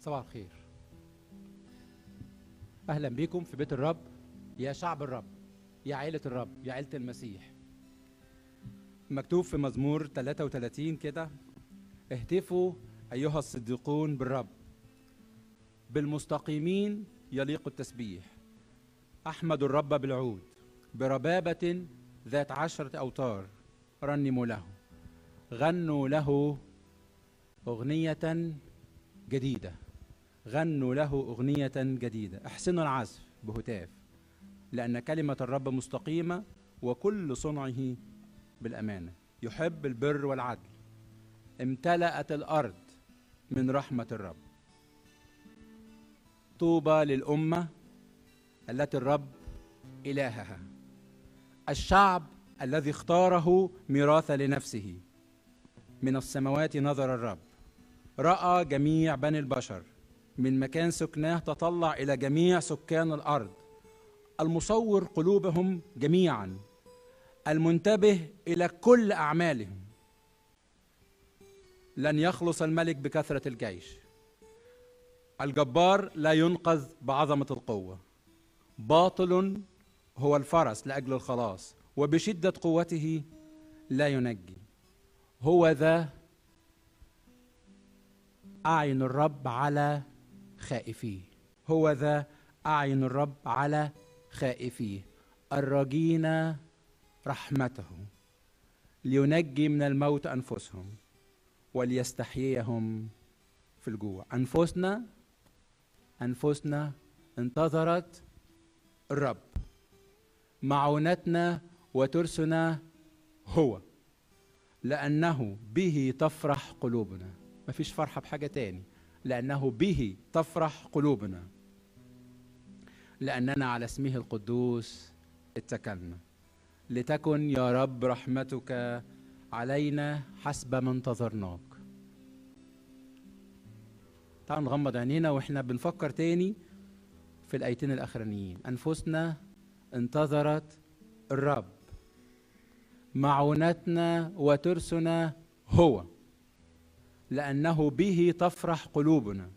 صباح الخير. أهلا بكم في بيت الرب يا شعب الرب يا عائله الرب يا عائله المسيح. مكتوب في مزمور 33 كده اهتفوا أيها الصديقون بالرب بالمستقيمين يليق التسبيح. احمد الرب بالعود بربابة ذات عشرة أوتار رنموا له غنوا له أغنية جديدة. غنوا له أغنية جديدة. أحسنوا العزف بهتاف لأن كلمة الرب مستقيمة وكل صنعه بالأمانة. يحب البر والعدل. امتلأت الأرض من رحمة الرب. طوبى للأمة التي الرب إلهها. الشعب الذي اختاره ميراثا لنفسه. من السماوات نظر الرب. رأى جميع بني البشر. من مكان سكناه تطلع إلى جميع سكان الأرض. المصور قلوبهم جميعا. المنتبه إلى كل أعمالهم. لن يخلص الملك بكثرة الجيش. الجبار لا ينقذ بعظمة القوة. باطل هو الفرس لأجل الخلاص وبشدة قوته لا ينجي. هو ذا أعين الرب على خائفيه هو ذا أعين الرب على خائفيه الراجين رحمته. لينجي من الموت أنفسهم وليستحييهم في الجوع. أنفسنا أنفسنا انتظرت الرب. معونتنا وترسنا هو. لأنه به تفرح قلوبنا. مفيش فرحة بحاجة تاني. لأنه به تفرح قلوبنا. لأننا على اسمه القدوس اتكلنا. لتكن يا رب رحمتك علينا حسب ما انتظرناك. تعالوا نغمض عينينا وإحنا بنفكر تاني في الآيتين الأخرانيين. أنفسنا انتظرت الرب. معونتنا وترسنا هو. لأنه به تفرح قلوبنا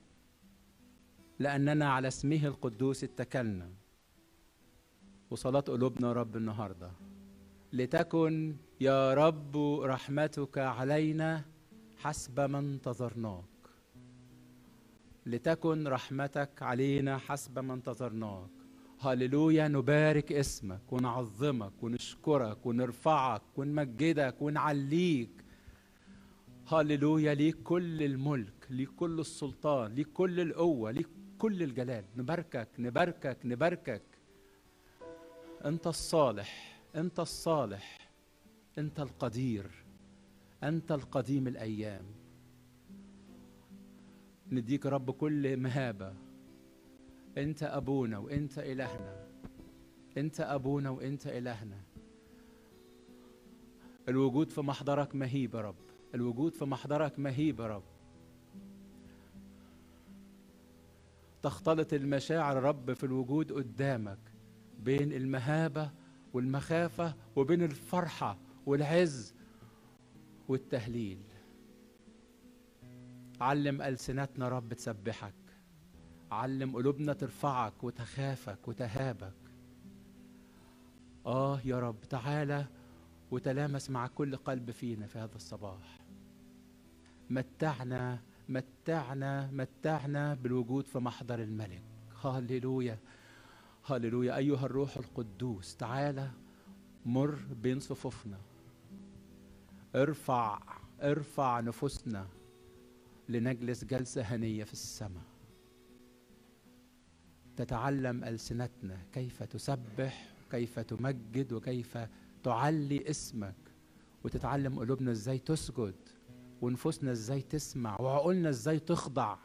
لأننا على اسمه القدوس اتكلنا. وصلاة قلوبنا رب النهاردة. لتكن يا رب رحمتك علينا حسب ما انتظرناك. لتكن رحمتك علينا حسب ما انتظرناك. هللويا نبارك اسمك ونعظمك ونشكرك ونرفعك ونمجدك ونعليك. هللويا ليك كل الملك ليك كل السلطان ليك كل القوة ليك كل الجلال. نباركك نباركك نباركك. أنت الصالح أنت الصالح أنت القدير أنت القديم الأيام. نديك رب كل مهابة. أنت أبونا وأنت إلهنا. أنت أبونا وأنت إلهنا. الوجود في محضرك مهيب يا رب. الوجود في محضرك مهيب يا رب. تختلط المشاعر رب في الوجود قدامك بين المهابة والمخافة وبين الفرحة والعز والتهليل. علم ألسنتنا رب تسبحك. علم قلوبنا ترفعك وتخافك وتهابك. آه يا رب تعالى وتلامس مع كل قلب فينا في هذا الصباح. متعنا متعنا متعنا بالوجود في محضر الملك. هللويا هللويا. أيها الروح القدوس تعالى مر بين صفوفنا. ارفع ارفع نفوسنا لنجلس جلسة هنية في السماء. تتعلم ألسنتنا كيف تسبح كيف تمجد وكيف تعلي اسمك. وتتعلم قلوبنا إزاي تسجد. ونفوسنا إزاي تسمع وعقولنا إزاي تخضع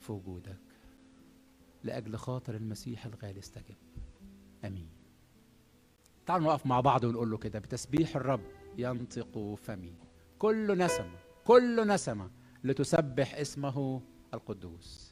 في وجودك لأجل خاطر المسيح الغالي استجب. آمين. تعالوا نقف مع بعض ونقول له كده بتسبيح الرب ينطق فمي. كل نسمة كل نسمة لتسبح اسمه القدوس.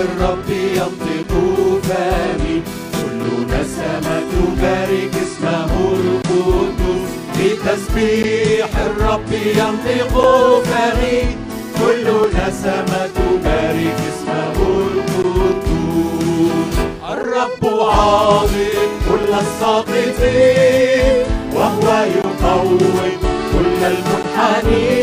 الرب ينطق فمي كل نسمة تبارك اسمه القدوس بتسبيح الرب ينطق فمي كل نسمة تبارك اسمه القدوس الرب عاضد كل الساقطين وهو يقوم كل المنحنين.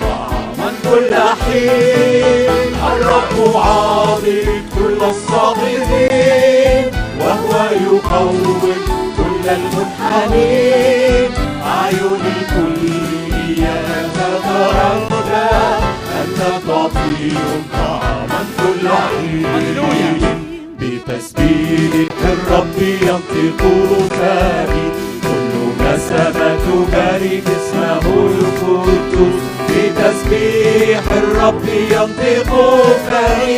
طعاما كل حين الرب عاضد كل الساقطين وهو يقوم كل المنحنين. أعين الكل يتطرفنا أنت تعطيهم طعاما كل حين. بتسبيح الرب ينطق فمي كل نسمة تبارك اسمه القدوس. بتسبيح الرب ينطق فمي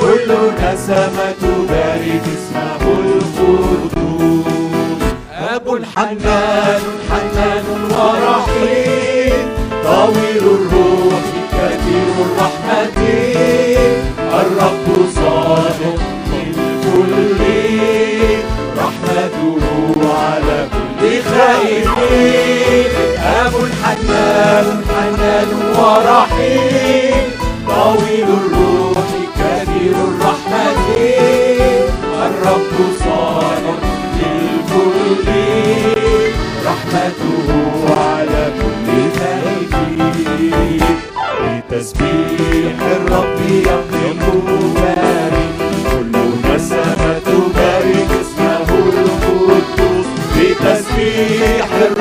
كل نسمة تبارك اسمه القدوس. أب حنان حنان ورحيم. طويل الروح كثير الرحمة. الرب صادق للكل رحمته على كل خائفين أب حنان حنان ورحيم طويل الروح.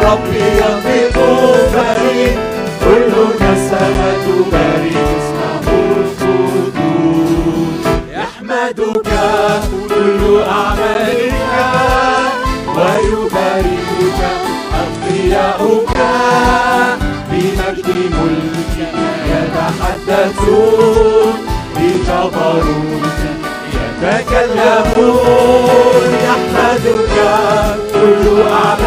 الرب يقيم بارك كل نسمة تبارك اسمه القدوس. يحمدك كل أعمالك ويباركك أنبياؤك. بمجد ملكك يتحدثون بجبروت يتكلمون يحمدك كل أعمالك.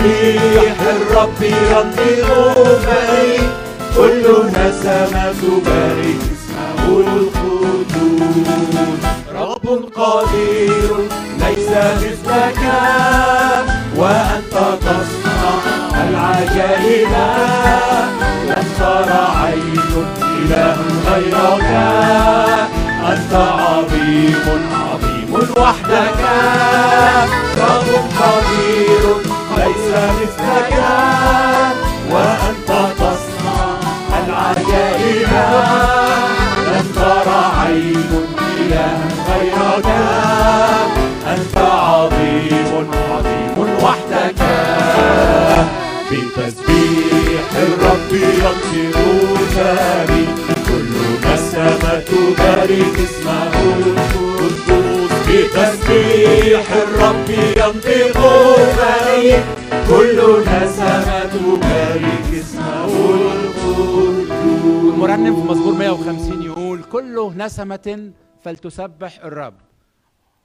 بتسبيح الرب ينطق فمي كل نسمة تبارك اسمه القدوس. رب قدير ليس مثلك وأنت تصنع العجائب. لم ترى عين إله غيرك. أنت عظيم عظيم وحدك. عظيم عظيم وحدك. بتسبيح الرب يطير فمي كل نسمة تبارك اسمه. القدوس بتسبيح الرب ينطق فمي كل نسمة تبارك اسمه. المرنم في مزمور 150 يقول كل نسمة فلتسبح الرب.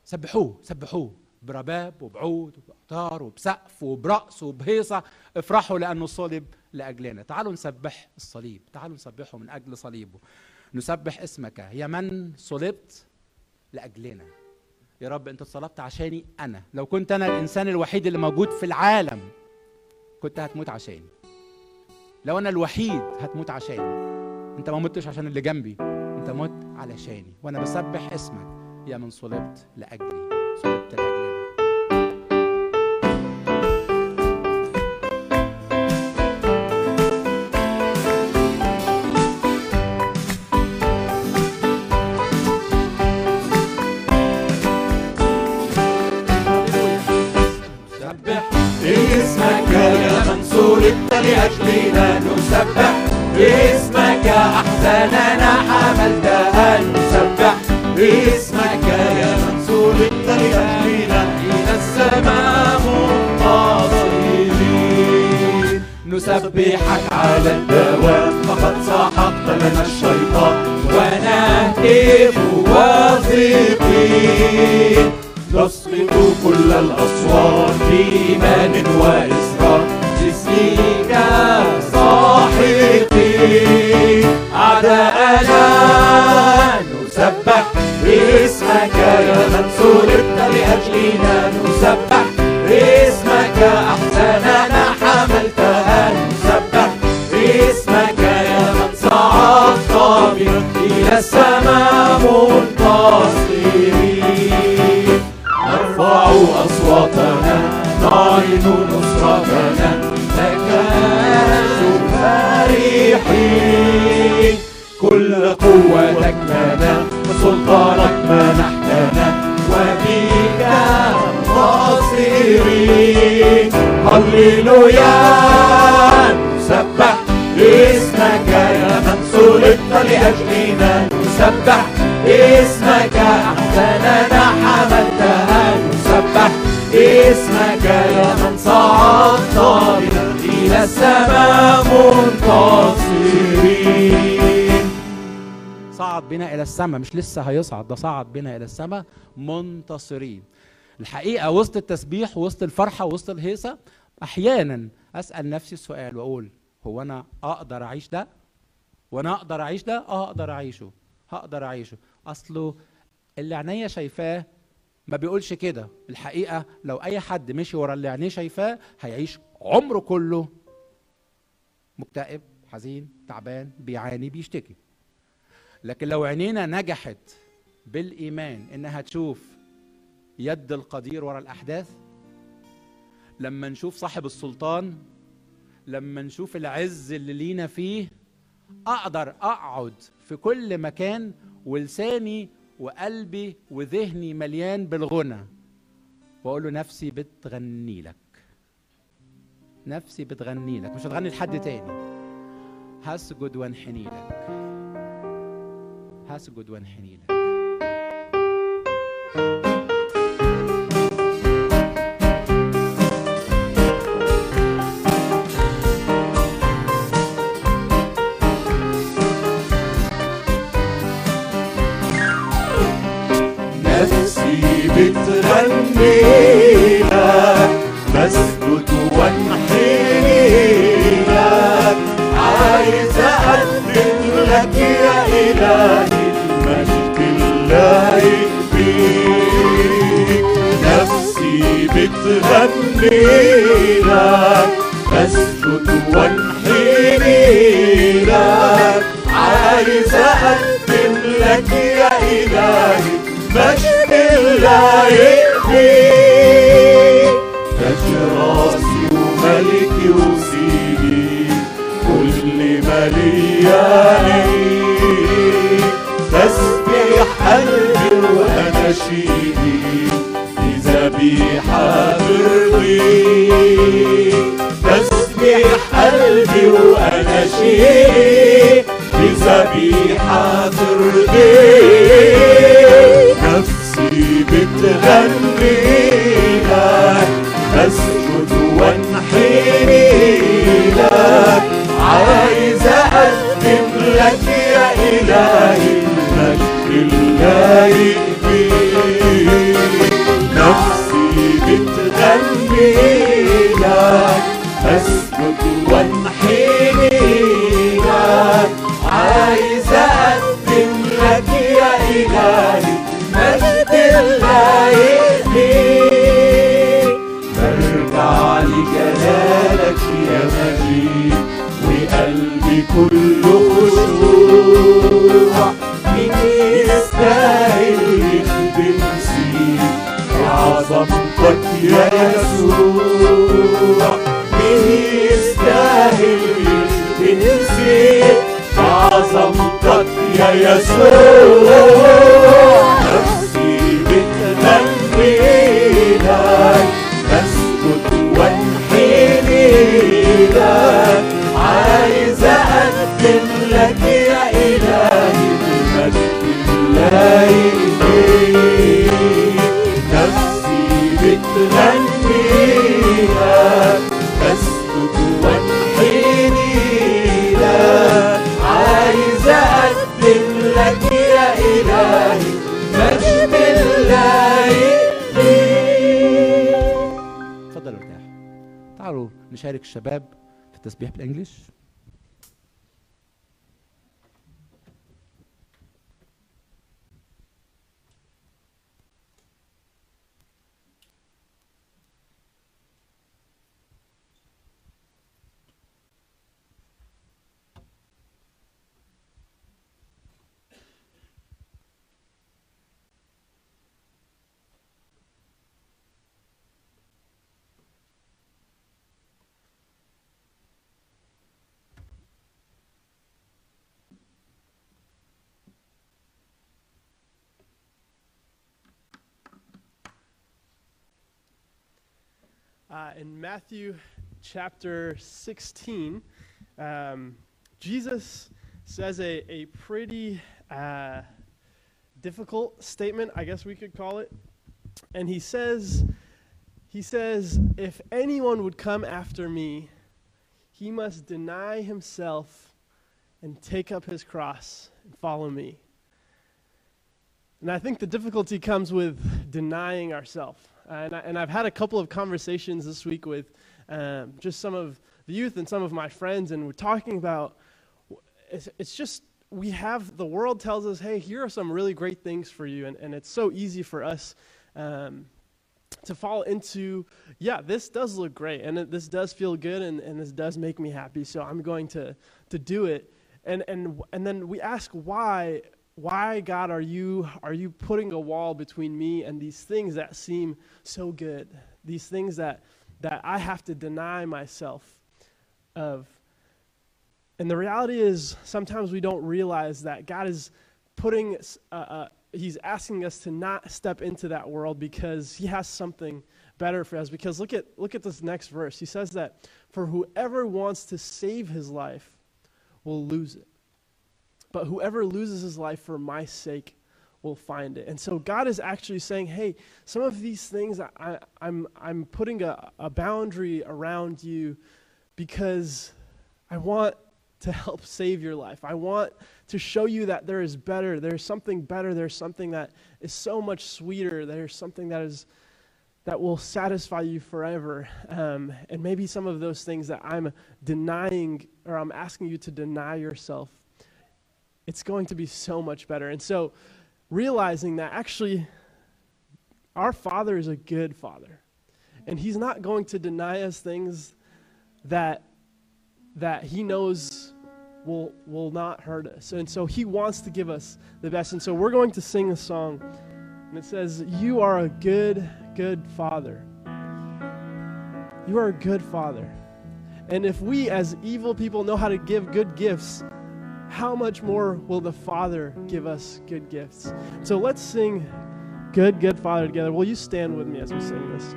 سبحوه سبحوه. برباب وبعود وبأوتار وبسقف وبرقص وبهيصة افرحوا لأنه صلب لأجلنا. تعالوا نسبح الصليب تعالوا نسبحه من أجل صليبه. نسبح اسمك يا من صلبت لأجلنا. يا رب أنت اتصلبت عشاني أنا. لو كنت أنا الإنسان الوحيد اللي موجود في العالم كنت هتموت عشاني. لو أنا الوحيد هتموت عشاني. أنت ما متش عشان اللي جنبي أنت مت علشاني. وأنا بسبح اسمك يا من صلبت لأجلي. صلبت لأجلنا ولدت لأجلنا نسبح. باسمك أحزاننا حملتها نسبح. باسمك يا من ولدت لأجلنا إلى السماء نسبحك على الدوام فقد سحقت لنا الشيطان. ونهتف واثقين. نسقط كل الأصوات بإيمان وإصرار. باسمك أعداءنا نسبح باسمك يا من لأجلنا. نسبح باسمك حملتها. نسبح باسمك يا من صعدت بنا إلى السماء. هللويا نسبح اسمك يا من صلبت لأجلنا. نسبح اسمك أحزاننا حملتها نسبح اسمك يا من صعدت بنا إلى السماء منتصرين. صعد بنا إلى السماء. مش لسه هيصعد ده صعد بنا إلى السماء منتصرين. الحقيقة وسط التسبيح وسط الفرحة وسط الهيصة أحيانا أسأل نفسي السؤال وأقول هو أنا أقدر أعيش ده؟ وأنا أقدر أعيش ده؟ آه أقدر أعيشه. هقدر أعيشه. أصله اللي عينيا شايفاه ما بيقولش كده. الحقيقة لو أي حد مشي ورا اللي عينيه شايفاه هيعيش عمره كله مكتئب حزين تعبان بيعاني بيشتكي. لكن لو عينينا نجحت بالإيمان إنها تشوف يد القدير ورا الأحداث لما نشوف صاحب السلطان لما نشوف العز اللي لينا فيه أقدر أقعد في كل مكان ولساني وقلبي وذهني مليان بالغنى. واقول له نفسي بتغني لك. نفسي بتغني لك. مش هتغني لحد تاني. هسجد وانحني لك. هسجد وانحني لك. نفسي بتغني لك بسكت وانحني لك عايز أقدم لك يا إلهي المجد اللايق بيك نفسي بتغني لك بسكت وانحني لك عايز أقدم لك يا إلهي مجد اللايق بيك تاج راسي وملكي وسيدي كل ما ليا ليك تسبيح قلبي واناشيدي بذبيحة ترضيك تسبيح قلبي واناشيدي بذبيحة نفسي بتغني لك يا يسوع مين يستاهل يخدم سيك بعظمتك يا يسوع نفسي بتغني لك اسكت وانحني لك عايز أقدم لك يا إلهي المجد نشارك الشباب في التسبيح بالانجلش Uh, in Matthew chapter 16, um, Jesus says a, a pretty uh, difficult statement, I guess we could call it. And he says, he says, if anyone would come after me, he must deny himself and take up his cross and follow me. And I think the difficulty comes with denying ourselves. And, I, and I've had a couple of conversations this week with um, just some of the youth and some of my friends, and we're talking about it's, it's just we have the world tells us, hey, here are some really great things for you, and, and it's so easy for us um, to fall into, yeah, this does look great, and it, this does feel good, and, and this does make me happy, so I'm going to, to do it. And, and, and then we ask why why god are you are you putting a wall between me and these things that seem so good? These things that that i have to deny myself of. And the reality is sometimes we don't realize that god is putting uh, uh, he's asking us to not step into that world because he has something better for us. Because look at look at this next verse. He says that for whoever wants to save his life will lose it but whoever loses his life for my sake will find it. And so God is actually saying, hey, some of these things I, am I'm, I'm putting a, a boundary around you because I want to help save your life. I want to show you that there is better. There's something better. There's something that is so much sweeter. There's something that is that will satisfy you forever. Um, and maybe some of those things that I'm denying or I'm asking you to deny yourself it's going to be so much better. And so, realizing that actually, our Father is a good Father. And He's not going to deny us things that, that He knows will, will not hurt us. And so, He wants to give us the best. And so, we're going to sing a song. And it says, You are a good, good Father. You are a good Father. And if we, as evil people, know how to give good gifts, how much more will the Father give us good gifts? So let's sing Good, Good Father together. Will you stand with me as we sing this?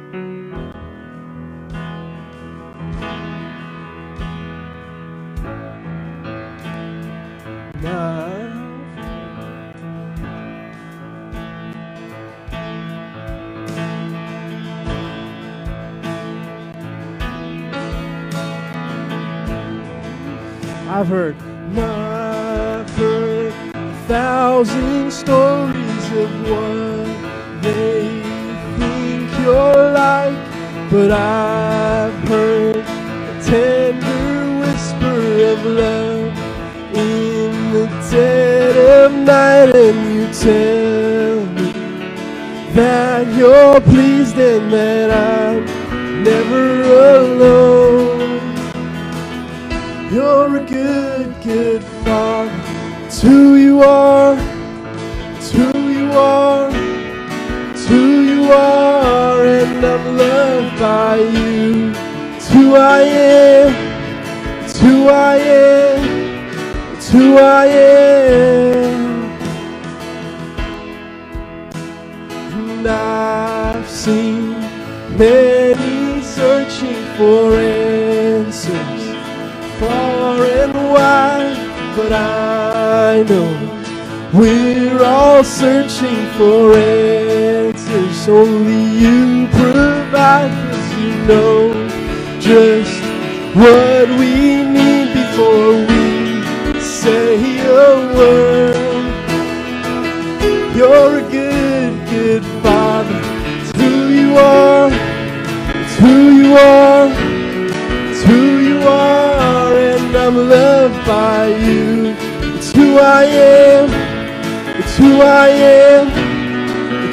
I've heard of what they think you're like, but I've heard a tender whisper of love in the dead of night, and you tell me that you're pleased and that I'm never alone. You're a good, good father. It's who you are. I'm loved by you. It's who I am. It's who I am. It's who I am. And I've seen many searching for answers far and wide, but I know we're all searching for answers. Only you provide you know just what we need before we say a word. You're a good, good father. It's who you are. It's who you are. It's who you are. And I'm loved by you. It's who I am. It's who I am.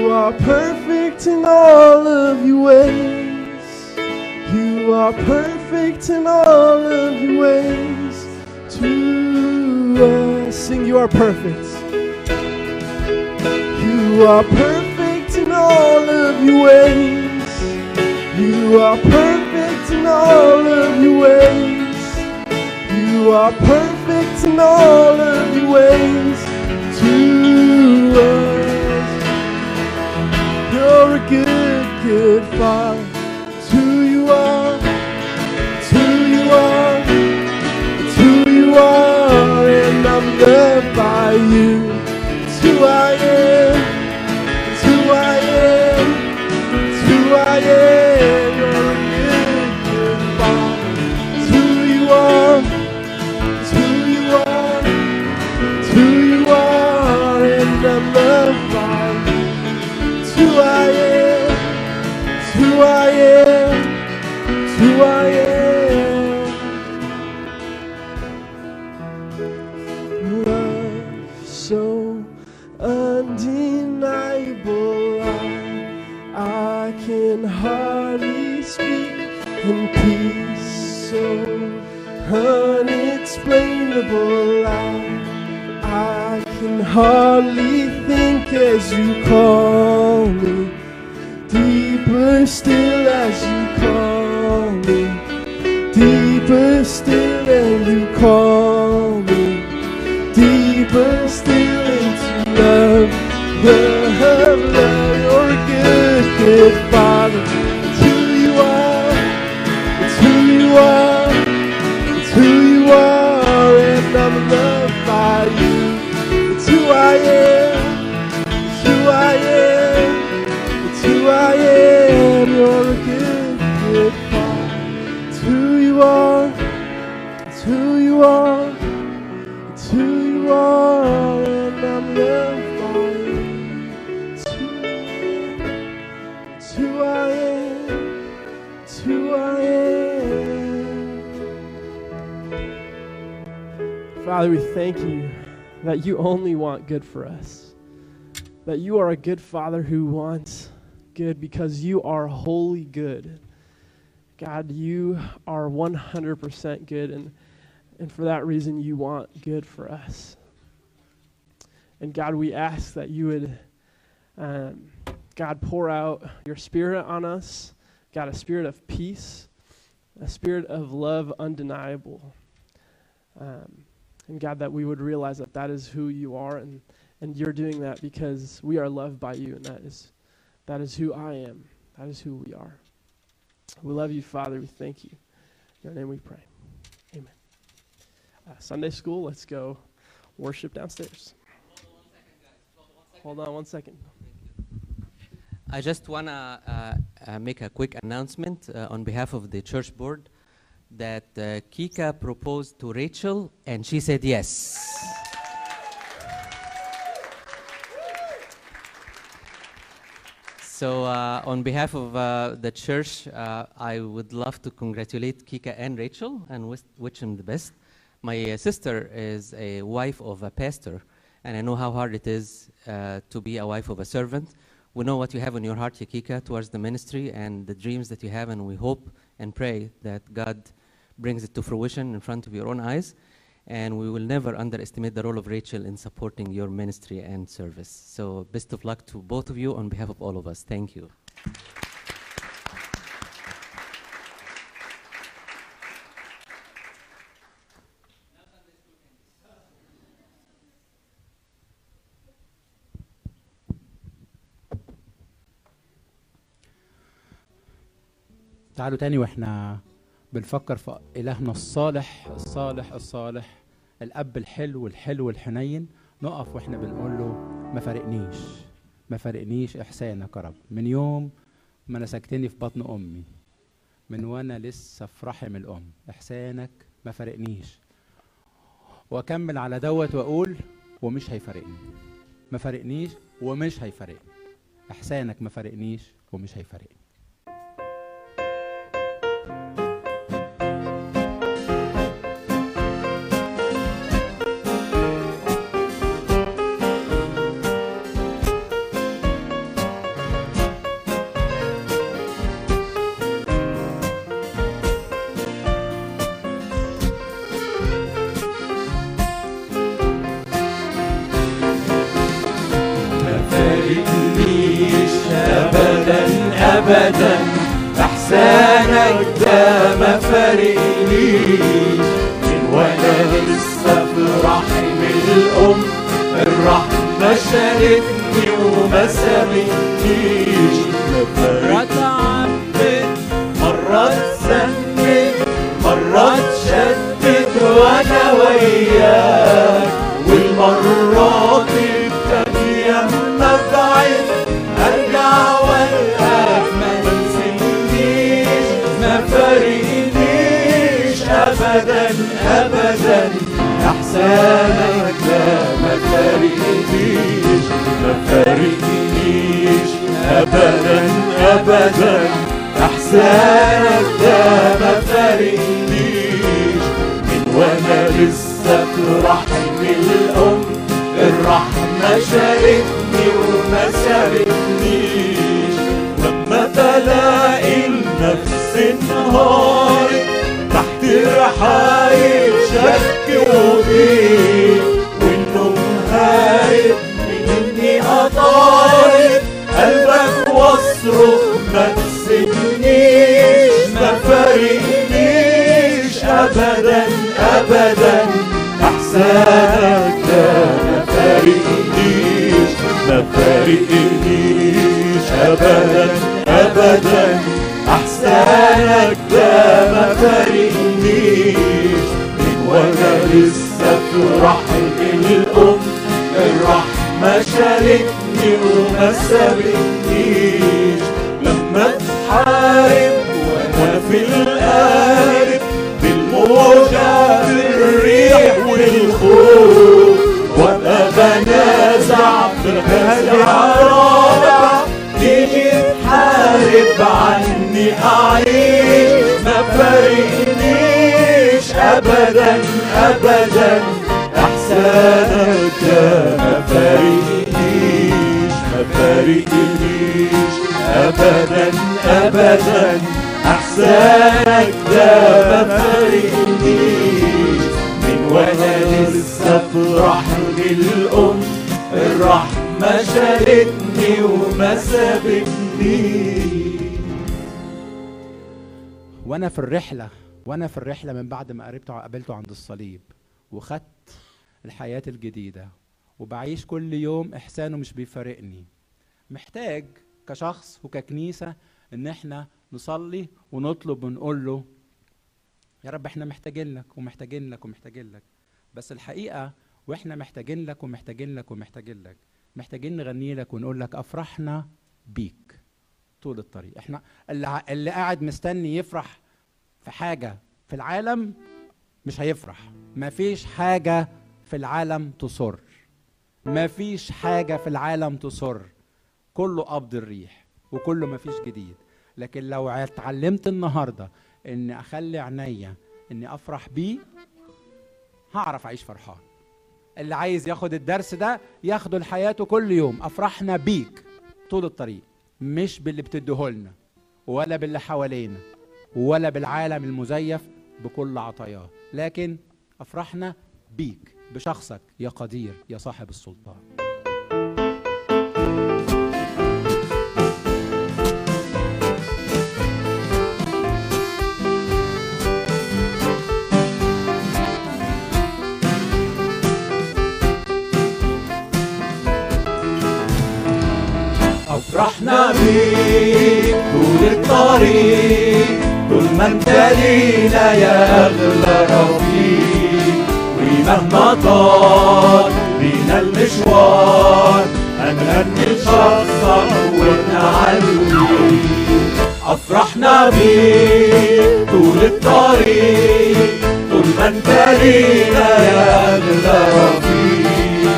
You are perfect in all of your ways. You are perfect in all of your ways. To us, sing, you are perfect. You are perfect in all of your ways. You are perfect in all of your ways. You are perfect in all good for us. That you are a good Father who wants good because you are wholly good. God, you are 100% good, and, and for that reason, you want good for us. And God, we ask that you would, um, God, pour out your spirit on us. God, a spirit of peace, a spirit of love undeniable. Um, and God, that we would realize that that is who you are, and, and you're doing that because we are loved by you, and that is, that is who I am. That is who we are. We love you, Father. We thank you. In your name we pray. Amen. Uh, Sunday school, let's go worship downstairs. Hold on one second. I just want to uh, uh, make a quick announcement uh, on behalf of the church board that uh, Kika proposed to Rachel and she said yes. So, uh, on behalf of uh, the church, uh, I would love to congratulate Kika and Rachel and wish, them the best. My uh, sister is a wife of a pastor, and I know how hard it is uh, to be a wife of a servant. We know what you have in your heart, Kika, towards the ministry and the dreams that you have, and we hope and pray that God brings it to fruition in front of your own eyes. And we will never underestimate the role of Rachel in supporting your ministry and service. So, best of luck to both of you on behalf of all of us. Thank you. تعالوا تاني واحنا بنفكر في إلهنا الصالح الصالح الصالح الأب الحلو الحلو الحنين نقف وإحنا بنقول له ما فارقنيش ما فارقنيش إحسانك يا رب. من يوم ما نسكتني في بطن أمي من وأنا لسه في رحم الأم إحسانك ما فارقنيش. وأكمل على دوت وأقول ومش هيفارقني ما فارقنيش ومش هيفارقني إحسانك ما فارقنيش ومش هيفارقني. ما فارقنيش ابدا ابدا. احسانك لا ما فارقنيش ما فارقنيش ابدا ابدا. احسانك ده ما فارقنيش من وأنا لسه في رحم الأم الرحمة شالتني وما سابتنيش النفس انهارت تحت رحايل شك وضيق والنوم هارب إني اطارد قلبك واصرخ ما تسيبنيش ما فارقنيش ابدا احسانك ده ما فارقنيش ما فارقنيش ابدا ابدا. احسانك ده ما فارقنيش من وأنا لسه في رحم الام الرحمه شالتني وما سابتنيش لما تحارب وأنا في القارب بالموجة بالريح والخوف وابقى بنازع في تيجي تحارب عني اعيش ما فارقنيش ابدا احسانك ده ما فارقنيش ما فارقنيش ابدا ابدا. احسانك ده ما فارقنيش من وأنا لسه في رحم الام الرحمة شالتني وما سابتنيش. وأنا في الرحلة وأنا في الرحلة من بعد ما قربته قابلته عند الصليب وخدت الحياة الجديدة وبعيش كل يوم إحسانه مش بيفارقني. محتاج كشخص وككنيسة إن إحنا نصلي ونطلب ونقول له يا رب إحنا محتاجين لك ومحتاجين لك ومحتاجين لك. بس الحقيقة وإحنا محتاجين لك ومحتاجين لك ومحتاجين لك. محتاجين نغني لك ونقول لك أفرحنا بيك. طول الطريق. إحنا اللي, اللي قاعد مستني يفرح في حاجة في العالم مش هيفرح. مفيش حاجة في العالم تصر. مفيش حاجة في العالم تصر. كله قبض الريح وكله مفيش جديد. لكن لو اتعلمت النهارده ان أخلي عينيا إني أفرح بيه هعرف أعيش فرحان. اللي عايز ياخد الدرس ده ياخده لحياته كل يوم. أفرحنا بيك طول الطريق. مش باللي بتديهولنا ولا باللي حوالينا ولا بالعالم المزيف بكل عطاياه. لكن أفرحنا بيك بشخصك يا قدير يا صاحب السلطان. افرحنا بيك طول الطريق طول ما انت لينا يا أغلى رفيق ومهما طال بينا المشوار هنغني لشخصك ونعلي أفرحنا بيك طول الطريق طول ما انت لينا يا أغلى رفيق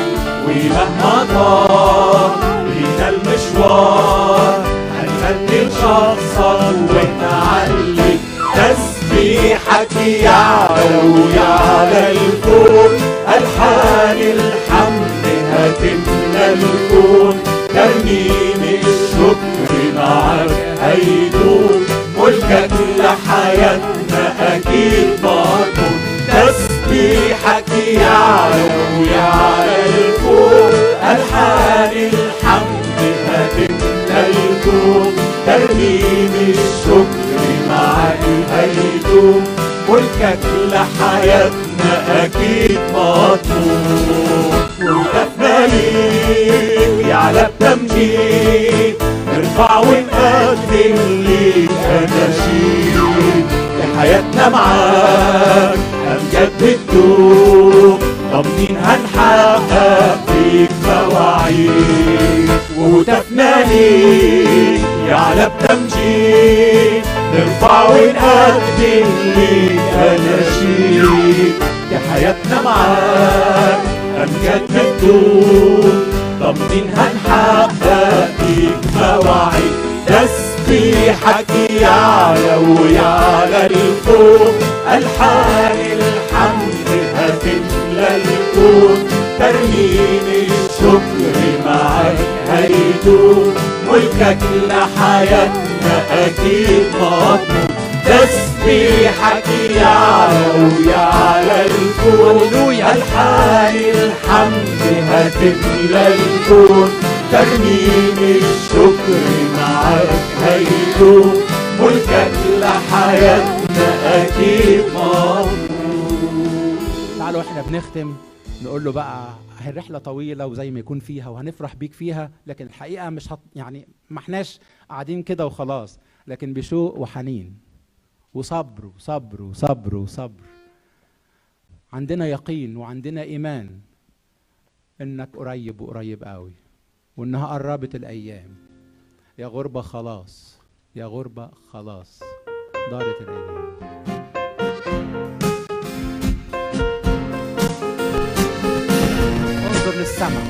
ومهما طال بينا المشوار. هنغني لشخصك ونعلي تسبيحك يعلى ويعلى الفوق ألحان الحمد هتملى الكون. ترنيم الشكر معك هيدوم ملكك لحياتنا أكيد مضمون تسبيحك يعلى ويعلى الفوق ألحان الحمد هتملى الكون ترنيم الشكر معك هيدوم ملكك لحياتنا أكيد مطلوب. وهدفنا ليك يعلى بتمجيد نرفع ونقدم ليك أناشيد لحياتنا معاك أمجاد بتدوم ضامنين هنحقق فيك مواعيد وهتفنا ليك يعلى بتمجيد نرفع ونقدم ليك أناشيد يا حياتنا معاك أمجاد بتدوم ضامنين هنحقق فيك مواعيد تسبيحك يعلى ويعلى الفوق ألحان الحمد هتملى الكون ترنيم الشكر معك هيدوم ملكك لحياتنا أكيد مضمون تسبيحك يعلى ويعلى الكون. ألحان الحمد هتملى الكون ترنيم الشكر معك هيدوم ملكك لحياتنا أكيد مضمون تعالوا إحنا بنختم. نقول له بقى الرحلة طويلة وزي ما يكون فيها وهنفرح بيك فيها لكن الحقيقة مش هط يعني ما احناش قاعدين كده وخلاص. لكن بشوق وحنين وصبر وصبر وصبر وصبر. عندنا يقين وعندنا إيمان إنك قريب وقريب قوي وإنها قربت الأيام. يا غربة خلاص يا غربة خلاص. دارت الأيام. انظر للسماء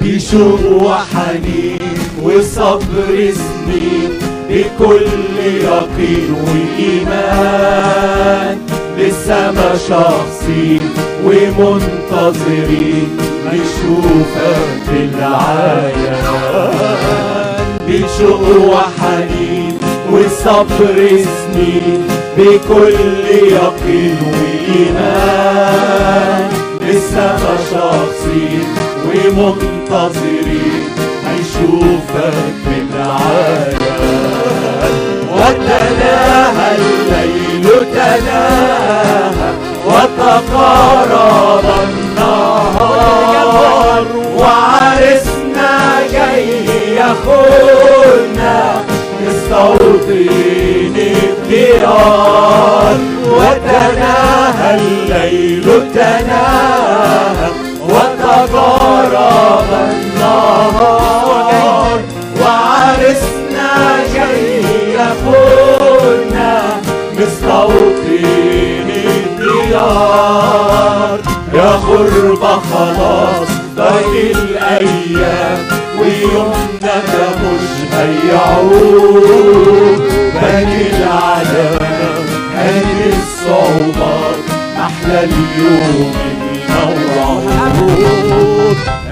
بشوق وحنين وصبر سنين بكل يقين وإيمان للسما شخصين ومنتظرين نشوفك في العيان بشوق وحنين وصبر سنين بكل يقين وإيمان. للسما شخصين ومنتظرين هيشوفك من عيان. وتناهى الليل تناهى وتقارب النهار. وعرسنا جاي ياخدنا مستوطن الديار وتناهى الليل تناهى وتقارب النهار. وعرسنا جاي ياخدنا مستوطن الديار. يا غربة خلاص باقي الأيام. ويومنا مش هيعود باقي العذاب هذه الصعوبات أحلى اليوم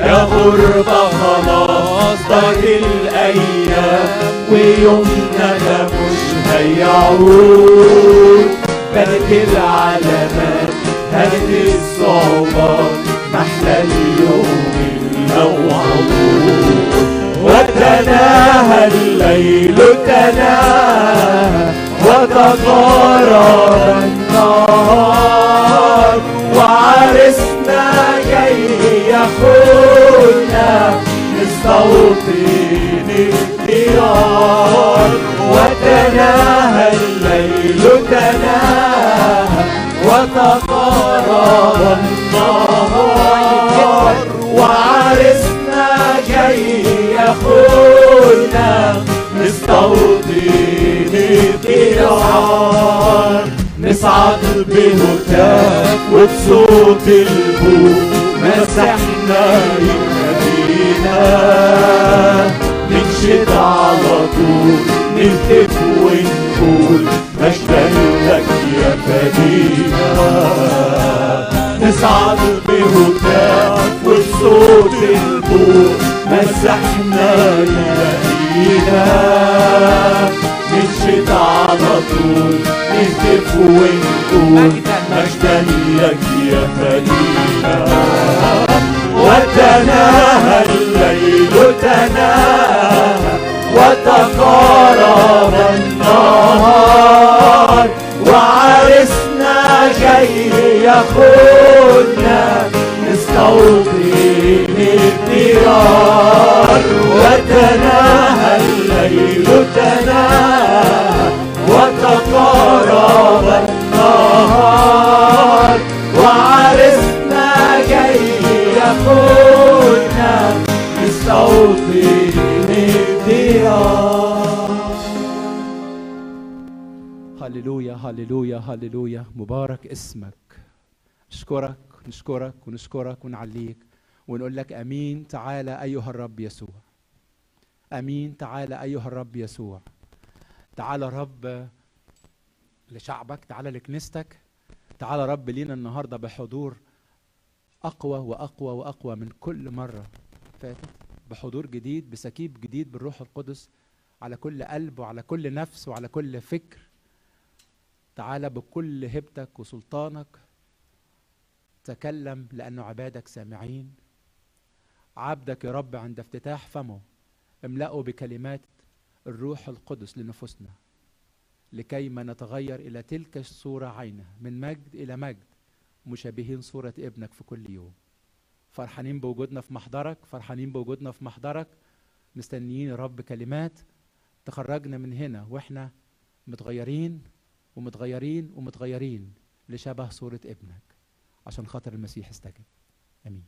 يا غربة خلاص باقي الأيام ويومنا ده مش هيعود بنت العلامات هذه الصعوبات محلى اليوم وتناهى الليل تناهى وتقارب النهار. وعرسنا جاي ياخدنا مستوطن الديار. وتناهى الليل تناهى وتقارب النهار الديار نصعد بهتاف وبصوت البوق مسحنا ينادينا ننشد على طول نهتف ونقول مجدا لك يا فدينا نصعد بهتاف وبصوت البوق مسحنا ينادينا على نهتف ونقول مجدا لك يا فدينا وتناهى الليل تناهى وتقارب النهار. وعرسنا جاي ياخدنا نستوطن الديار وتناهى الليل هللويا هللويا مبارك اسمك. نشكرك نشكرك ونشكرك ونعليك ونقول لك آمين. تعالى أيها الرب يسوع. آمين. تعالى أيها الرب يسوع. تعالى رب لشعبك تعالى لكنيستك. تعالى رب لينا النهارده بحضور أقوى وأقوى وأقوى من كل مرة فاتت. بحضور جديد بسكيب جديد بالروح القدس على كل قلب وعلى كل نفس وعلى كل فكر. تعالى بكل هبتك وسلطانك تكلم لأنه عبادك سامعين. عبدك يا رب عند افتتاح فمه املأه بكلمات الروح القدس لنفوسنا لكي ما نتغير إلى تلك الصورة عينه من مجد إلى مجد مشابهين صورة ابنك في كل يوم. فرحانين بوجودنا في محضرك فرحانين بوجودنا في محضرك مستنيين يا رب كلمات تخرجنا من هنا وإحنا متغيرين ومتغيرين ومتغيرين لشبه صورة ابنك عشان خاطر المسيح استجب. آمين.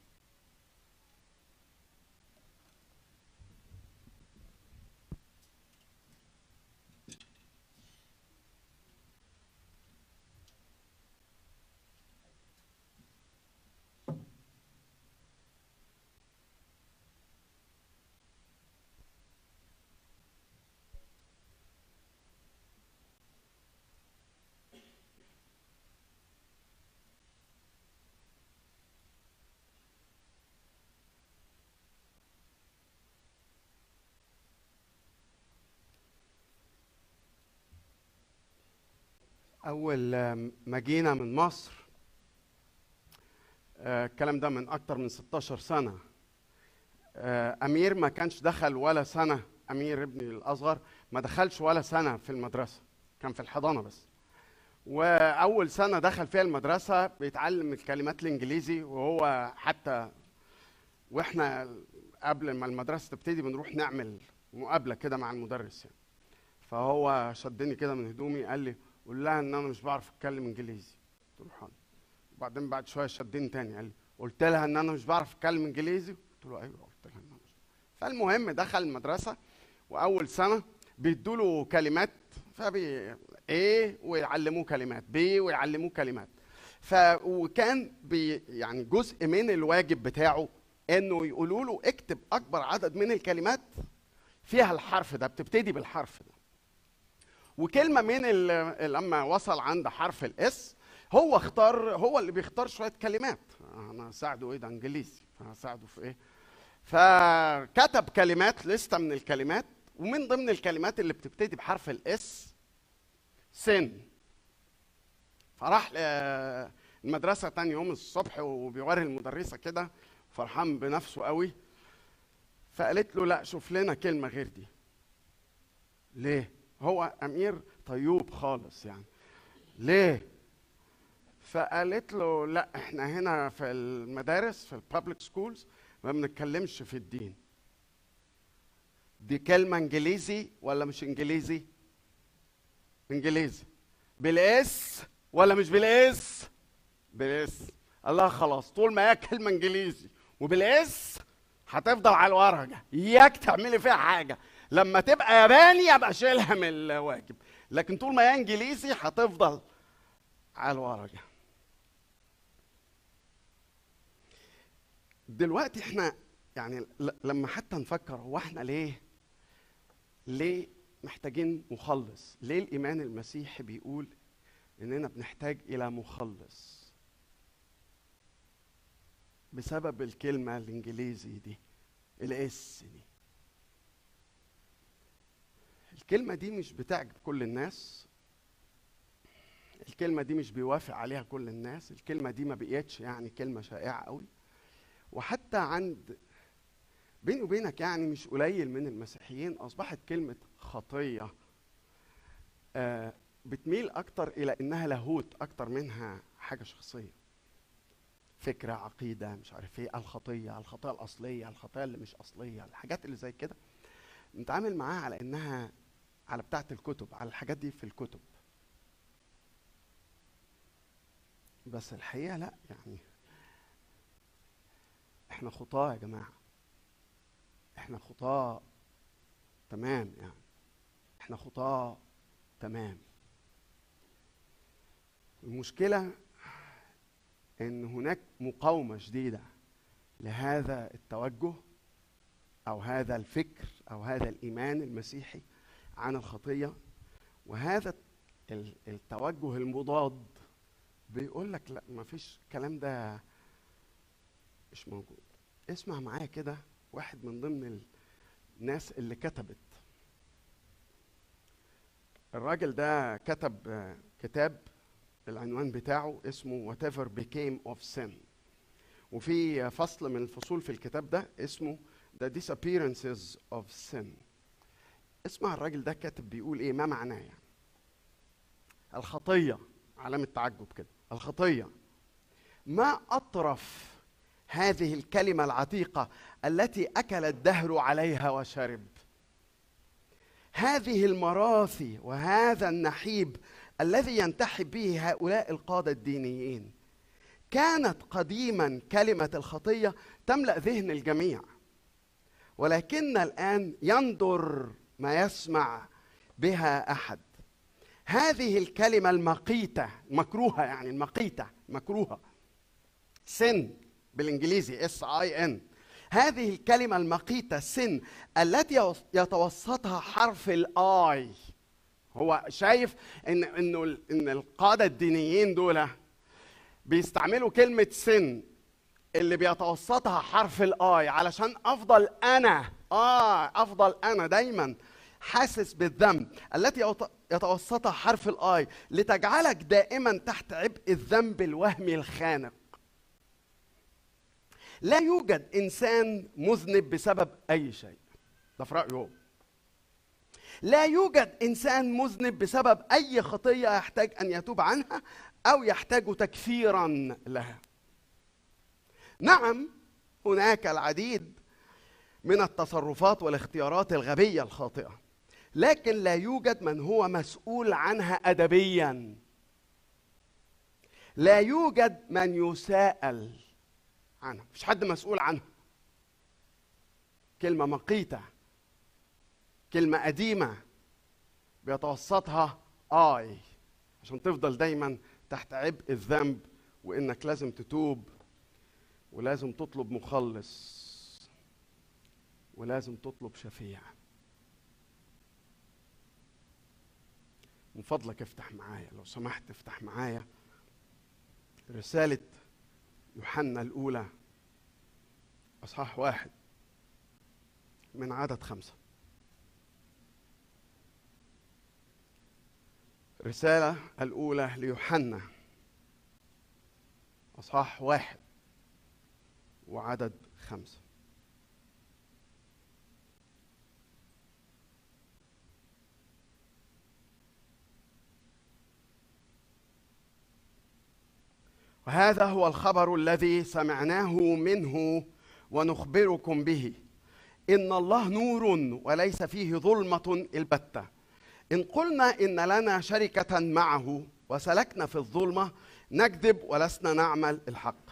أول آم، ما جينا من مصر. آه، الكلام ده من أكتر من 16 سنة. آه، أمير ما كانش دخل ولا سنة أمير ابني الأصغر ما دخلش ولا سنة في المدرسة كان في الحضانة بس. وأول سنة دخل فيها المدرسة بيتعلم الكلمات الإنجليزي وهو حتى وإحنا قبل ما المدرسة تبتدي بنروح نعمل مقابلة كده مع المدرس يعني. فهو شدني كده من هدومي قال لي قول لها إن أنا مش بعرف أتكلم إنجليزي. قلت له وبعدين بعد شوية شدني تاني قال لي قلت لها إن أنا مش بعرف أتكلم إنجليزي؟ قلت له أيوه قلت لها إن أنا مش فالمهم دخل المدرسة وأول سنة بيدوا له كلمات فبي إيه ويعلموه كلمات بي ويعلموه كلمات. ف وكان بي يعني جزء من الواجب بتاعه إنه يقولوا له اكتب أكبر عدد من الكلمات فيها الحرف ده بتبتدي بالحرف ده. وكلمة من لما وصل عند حرف ال S هو اختار هو اللي بيختار شوية كلمات. أنا هساعده إيه ده؟ إنجليزي. فهساعده في إيه؟ فكتب كلمات لستة من الكلمات ومن ضمن الكلمات اللي بتبتدي بحرف ال S sin. فراح المدرسة تاني يوم الصبح وبيوري المدرسة كده فرحان بنفسه قوي. فقالت له لا شوف لنا كلمة غير دي. ليه؟ هو أمير طيوب خالص يعني. ليه؟ فقالت له لا إحنا هنا في المدارس في ال public schools ما بنتكلمش في الدين. دي كلمة إنجليزي ولا مش إنجليزي؟ إنجليزي. بال S ولا مش بالإس؟ بالإس. الله خلاص طول ما هي كلمة إنجليزي وبالإس هتفضل على الورقة. اياك تعملي فيها حاجة. لما تبقى ياباني أبقى شيلها من الواجب. لكن طول ما هي إنجليزي هتفضل على الورقة. دلوقتي إحنا يعني لما حتى نفكر هو إحنا ليه؟ ليه محتاجين مخلص؟ ليه الإيمان المسيحي بيقول إننا بنحتاج إلى مخلص؟ بسبب الكلمة الإنجليزي دي الإس دي. الكلمة دي مش بتعجب كل الناس. الكلمة دي مش بيوافق عليها كل الناس. الكلمة دي ما بقيتش يعني كلمة شائعة قوي. وحتى عند بيني وبينك يعني مش قليل من المسيحيين أصبحت كلمة خطية آه بتميل أكتر إلى إنها لاهوت أكتر منها حاجة شخصية. فكرة عقيدة مش عارف إيه الخطية الخطية الأصلية الخطية اللي مش أصلية الحاجات اللي زي كده. نتعامل معاها على إنها على بتاعة الكتب على الحاجات دي في الكتب. بس الحقيقة لا يعني إحنا خطاة يا جماعة. إحنا خطاة تمام يعني. إحنا خطاة تمام. المشكلة إن هناك مقاومة شديدة لهذا التوجه أو هذا الفكر أو هذا الإيمان المسيحي عن الخطية. وهذا ال- التوجه المضاد بيقول لك لا ما فيش الكلام ده مش موجود. اسمع معايا كده واحد من ضمن الناس اللي كتبت. الراجل ده كتب كتاب العنوان بتاعه اسمه whatever became of sin. وفي فصل من الفصول في الكتاب ده اسمه the disappearances of sin. اسمع الراجل ده كاتب بيقول إيه؟ ما معناه يعني. الخطية علامة تعجب كده. الخطية. ما أطرف هذه الكلمة العتيقة التي أكل الدهر عليها وشرب؟ هذه المراثي وهذا النحيب الذي ينتحب به هؤلاء القادة الدينيين. كانت قديما كلمة الخطية تملأ ذهن الجميع ولكن الآن يندر ما يسمع بها أحد. هذه الكلمة المقيتة مكروهة يعني المقيتة مكروهة. sin بالإنجليزي S I N هذه الكلمة المقيتة sin التي يتوسطها حرف ال I هو شايف إن إنه إن القادة الدينيين دول بيستعملوا كلمة sin اللي بيتوسطها حرف ال I علشان أفضل أنا آه أفضل أنا دايما حاسس بالذنب التي يتوسطها حرف الاي لتجعلك دائما تحت عبء الذنب الوهمي الخانق. لا يوجد إنسان مذنب بسبب أي شيء. ده في رأيه هو. لا يوجد إنسان مذنب بسبب أي خطية يحتاج أن يتوب عنها أو يحتاج تكفيرا لها. نعم هناك العديد من التصرفات والاختيارات الغبية الخاطئة. لكن لا يوجد من هو مسؤول عنها ادبيا. لا يوجد من يساءل عنها. مفيش حد مسؤول عنها. كلمة مقيتة كلمة قديمة بيتوسطها آي عشان تفضل دايما تحت عبء الذنب وإنك لازم تتوب ولازم تطلب مخلص. ولازم تطلب شفيع. من فضلك افتح معايا لو سمحت افتح معايا رسالة يوحنا الأولى أصحاح واحد من عدد خمسة. الرسالة الأولى ليوحنا أصحاح واحد وعدد خمسة. وهذا هو الخبر الذي سمعناه منه ونخبركم به. إن الله نور وليس فيه ظلمة البتة. إن قلنا إن لنا شركة معه وسلكنا في الظلمة نكذب ولسنا نعمل الحق.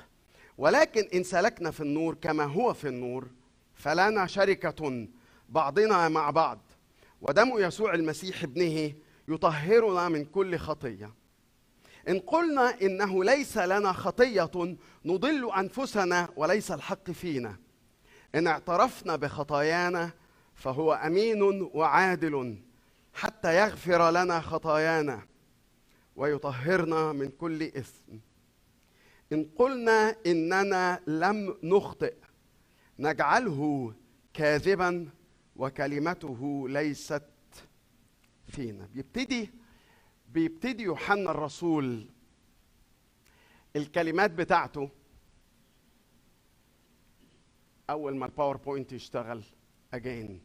ولكن إن سلكنا في النور كما هو في النور فلنا شركة بعضنا مع بعض. ودم يسوع المسيح ابنه يطهرنا من كل خطية. إن قلنا إنه ليس لنا خطية نضل أنفسنا وليس الحق فينا. إن اعترفنا بخطايانا فهو أمين وعادل حتى يغفر لنا خطايانا ويطهرنا من كل إثم. إن قلنا إننا لم نخطئ نجعله كاذبا وكلمته ليست فينا. بيبتدي بيبتدي يوحنا الرسول الكلمات بتاعته. أول ما ال PowerPoint يشتغل again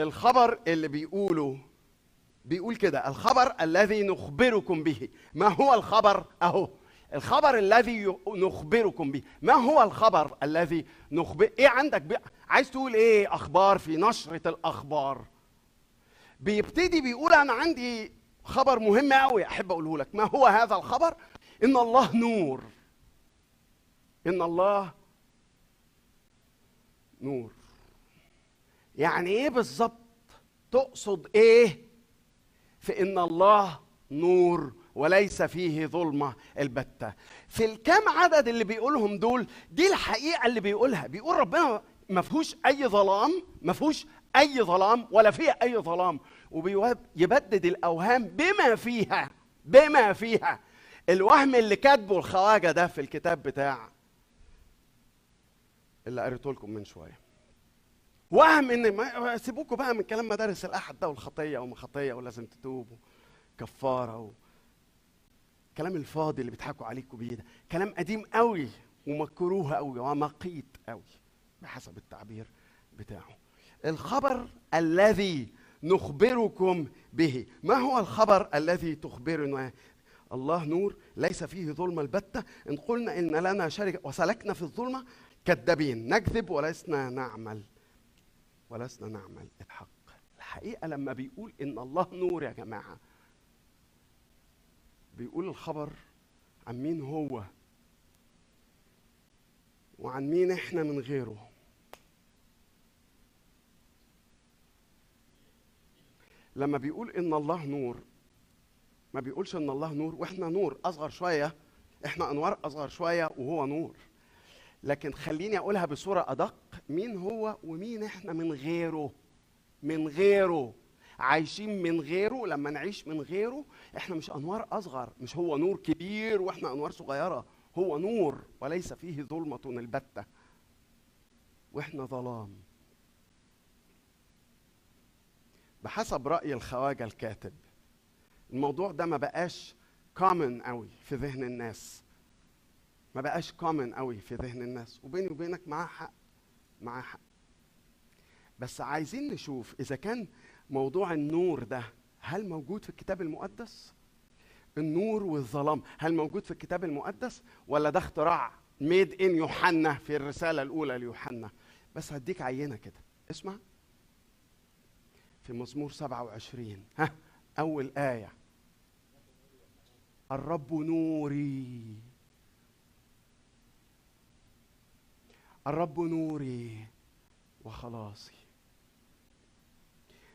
الخبر اللي بيقوله بيقول كده الخبر الذي نخبركم به. ما هو الخبر؟ أهو. الخبر الذي نخبركم به. ما هو الخبر الذي نخبر إيه عندك بي... عايز تقول إيه؟ أخبار في نشرة الأخبار. بيبتدي بيقول أنا عندي خبر مهم قوي أحب أقوله لك. ما هو هذا الخبر؟ إن الله نور. إن الله نور. يعني إيه بالظبط؟ تقصد إيه في إن الله نور وليس فيه ظلمة؟ البتة. في الكام عدد اللي بيقولهم دول دي الحقيقة اللي بيقولها. بيقول ربنا ما فيهوش أي ظلام ما فيهوش أي ظلام ولا فيه أي ظلام. وبيبدد الأوهام بما فيها بما فيها. الوهم اللي كاتبه الخواجة ده في الكتاب بتاع اللي قريته لكم من شوية. وهم إن ما سيبوكوا بقى من كلام مدارس الأحد ده والخطية وما خطية ولازم تتوبوا كفاره و... كلام الفاضي اللي بيضحكوا عليكم بيه ده كلام قديم قوي ومكروه قوي ومقيت قوي بحسب التعبير بتاعه. الخبر الذي نخبركم به. ما هو الخبر الذي تخبرنا؟ الله نور ليس فيه ظلم البتة. إن قلنا إن لنا شركة وسلكنا في الظلمة كذابين نكذب ولسنا نعمل ولسنا نعمل الحق. الحقيقة لما بيقول إن الله نور يا جماعة بيقول الخبر عن مين هو وعن مين إحنا من غيره. لما بيقول إن الله نور ما بيقولش إن الله نور وإحنا نور أصغر شوية إحنا أنوار أصغر شوية وهو نور. لكن خليني أقولها بصورة أدق مين هو ومين إحنا من غيره؟ من غيره. عايشين من غيره لما نعيش من غيره إحنا مش أنوار أصغر مش هو نور كبير وإحنا أنوار صغيرة هو نور وليس فيه ظلمة البتة وإحنا ظلام. بحسب رأي الخواجة الكاتب. الموضوع ده ما بقاش common قوي في ذهن الناس. ما بقاش common قوي في ذهن الناس. وبيني وبينك معاه حق معاه حق. بس عايزين نشوف إذا كان موضوع النور ده هل موجود في الكتاب المقدس؟ النور والظلام هل موجود في الكتاب المقدس؟ ولا ده اختراع ميد ان يوحنا في الرسالة الأولى ليوحنا؟ بس هديك عينة كده. اسمع. في مزمور 27 ها أول آية. الرب نوري. الرب نوري. وخلاصي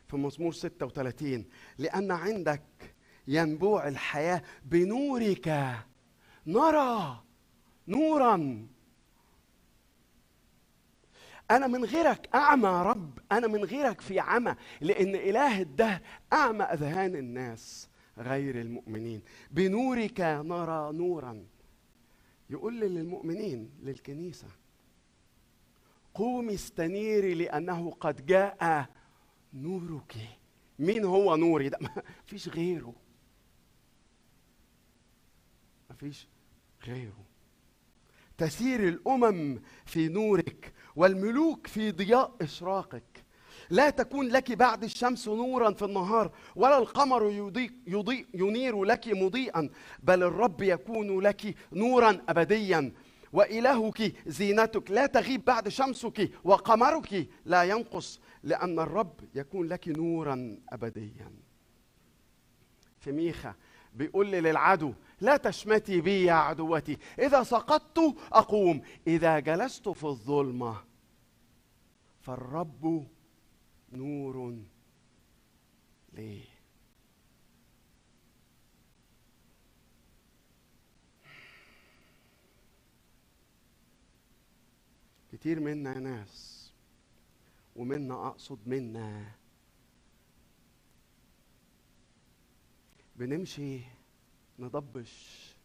في مزمور 36 لأن عندك ينبوع الحياة بنورك. نرى نورا. أنا من غيرك أعمى يا رب. أنا من غيرك في عمى لأن إله الدهر أعمى أذهان الناس غير المؤمنين. بنورك نرى نورا. يقول للمؤمنين للكنيسة قومي استنيري لأنه قد جاء نورك. مين هو نوري ده؟ ما فيش غيره. ما فيش غيره. تسير الأمم في نورك. والملوك في ضياء إشراقك. لا تكون لك بعد الشمس نورا في النهار ولا القمر يضيء يضيء ينير لك مضيئا بل الرب يكون لك نورا أبديا. وإلهك زينتك لا تغيب بعد شمسك وقمرك لا ينقص لأن الرب يكون لك نورا أبديا. في ميخا بيقول للعدو لا تشمتي بي يا عدوتي إذا سقطت أقوم إذا جلست في الظلمة فالرب نور ليه؟ كتير منا ناس ومنا أقصد منا. بنمشي نضبش.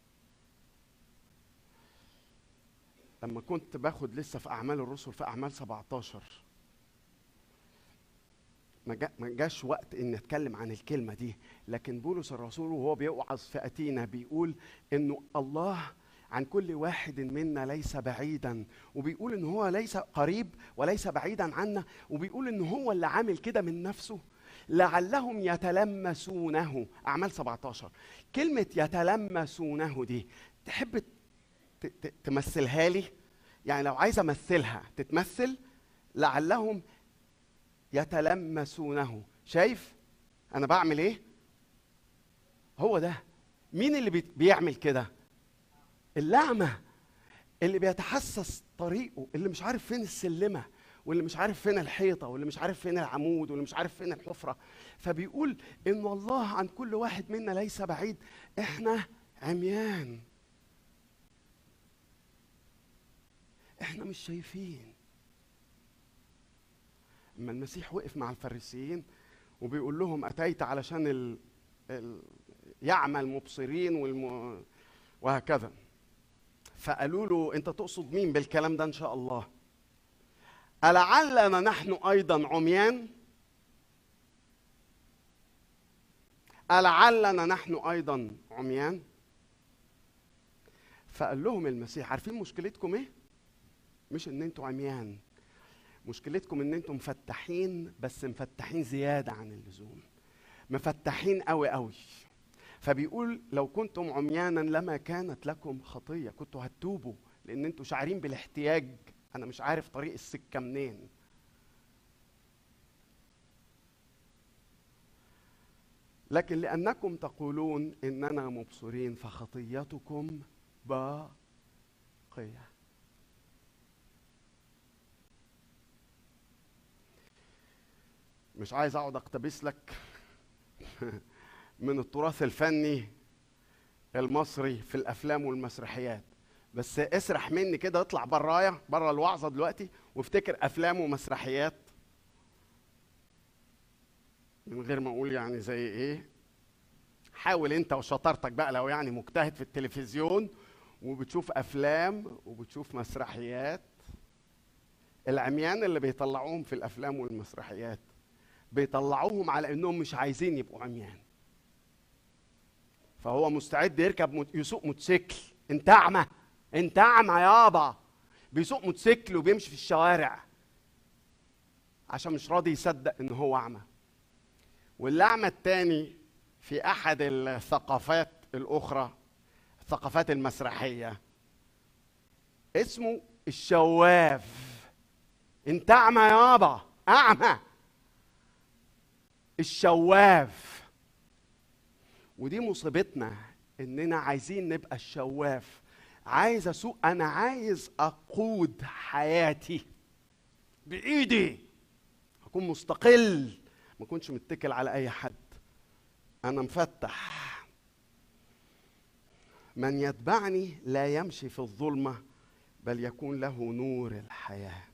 لما كنت باخد لسه في أعمال الرسل في أعمال 17 ما جا- ما جاش وقت إن اتكلم عن الكلمة دي. لكن بولس الرسول وهو بيوعظ في أتينا بيقول انه الله عن كل واحد منا ليس بعيدا. وبيقول إن هو ليس قريب وليس بعيدا عنا. وبيقول إن هو اللي عامل كده من نفسه. لعلهم يتلمسونه. أعمال 17 كلمة يتلمسونه دي تحب تمثلها لي؟ يعني لو عايز أمثلها تتمثل؟ لعلهم يتلمسونه. شايف؟ أنا بعمل إيه؟ هو ده. مين اللي بي- بيعمل كده؟ اللعمة. اللي بيتحسس طريقه اللي مش عارف فين السلمة واللي مش عارف فين الحيطة واللي مش عارف فين العمود واللي مش عارف فين الحفرة. فبيقول إن الله عن كل واحد منا ليس بعيد. إحنا عميان. إحنا مش شايفين. اما المسيح وقف مع الفريسيين وبيقول لهم أتيت علشان ال... ال... يعمى المبصرين والم... وهكذا. فقالوا له أنت تقصد مين بالكلام ده إن شاء الله؟ ألعلنا نحن أيضا عميان؟ ألعلنا نحن أيضا عميان؟ فقال لهم المسيح عارفين مشكلتكم إيه؟ مش إن أنتوا عميان. مشكلتكم إن أنتم مفتحين بس مفتحين زيادة عن اللزوم. مفتحين قوي قوي فبيقول لو كنتم عميانا لما كانت لكم خطية كنتوا هتتوبوا لأن أنتوا شاعرين بالاحتياج. أنا مش عارف طريق السكة منين. لكن لأنكم تقولون إننا مبصرين فخطيتكم باقية. مش عايز اقعد اقتبس لك من التراث الفني المصري في الافلام والمسرحيات. بس اسرح مني كده اطلع برايا بره الوعظة دلوقتي وافتكر افلام ومسرحيات. من غير ما أقول يعني زي إيه حاول انت وشطارتك بقى لو يعني مجتهد في التلفزيون وبتشوف افلام وبتشوف مسرحيات. العميان اللي بيطلعوهم في الافلام والمسرحيات. بيطلعوهم على إنهم مش عايزين يبقوا عميان. فهو مستعد يركب. يسوق موتوسيكل. انت أعمى انت أعمى يابا بيسوق موتوسيكل وبيمشي في الشوارع. عشان مش راضي يصدق إن هو أعمى. والأعمى التاني في أحد الثقافات الأخرى الثقافات المسرحية. اسمه الشواف. انت أعمى يابا أعمى. الشواف. ودي مصيبتنا إننا عايزين نبقى الشواف. عايز أسوق أنا عايز أقود حياتي بإيدي. أكون مستقل ما أكونش متكل على أي حد. أنا مفتح. من يتبعني لا يمشي في الظلمة بل يكون له نور الحياة.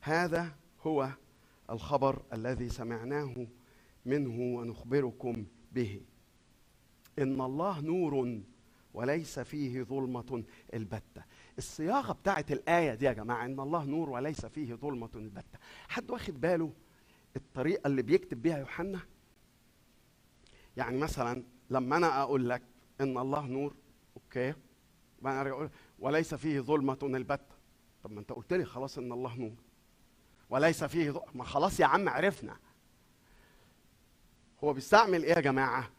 هذا هو الخبر الذي سمعناه منه ونخبركم به. إن الله نور وليس فيه ظلمة البتة. الصياغة بتاعت الآية دي يا جماعة إن الله نور وليس فيه ظلمة البتة. حد واخد باله الطريقة اللي بيكتب بيها يوحنا؟ يعني مثلا لما أنا أقول لك إن الله نور أوكي أنا أرجع أقول وليس فيه ظلمة البتة. طب ما أنت قلت لي خلاص إن الله نور. وليس فيه ظلمة ما خلاص يا عم عرفنا. هو بيستعمل إيه يا جماعة؟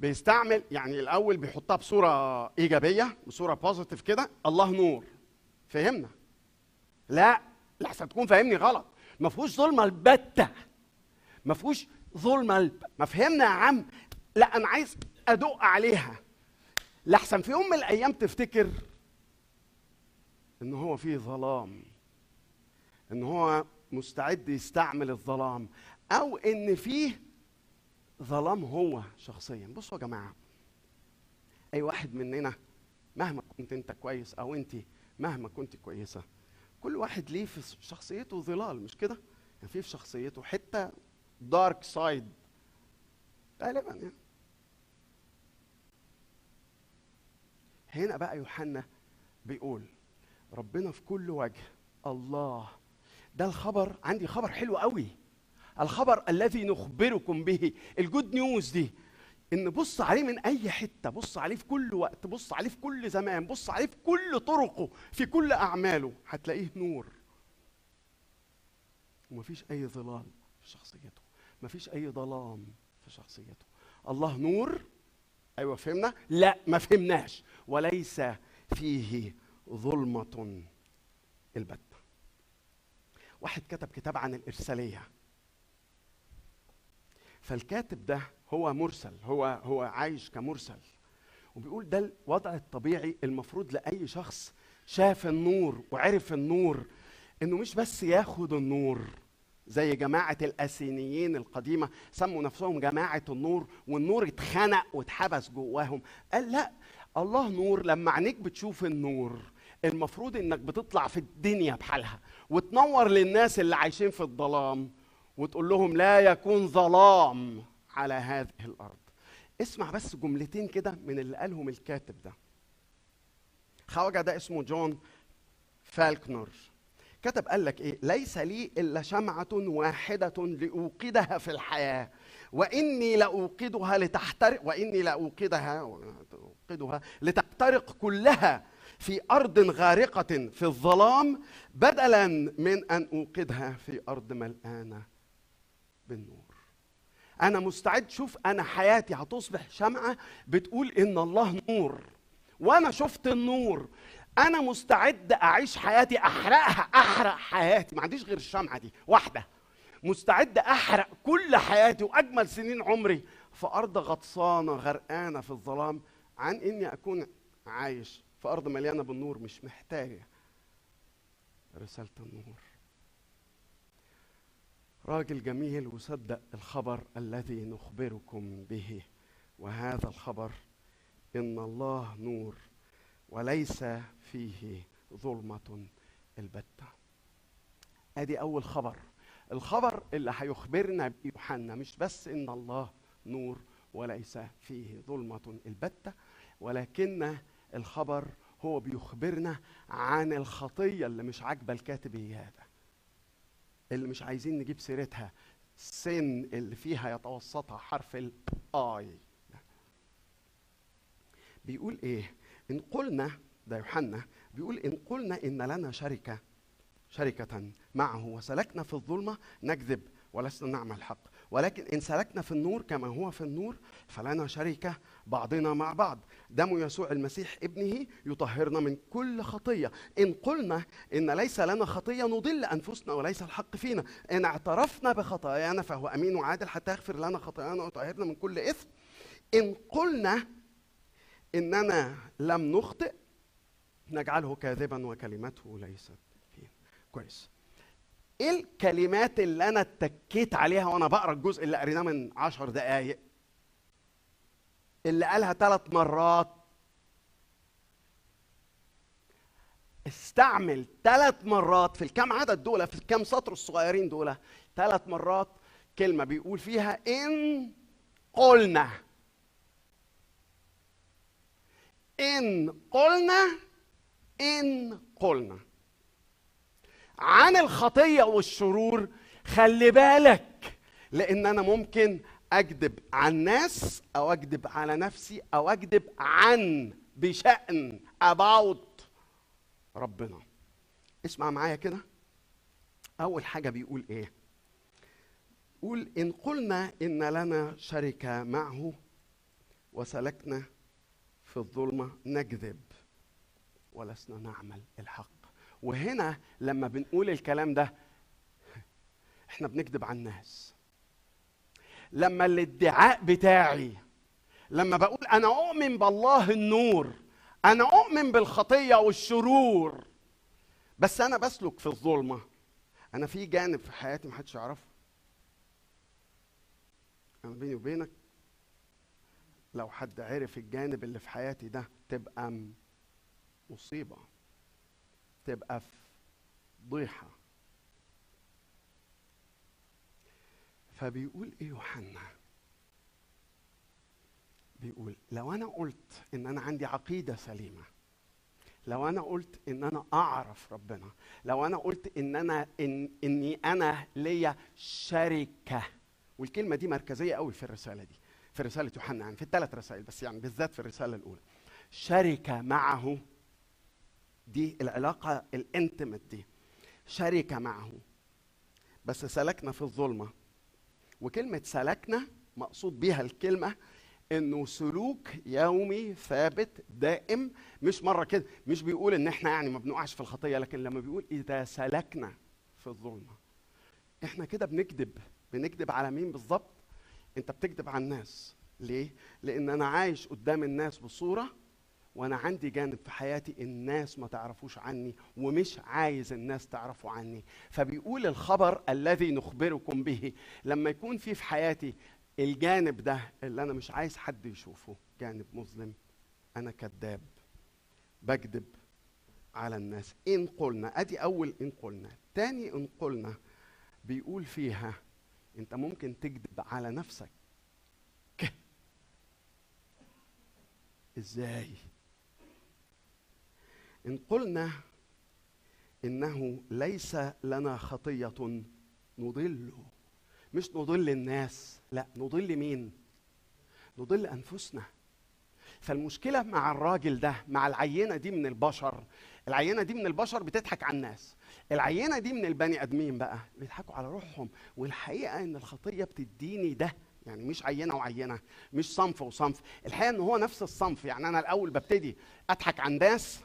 بيستعمل يعني الأول بيحطها بصورة إيجابية بصورة بوزيتيف كده الله نور. فهمنا؟ لا لحسن تكون فاهمني غلط. ما فيهوش ظلمة البتة. ما فيهوش ظلمة. ما فهمنا يا عم. لا أنا عايز أدق عليها. لحسن في يوم من الأيام تفتكر إن هو فيه ظلام. إن هو مستعد يستعمل الظلام أو إن فيه ظلام هو شخصيا. بصوا يا جماعة أي واحد مننا مهما كنت أنت كويس أو أنت مهما كنت كويسة كل واحد ليه في شخصيته ظلال مش كده؟ يعني في في شخصيته حتة دارك سايد غالبا يعني. هنا بقى يوحنا بيقول ربنا في كل وجه الله ده الخبر عندي خبر حلو قوي. الخبر الذي نخبركم به الجود نيوز دي. إن بص عليه من أي حتة بص عليه في كل وقت بص عليه في كل زمان بص عليه في كل طرقه في كل أعماله هتلاقيه نور. ومفيش أي ظلال في شخصيته. مفيش أي ظلام في شخصيته. الله نور؟ أيوه فهمنا؟ لا ما فهمناش. وليس فيه ظلمة البتة. واحد كتب كتاب عن الإرسالية. فالكاتب ده هو مرسل هو هو عايش كمرسل. وبيقول ده الوضع الطبيعي المفروض لأي شخص شاف النور وعرف النور إنه مش بس ياخد النور زي جماعة الأسينيين القديمة سموا نفسهم جماعة النور والنور اتخنق واتحبس جواهم. قال لا الله نور لما عينيك بتشوف النور المفروض إنك بتطلع في الدنيا بحالها وتنور للناس اللي عايشين في الظلام وتقول لهم لا يكون ظلام على هذه الأرض. اسمع بس جملتين كده من اللي قالهم الكاتب ده. خواجة ده اسمه جون فالكنر. كتب قال لك إيه؟ ليس لي إلا شمعة واحدة لأوقدها في الحياة وإني لأوقدها لتحترق وإني لأوقدها اوقدها لتحترق كلها في أرض غارقة في الظلام بدلا من أن اوقدها في أرض ملآنة بالنور. أنا مستعد. شوف أنا حياتي هتصبح شمعة بتقول إن الله نور وأنا شفت النور. أنا مستعد أعيش حياتي أحرقها أحرق حياتي. ما عنديش غير الشمعة دي واحدة. مستعد أحرق كل حياتي وأجمل سنين عمري في أرض غطسانة غرقانة في الظلام عن إني أكون عايش في أرض مليانة بالنور مش محتاجه رسالة النور. راجل جميل وصدق الخبر الذي نخبركم به وهذا الخبر إن الله نور وليس فيه ظلمة البتة. أدي أول خبر الخبر اللي هيخبرنا يوحنا مش بس إن الله نور وليس فيه ظلمة البتة ولكن الخبر هو بيخبرنا عن الخطية اللي مش عاجبة الكاتب اياها اللي مش عايزين نجيب سيرتها سن اللي فيها يتوسطها حرف الاي بيقول إيه؟ إن قلنا ده يوحنا بيقول إن قلنا إن لنا شركة شركة معه وسلكنا في الظلمة نكذب ولسنا نعمل الحق ولكن إن سلكنا في النور كما هو في النور فلنا شركه بعضنا مع بعض. دم يسوع المسيح ابنه يطهرنا من كل خطية. إن قلنا إن ليس لنا خطية نضل أنفسنا وليس الحق فينا. إن اعترفنا بخطايانا فهو أمين وعادل حتى يغفر لنا خطايانا ويطهرنا من كل إثم. إن قلنا إننا لم نخطئ نجعله كاذبا وكلمته ليست فيه كويس. إيه الكلمات اللي أنا اتكيت عليها وأنا بقرأ الجزء اللي قريناه من عشر دقايق؟ اللي قالها ثلاث مرات. استعمل ثلاث مرات في الكام عدد دول في الكام سطر الصغيرين دول ثلاث مرات كلمة بيقول فيها إن قلنا. إن قلنا إن قلنا. عن الخطية والشرور خلي بالك لأن أنا ممكن أكذب عن ناس أو أكذب على نفسي أو أكذب عن بشأن about ربنا. اسمع معايا كده. أول حاجة بيقول إيه؟ قول إن قلنا إن لنا شركه معه وسلكنا في الظلمة نكذب ولسنا نعمل الحق. وهنا لما بنقول الكلام ده إحنا بنكذب على الناس. لما الادعاء بتاعي لما بقول أنا أؤمن بالله النور أنا أؤمن بالخطية والشرور بس أنا بسلك في الظلمة. أنا في جانب في حياتي محدش يعرفه. أنا بيني وبينك لو حد عرف الجانب اللي في حياتي ده تبقى مصيبة. تبقى فضيحه فبيقول إيه يوحنا؟ بيقول لو أنا قلت إن أنا عندي عقيدة سليمة لو أنا قلت إن أنا أعرف ربنا لو أنا قلت إن أنا إن إني أنا ليا شركة. والكلمة دي مركزية قوي في الرسالة دي في رسالة يوحنا يعني في الثلاث رسائل بس يعني بالذات في الرسالة الأولى. شركة معه دي العلاقة الانتمت دي. شركه معه. بس سلكنا في الظلمة. وكلمة سلكنا مقصود بيها الكلمة إنه سلوك يومي ثابت دائم. مش مرة كده مش بيقول إن إحنا يعني ما بنقعش في الخطية لكن لما بيقول إذا سلكنا في الظلمة. إحنا كده بنكذب بنكذب على مين بالظبط؟ أنت بتكذب على الناس. ليه؟ لأن أنا عايش قدام الناس بصورة وأنا عندي جانب في حياتي الناس ما تعرفوش عني ومش عايز الناس تعرفوا عني. فبيقول الخبر الذي نخبركم به. لما يكون في في حياتي الجانب ده اللي أنا مش عايز حد يشوفه جانب مظلم أنا كذاب بكذب على الناس. إن قلنا أدي أول إن قلنا. تاني إن قلنا بيقول فيها أنت ممكن تكذب على نفسك. إزاي؟ إن قلنا إنه ليس لنا خطية نضله مش نضل الناس لا نضل مين؟ نضل أنفسنا. فالمشكلة مع الراجل ده مع العينة دي من البشر. العينة دي من البشر بتضحك على الناس. العينة دي من البني آدمين بقى بيضحكوا على روحهم. والحقيقة إن الخطية بتديني ده يعني مش عينة وعينة مش صنف وصنف. الحقيقة إن هو نفس الصنف يعني أنا الأول ببتدي أضحك على الناس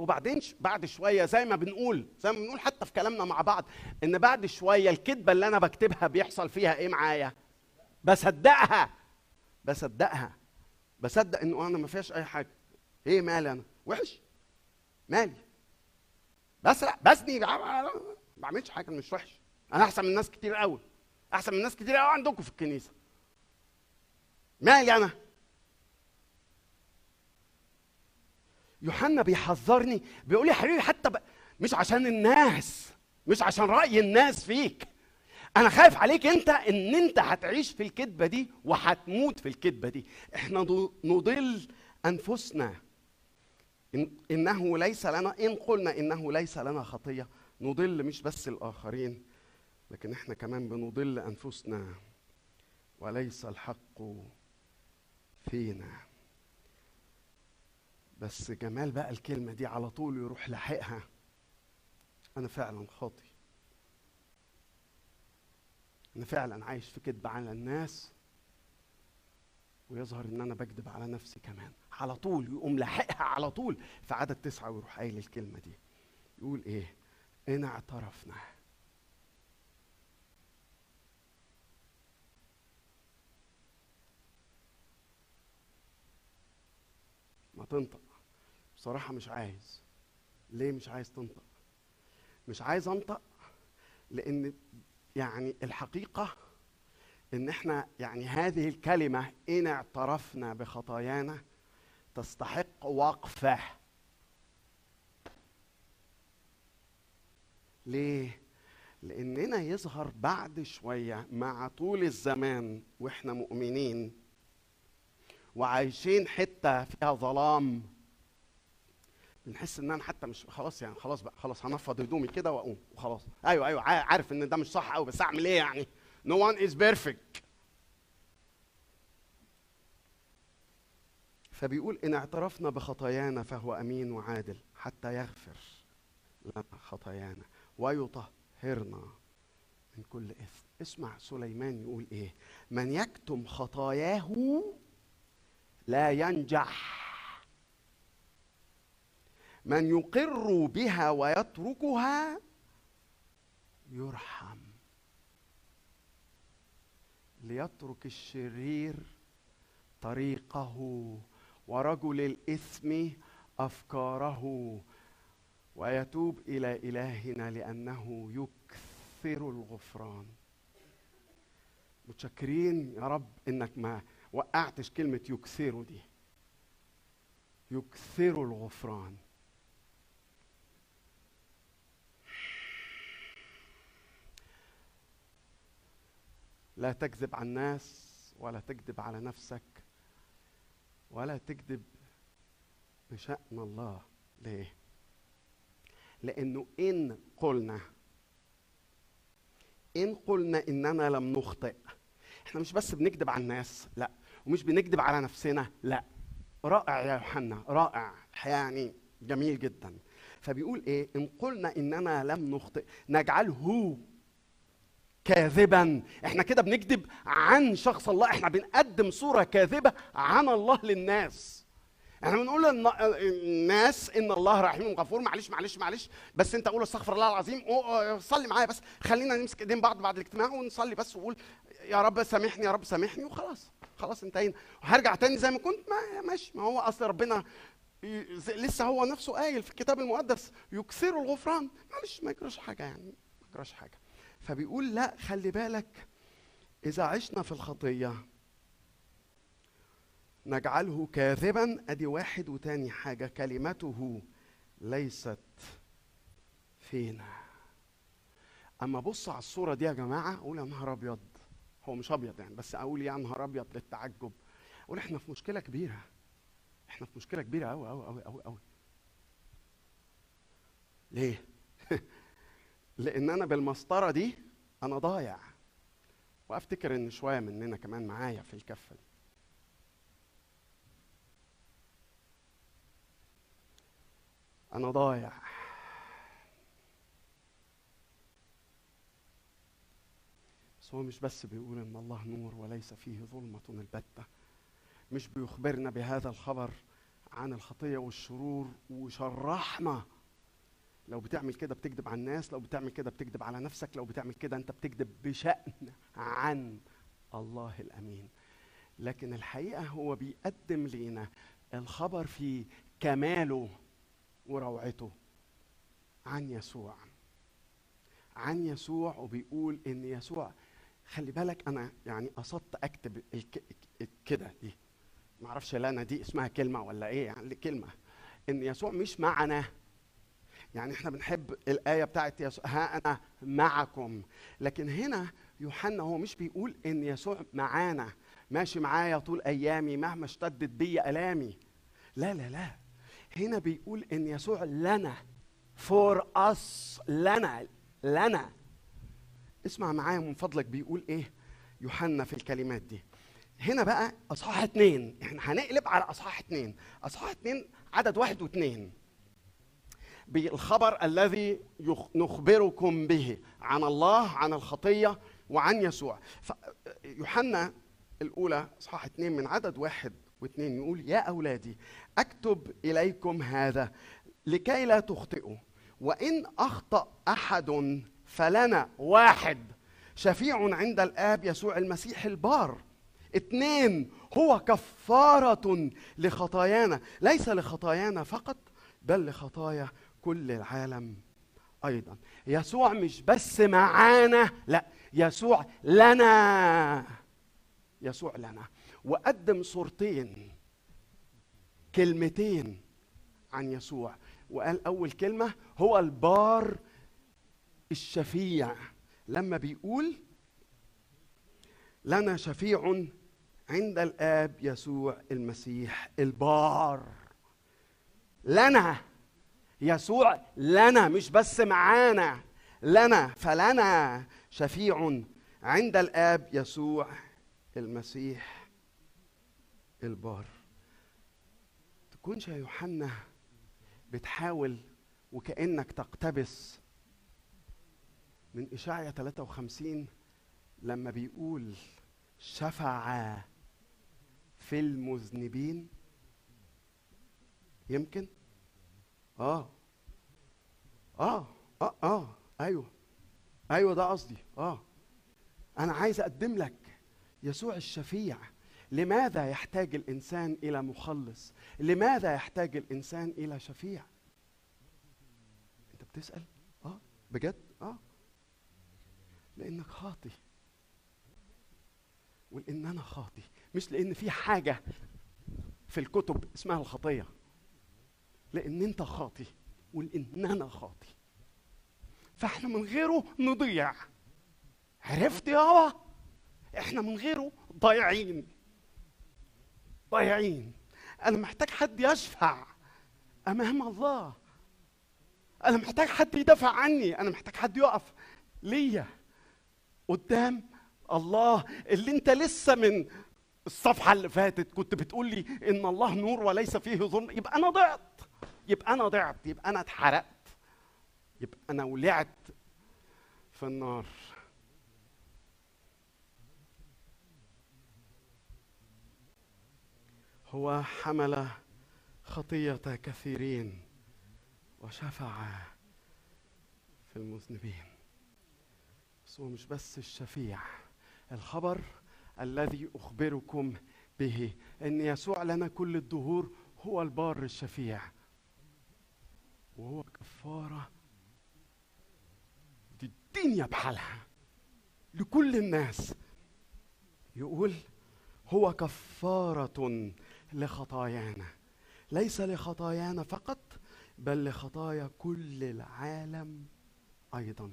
وبعدين بعد شوية زي ما بنقول زي ما بنقول حتى في كلامنا مع بعض إن بعد شوية الكذبة اللي أنا بكتبها بيحصل فيها إيه معايا؟ بصدقها بصدقها بصدق إنه أنا ما فيهاش أي حاجة. إيه مالي أنا؟ وحش. مالي. بسرق بسني ما بعملش حاجة مش وحش. أنا أحسن من ناس كتير قوي أحسن من ناس كتير قوي عندكم في الكنيسة. مالي أنا؟ يوحنا بيحذرني بيقول لي يا حبيبي حتى ب... مش عشان الناس مش عشان رأي الناس فيك. أنا خايف عليك أنت إن أنت هتعيش في الكذبة دي وهتموت في الكذبة دي. إحنا نضل أنفسنا. إن إنه ليس لنا إن قلنا إنه ليس لنا خطية نضل مش بس الآخرين لكن إحنا كمان بنضل أنفسنا. وليس الحق فينا. بس جمال بقى الكلمة دي على طول يروح لاحقها. أنا فعلا خاطي. أنا فعلا عايش في كذب على الناس ويظهر إن أنا بكذب على نفسي كمان. على طول يقوم لاحقها على طول في عدد تسعة ويروح قايل الكلمة دي. يقول إيه؟ إن اعترفنا. ما تنطق. بصراحة مش عايز. ليه مش عايز تنطق؟ مش عايز أنطق لأن يعني الحقيقة إن إحنا يعني هذه الكلمة إن اعترفنا بخطايانا تستحق وقفة. ليه؟ لأننا يظهر بعد شوية مع طول الزمان وإحنا مؤمنين وعايشين حتة فيها ظلام. بنحس إن أنا حتى مش خلاص يعني خلاص بقى خلاص هنفض هدومي كده وأقوم وخلاص أيوه أيوه عا- عارف إن ده مش صح قوي بس أعمل إيه يعني؟ No one is perfect. فبيقول إن اعترفنا بخطايانا فهو أمين وعادل حتى يغفر لنا خطايانا ويطهرنا من كل إثم. اسمع سليمان يقول إيه؟ من يكتم خطاياه لا ينجح. من يقر بها ويتركها يرحم. ليترك الشرير طريقه ورجل الإثم أفكاره ويتوب إلى إلهنا لأنه يكثر الغفران. متشكرين يا رب إنك ما وقعتش كلمة يكثر دي. يكثر الغفران. لا تكذب على الناس ولا تكذب على نفسك ولا تكذب بشأن الله. ليه؟ لأنه إن قلنا إن قلنا إننا لم نخطئ إحنا مش بس بنكذب على الناس لا. ومش بنكذب على نفسنا لا. رائع يا يوحنا رائع يعني جميل جدا. فبيقول إيه؟ إن قلنا إننا لم نخطئ نجعله كاذبا. إحنا كده بنكذب عن شخص الله. إحنا بنقدم صورة كاذبة عن الله للناس. إحنا بنقول للناس إن الله رحيم غفور. معلش معلش معلش. بس أنت قول استغفر الله العظيم. صلي معايا بس. خلينا نمسك إيدين بعض بعد الاجتماع ونصلي بس وقول يا رب سامحني يا رب سامحني. وخلاص خلاص انتهينا. وهرجع تاني زي ما كنت. ما ماشي. ما هو أصل ربنا لسه هو نفسه قايل في الكتاب المقدس يكثر الغفران. معلش ما يجراش حاجة يعني. ما يجراش حاجة. فبيقول لا خلي بالك إذا عشنا في الخطية نجعله كاذبا. أدي واحد وتاني حاجة. كلمته ليست فينا. أما بص على الصورة دي يا جماعة أقول يا نهار أبيض. هو مش أبيض يعني بس أقول يا نهار أبيض للتعجب. أقول إحنا في مشكلة كبيرة. إحنا في مشكلة كبيرة أوي أوي أوي أوي أوي. ليه؟ لأن أنا بالمسطره دي أنا ضايع. وافتكر ان شوية مننا كمان معايا في الكفه دي. أنا ضايع. بس هو مش بس بيقول إن الله نور وليس فيه ظلمة البتة. مش بيخبرنا بهذا الخبر عن الخطية والشرور وشرحنا لو بتعمل كده بتكذب على الناس لو بتعمل كده بتكذب على نفسك لو بتعمل كده انت بتكذب بشأن عن الله الأمين. لكن الحقيقة هو بيقدم لنا الخبر في كماله وروعته عن يسوع. عن يسوع وبيقول إن يسوع خلي بالك أنا يعني قصدت أكتب كده دي. ما أعرفش لا دي اسمها كلمة ولا إيه يعني كلمة. إن يسوع مش معنا يعني إحنا بنحب الآية بتاعت يسوع ها أنا معكم. لكن هنا يوحنا هو مش بيقول إن يسوع معانا ماشي معايا طول أيامي مهما اشتدت بي ألامي. لا لا لا. هنا بيقول إن يسوع لنا فور أس لنا لنا. اسمع معايا من فضلك بيقول إيه يوحنا في الكلمات دي. هنا بقى أصحاح اتنين. إحنا هنقلب على أصحاح اتنين. أصحاح اتنين عدد واحد واثنين بالخبر الذي نخبركم به عن الله عن الخطية وعن يسوع. يوحنا الأولى صحاح اثنين من عدد واحد واثنين يقول يا أولادي أكتب إليكم هذا لكي لا تخطئوا وإن أخطأ أحد فلنا واحد. شفيع عند الآب يسوع المسيح البار. اثنين هو كفارة لخطايانا. ليس لخطايانا فقط بل لخطايا كل العالم أيضا. يسوع مش بس معانا لا يسوع لنا. يسوع لنا. وقدم صورتين كلمتين عن يسوع. وقال أول كلمة هو البار الشفيع. لما بيقول لنا شفيع عند الآب يسوع المسيح البار. لنا. يسوع لنا مش بس معانا لنا. فلنا شفيع عند الآب يسوع المسيح البار. تكونش يا يوحنا بتحاول وكأنك تقتبس من اشعيا 53 لما بيقول شفع في المذنبين. يمكن؟ آه. آه. آه. آه. أيوه. أيوه ده قصدي. آه. أنا عايز أقدم لك يسوع الشفيع. لماذا يحتاج الإنسان إلى مخلص؟ لماذا يحتاج الإنسان إلى شفيع؟ أنت بتسأل؟ آه. بجد؟ آه. لأنك خاطي. ولان أنا خاطي مش لأن في حاجة في الكتب اسمها الخطية. لأن انت خاطي ولان أنا خاطي. فاحنا من غيره نضيع. عرفت يابا إحنا من غيره ضايعين. ضايعين. أنا محتاج حد يشفع امام الله. أنا محتاج حد يدافع عني. أنا محتاج حد يقف ليا قدام الله. اللي انت لسه من الصفحة اللي فاتت كنت بتقول لي إن الله نور وليس فيه ظلم. يبقى أنا ضعت. يبقى أنا ضعت يبقى أنا اتحرقت يبقى أنا ولعت في النار. هو حمل خطية كثيرين وشفع في المذنبين. بس هو مش بس الشفيع الخبر الذي أخبركم به إن يسوع لنا كل الدهور هو البار الشفيع. وهو كفارة. دي الدنيا بحالها. لكل الناس. يقول هو كفارة لخطايانا. ليس لخطايانا فقط بل لخطايا كل العالم أيضا.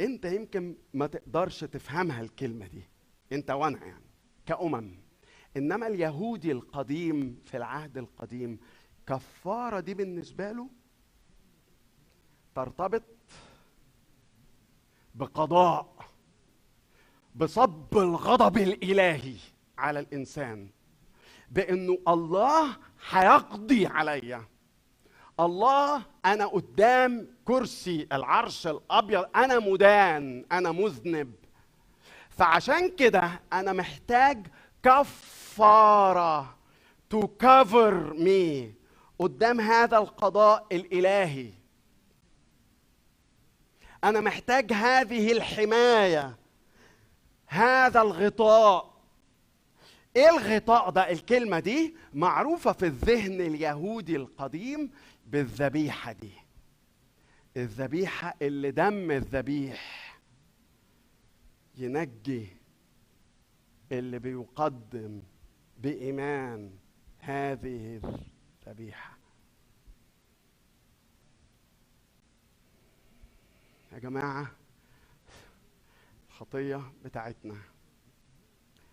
أنت يمكن ما تقدرش تفهمها الكلمة دي. أنت وأنا يعني كأمم. إنما اليهودي القديم في العهد القديم كفارة دي بالنسبة له ترتبط بقضاء بصب الغضب الإلهي على الإنسان بإنه الله هيقضي عليا. الله أنا قدام كرسي العرش الأبيض أنا مدان أنا مذنب. فعشان كده أنا محتاج كفارة to cover me. قدام هذا القضاء الإلهي. أنا محتاج هذه الحماية هذا الغطاء. إيه الغطاء ده؟ الكلمة دي معروفة في الذهن اليهودي القديم بالذبيحة دي. الذبيحة اللي دم الذبيح ينجي اللي بيقدم بإيمان هذه الذبيحة. يا جماعة الخطية بتاعتنا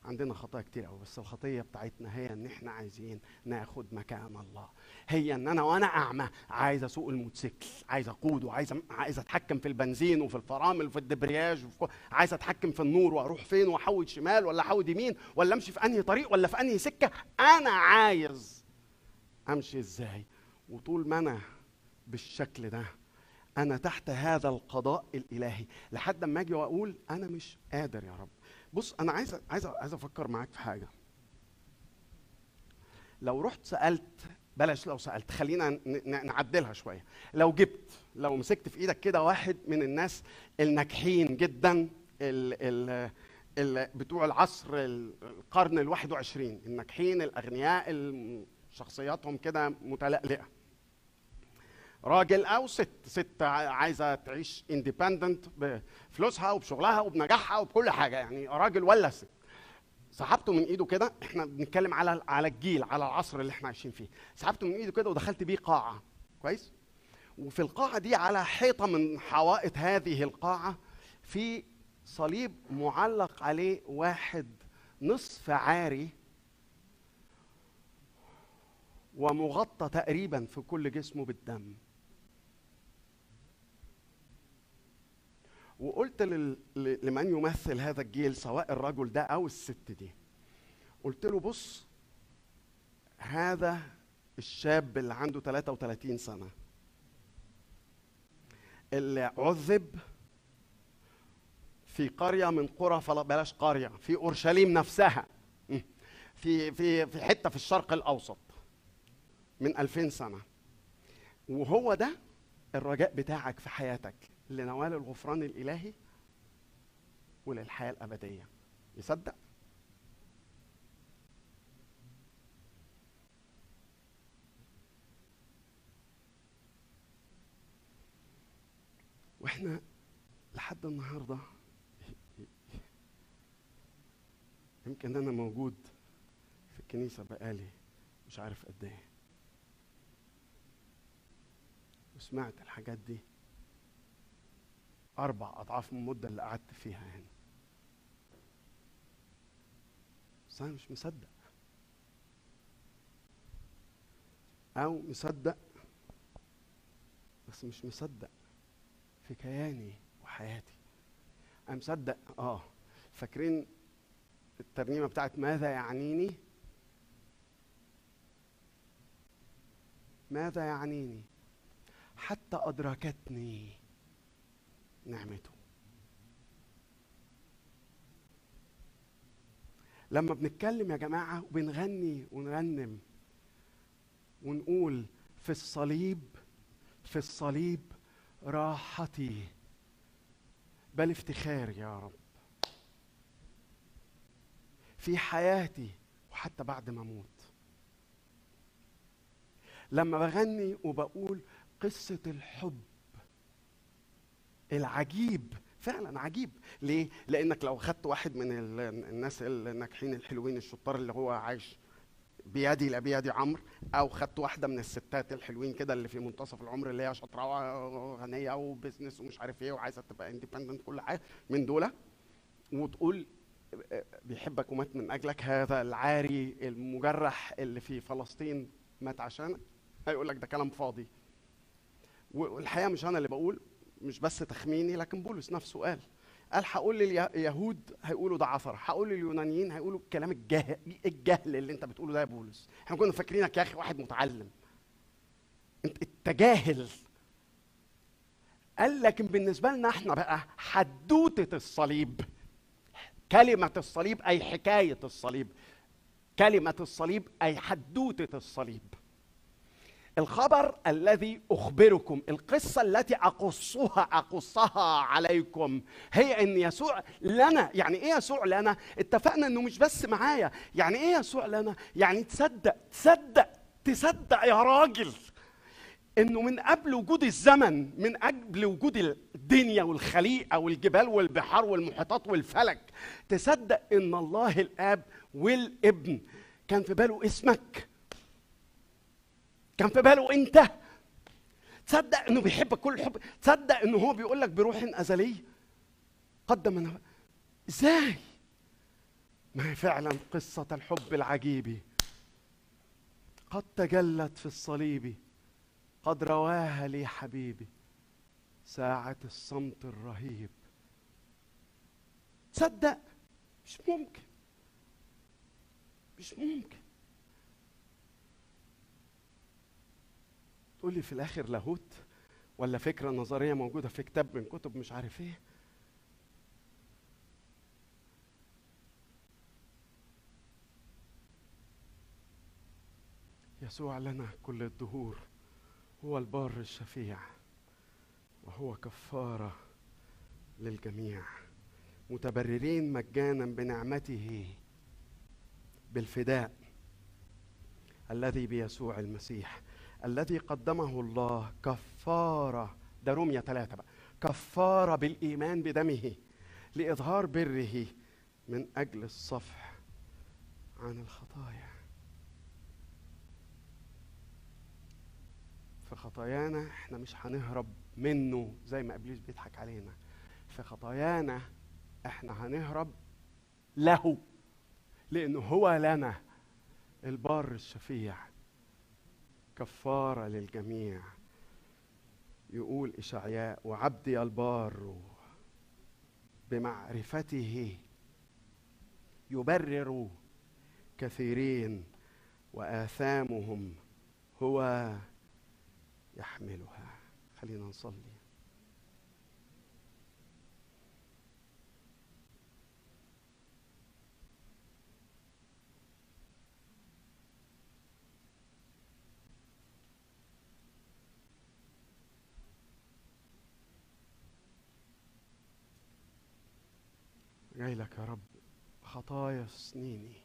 عندنا خطايا كتير قوي بس الخطية بتاعتنا هي إن إحنا عايزين ناخد مكان الله. هي إن أنا وأنا أعمى عايز أسوق الموتوسيكل عايز اقوده عايز عايز أتحكم في البنزين وفي الفرامل وفي الدبرياج وفي عايز أتحكم في النور وأروح فين وأحود شمال ولا أحود يمين ولا أمشي في أنهي طريق ولا في أنهي سكة. أنا عايز أمشي إزاي؟ وطول ما أنا بالشكل ده أنا تحت هذا القضاء الإلهي. لحد ما أجي وأقول أنا مش قادر يا رب. بص أنا عايز عايز عايز أفكر معاك في حاجة. لو رحت سألت بلاش لو سألت خلينا نعدلها شوية. لو جبت لو مسكت في إيدك كده واحد من الناس الناجحين جدا ال ال ال بتوع العصر ال- القرن الواحد وعشرين الناجحين الأغنياء ال- شخصياتهم كده متلألئة. راجل أو ست ست عايزة تعيش independent بفلوسها وبشغلها وبنجاحها وبكل حاجة يعني راجل ولا ست. سحبته من إيده كده إحنا بنتكلم على على الجيل على العصر اللي إحنا عايشين فيه. سحبته من إيده كده ودخلت بيه قاعة. كويس؟ وفي القاعة دي على حيطة من حوائط هذه القاعة في صليب معلق عليه واحد نصف عاري ومغطى تقريبا في كل جسمه بالدم وقلت لمن يمثل هذا الجيل سواء الرجل ده أو الست دي قلت له بص هذا الشاب اللي عنده 33 سنة اللي عذب في قرية من قرى فلا بلاش قرية في أورشليم نفسها. في في في حتة في الشرق الأوسط من 2000 سنة. وهو ده الرجاء بتاعك في حياتك لنوال الغفران الإلهي وللحياة الأبدية. يصدق؟ وإحنا لحد النهارده يمكن أنا موجود في الكنيسة بقالي مش عارف قد إيه. وسمعت الحاجات دي. أربع أضعاف من المدة اللي قعدت فيها هنا بس أنا مش مصدق. أو مصدق بس مش مصدق في كياني وحياتي. أنا مصدق آه. فاكرين الترنيمة بتاعت ماذا يعنيني؟ ماذا يعنيني؟ حتى أدركتني نعمته. لما بنتكلم يا جماعة وبنغني ونرنم ونقول في الصليب في الصليب راحتي بل افتخاري يا رب. في حياتي وحتى بعد ما أموت. لما بغني وبقول قصة الحب. العجيب فعلا عجيب. ليه؟ لأنك لو خدت واحد من ال- الناس الناجحين الحلوين الشطار اللي هو عايش بيدي لا بيدي عمرو أو خدت واحدة من الستات الحلوين كده اللي في منتصف العمر اللي هي شاطرة وغنية وبزنس ومش عارف إيه وعايزة تبقى independent كل حاجة من دول وتقول بيحبك ومات من أجلك هذا العاري المجرح اللي في فلسطين مات عشانك هيقول لك ده كلام فاضي. والحقيقة مش أنا اللي بقول مش بس تخميني لكن بولس نفسه قال. قال هقول لليهود هيقولوا ده عثره هقول لليونانيين هيقولوا الكلام الجهل الجهل اللي أنت بتقوله ده يا بولس. إحنا كنا فاكرينك يا أخي واحد متعلم. أنت انت جاهل قال لكن بالنسبة لنا إحنا بقى حدوتة الصليب. كلمة الصليب أي حكاية الصليب. كلمة الصليب أي حدوتة الصليب. الخبر الذي أخبركم القصة التي أقصها أقصها عليكم. هي إن يسوع لنا يعني إيه يسوع لنا؟ اتفقنا إنه مش بس معايا. يعني إيه يسوع لنا؟ يعني تصدق تصدق تصدق يا راجل إنه من قبل وجود الزمن من قبل وجود الدنيا والخليقة والجبال والبحار والمحيطات والفلك تصدق إن الله الآب والابن كان في باله اسمك. كان في باله انت. تصدق انه بيحبك كل الحب تصدق انه هو بيقول لك بروح أزلي؟ قدم أنا. إزاي؟ ما هي فعلا قصة الحب العجيب. قد تجلت في الصليب قد رواها لي حبيبي ساعة الصمت الرهيب. تصدق؟ مش ممكن. مش ممكن. تقول لي في الآخر لاهوت ولا فكرة نظرية موجودة في كتاب من كتب مش عارف إيه؟ يسوع لنا كل الدهور هو البار الشفيع وهو كفارة للجميع متبررين مجانا بنعمته بالفداء الذي بيسوع المسيح. الذي قدمه الله كفارة ده رومية ثلاثة بقى كفارة بالإيمان بدمه لإظهار بره من أجل الصفح عن الخطايا. في خطايانا إحنا مش هنهرب منه زي ما إبليس بيضحك علينا. في خطايانا إحنا هنهرب له لأنه هو لنا البار الشفيع. كفارة للجميع. يقول إشعياء وعبدي البار بمعرفته يبرر كثيرين وآثامهم هو يحملها. خلينا نصلي. جاي لك يا رب. خطايا سنيني.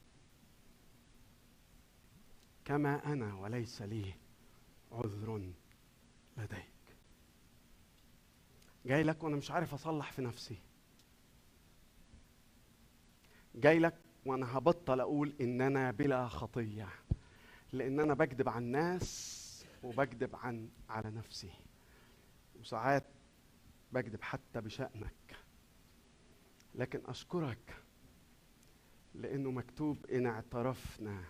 كما أنا وليس لي عذر لديك. جاي لك وأنا مش عارف أصلح في نفسي. جاي لك وأنا هبطل أقول إن أنا بلا خطية. لأن أنا بكذب عن الناس وبكذب عن على نفسي. وساعات بكذب حتى بشأنك. لكن أشكرك لأنه مكتوب إن اعترفنا.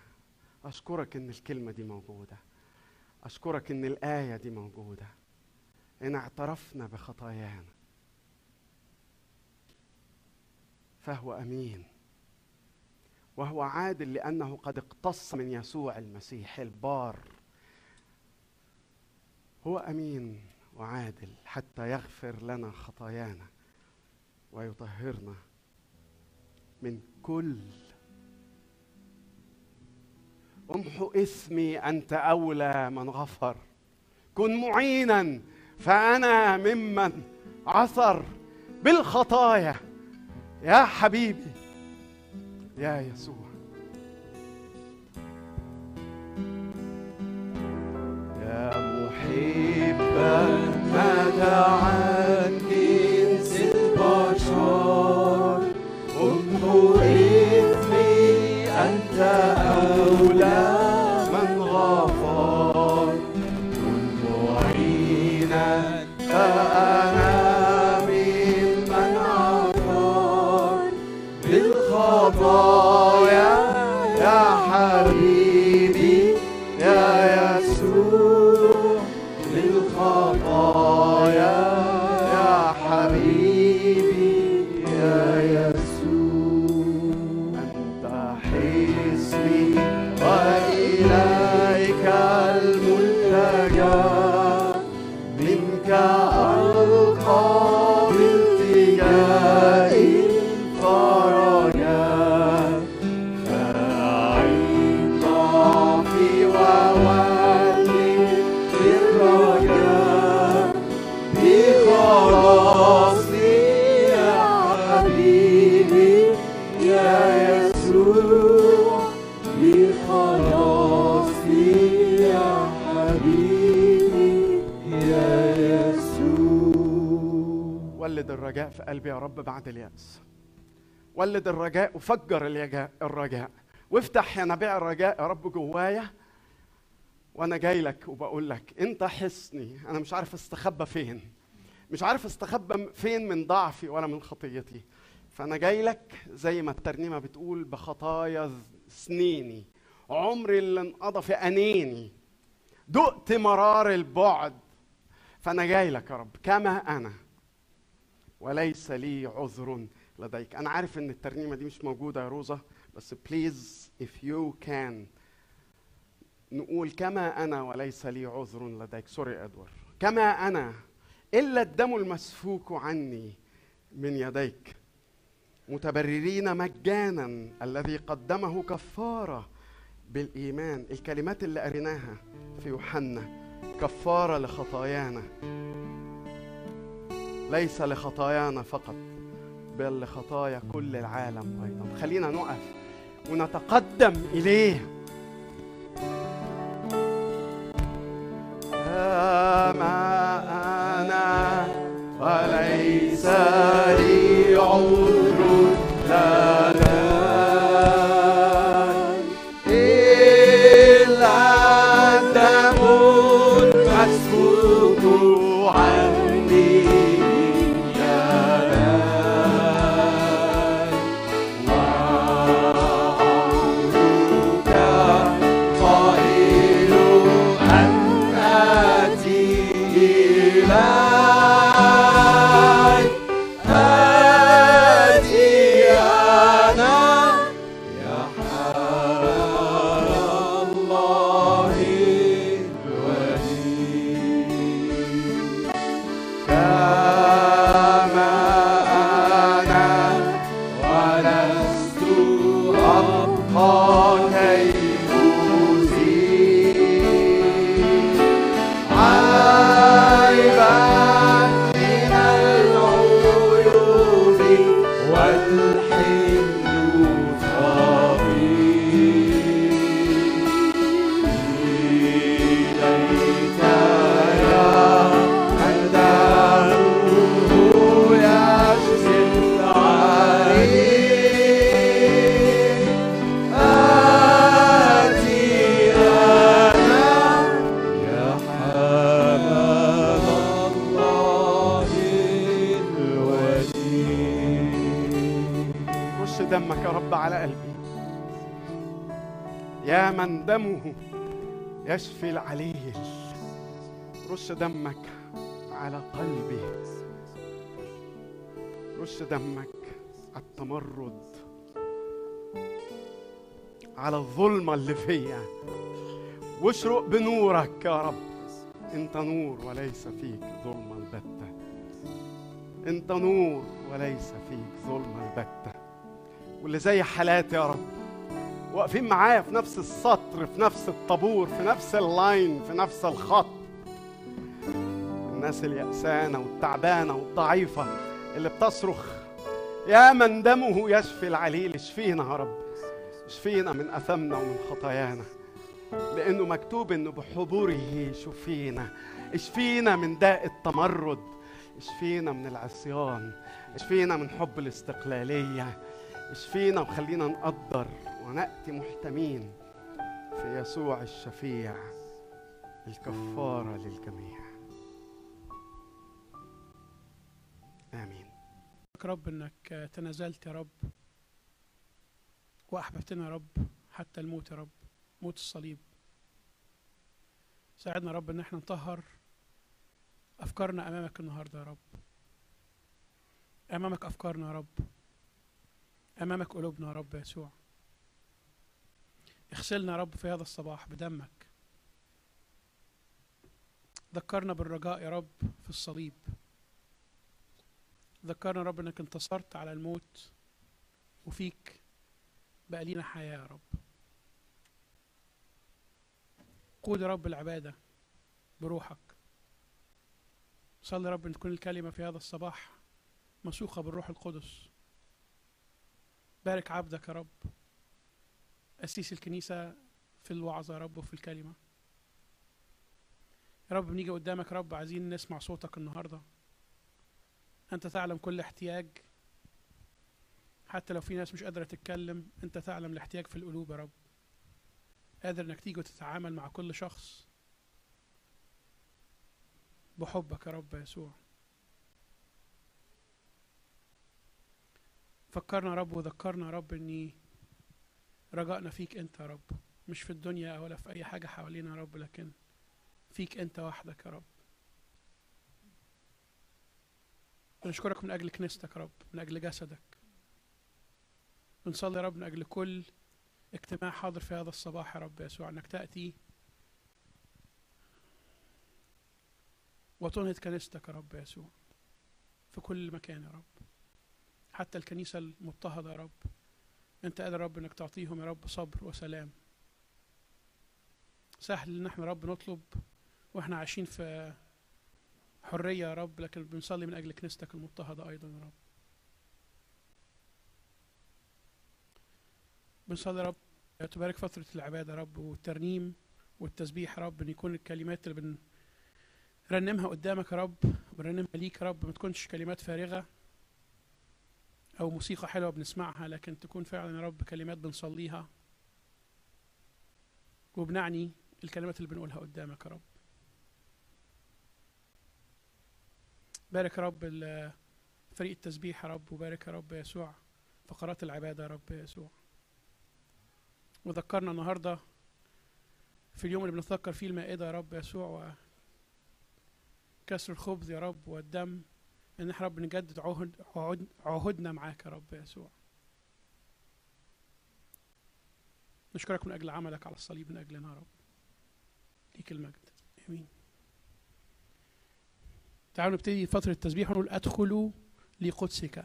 أشكرك إن الكلمة دي موجودة. أشكرك إن الآية دي موجودة. إن اعترفنا بخطايانا. فهو أمين. وهو عادل لأنه قد اقتص من يسوع المسيح البار. هو أمين وعادل حتى يغفر لنا خطايانا. ويطهرنا من كل امحو إثمي أنت أولى من غفر. كن معينا فأنا ممن عثر بالخطايا. يا حبيبي يا يسوع. يا محبا مات قلبي يا رب بعد اليأس. ولد الرجاء وفجر الرجاء. وافتح ينابيع الرجاء يا رب جوايا وأنا جاي لك وبقول لك أنت حصني أنا مش عارف أستخبى فين. مش عارف أستخبى فين من ضعفي ولا من خطيتي. فأنا جاي لك زي ما الترنيمة بتقول بخطايا سنيني. عمري اللي انقضى في أنيني. دقت مرار البعد. فأنا جاي لك يا رب كما أنا. وليس لي عذر لديك. أنا عارف إن الترنيمة دي مش موجودة يا روزا بس please if you can. نقول كما أنا وليس لي عذر لديك. sorry ادوار كما أنا إلا الدم المسفوك عني من يديك. متبررين مجانا الذي قدمه كفارة بالإيمان. الكلمات اللي قريناها في يوحنا كفارة لخطايانا. ليس لخطايانا فقط بل لخطايا كل العالم أيضا. خلينا نقف ونتقدم إليه. كما أنا وليس لي عذر. يشفي العليل رش دمك على قلبي. رش دمك على التمرد. على الظلمة اللي فيا. واشرق بنورك يا رب. انت نور وليس فيك ظلمة البتة. انت نور وليس فيك ظلمة البتة. واللي زي حالاتي يا رب. واقفين معايا في نفس السطر في نفس الطابور في نفس اللاين في نفس الخط. الناس اليأسانة والتعبانة والضعيفة اللي بتصرخ يا من دمه يشفي العليل اشفينا يا رب اشفينا من أثمنا ومن خطايانا لأنه مكتوب إنه بحضوره شفينا اشفينا من داء التمرد اشفينا من العصيان اشفينا من حب الاستقلالية اشفينا وخلينا نقدر ونأتي محتمين في يسوع الشفيع الكفارة للجميع. آمين. رب إنك تنازلت يا رب وأحببتنا يا رب حتى الموت يا رب موت الصليب. ساعدنا يا رب إن إحنا نطهر أفكارنا أمامك النهارده يا رب. أمامك أفكارنا يا رب. أمامك قلوبنا يا رب يسوع. اغسلنا يا رب في هذا الصباح بدمك. ذكرنا بالرجاء يا رب في الصليب. ذكرنا يا رب إنك انتصرت على الموت وفيك بقى لينا حياة يا رب. قود يا رب العبادة بروحك. صلي يا رب إن تكون الكلمة في هذا الصباح مسوقة بالروح القدس. بارك عبدك يا رب. أسيس الكنيسة في الوعظة يا رب وفي الكلمة. يا رب بنيجي قدامك. يا رب عايزين نسمع صوتك النهارده. أنت تعلم كل احتياج. حتى لو في ناس مش قادرة تتكلم أنت تعلم الاحتياج في القلوب يا رب. قادر إنك تيجي وتتعامل مع كل شخص بحبك يا رب يسوع. فكرنا يا رب وذكرنا يا رب إني رجائنا فيك أنت يا رب. مش في الدنيا ولا في أي حاجة حوالينا يا رب لكن فيك أنت وحدك يا رب. بنشكرك من أجل كنيستك يا رب من أجل جسدك. بنصلي يا رب من أجل كل اجتماع حاضر في هذا الصباح يا رب يسوع أنك تأتي وتنهض كنيستك يا رب يسوع في كل مكان يا رب. حتى الكنيسة المضطهدة يا رب. أنت قادر يا رب أنك تعطيهم يا رب صبر وسلام. سهل إن إحنا يا رب نطلب وإحنا عايشين في حرية يا رب لكن بنصلي من أجل كنيستك المضطهدة أيضا يا رب. بنصلي يا رب تبارك فترة العبادة يا رب والترنيم والتسبيح يا رب إن يكون الكلمات اللي بنرنمها قدامك يا رب بنرنمها ليك يا رب ما تكونش كلمات فارغة. أو موسيقى حلوة بنسمعها لكن تكون فعلا يا رب كلمات بنصليها. وبنعني الكلمات اللي بنقولها قدامك يا رب. بارك يا رب فريق التسبيح يا رب وبارك يا رب يسوع فقرات العبادة يا رب يسوع. وذكرنا النهاردة في اليوم اللي بنتذكر فيه المائدة يا رب يسوع وكسر الخبز يا رب والدم إن إحنا رب نجدد عهد عهد عهدنا معاك يا رب يسوع. نشكرك من أجل عملك على الصليب من أجلنا يا رب. ليك المجد. آمين. تعالوا نبتدي فترة التسبيح ونقول أدخلوا لقدسك.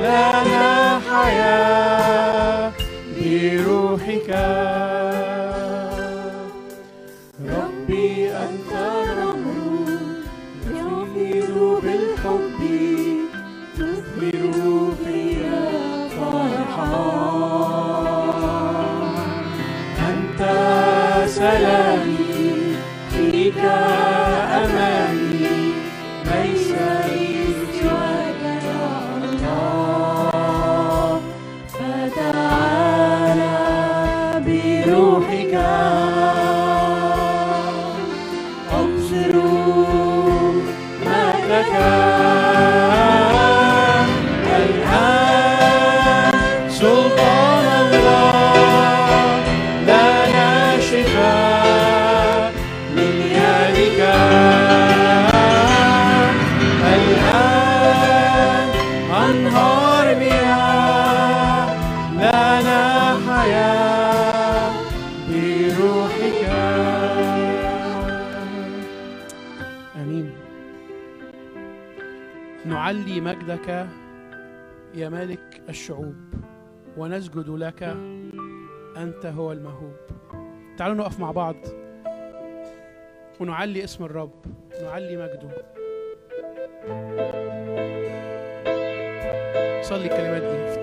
لنا حياة بروحك. لك يا مالك الشعوب ونسجد لك أنت هو المهوب. تعالوا نقف مع بعض ونعلي اسم الرب نعلي مجده. صلي الكلمات دي.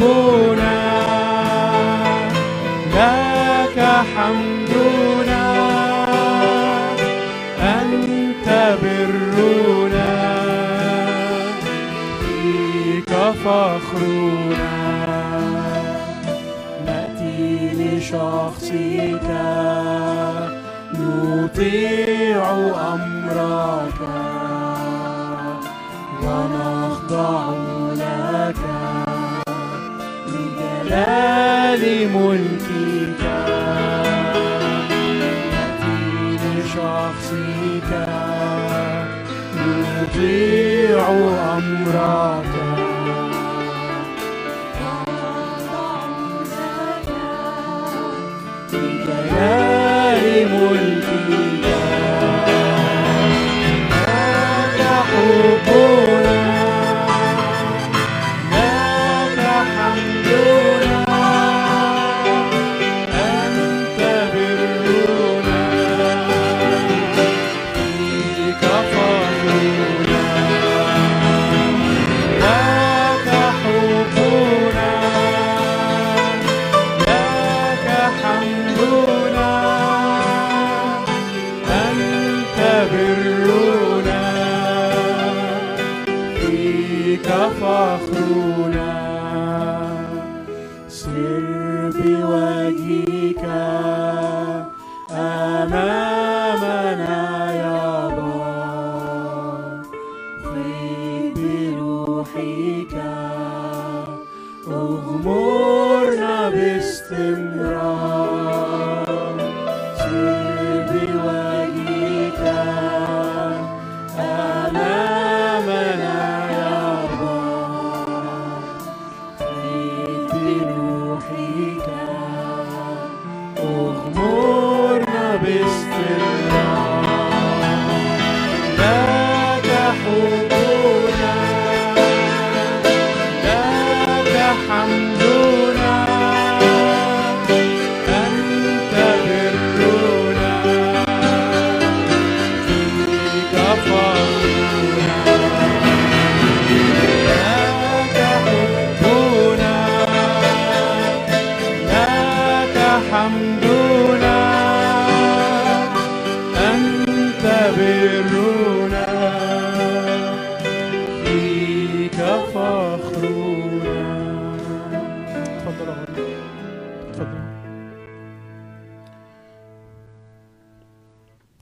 ربنا لك حمدنا أنت برنا فيك فخرنا نأتي لشخصك نطيع أمرك ونخضع ملكك نأتي لشخصك نطيع أمرك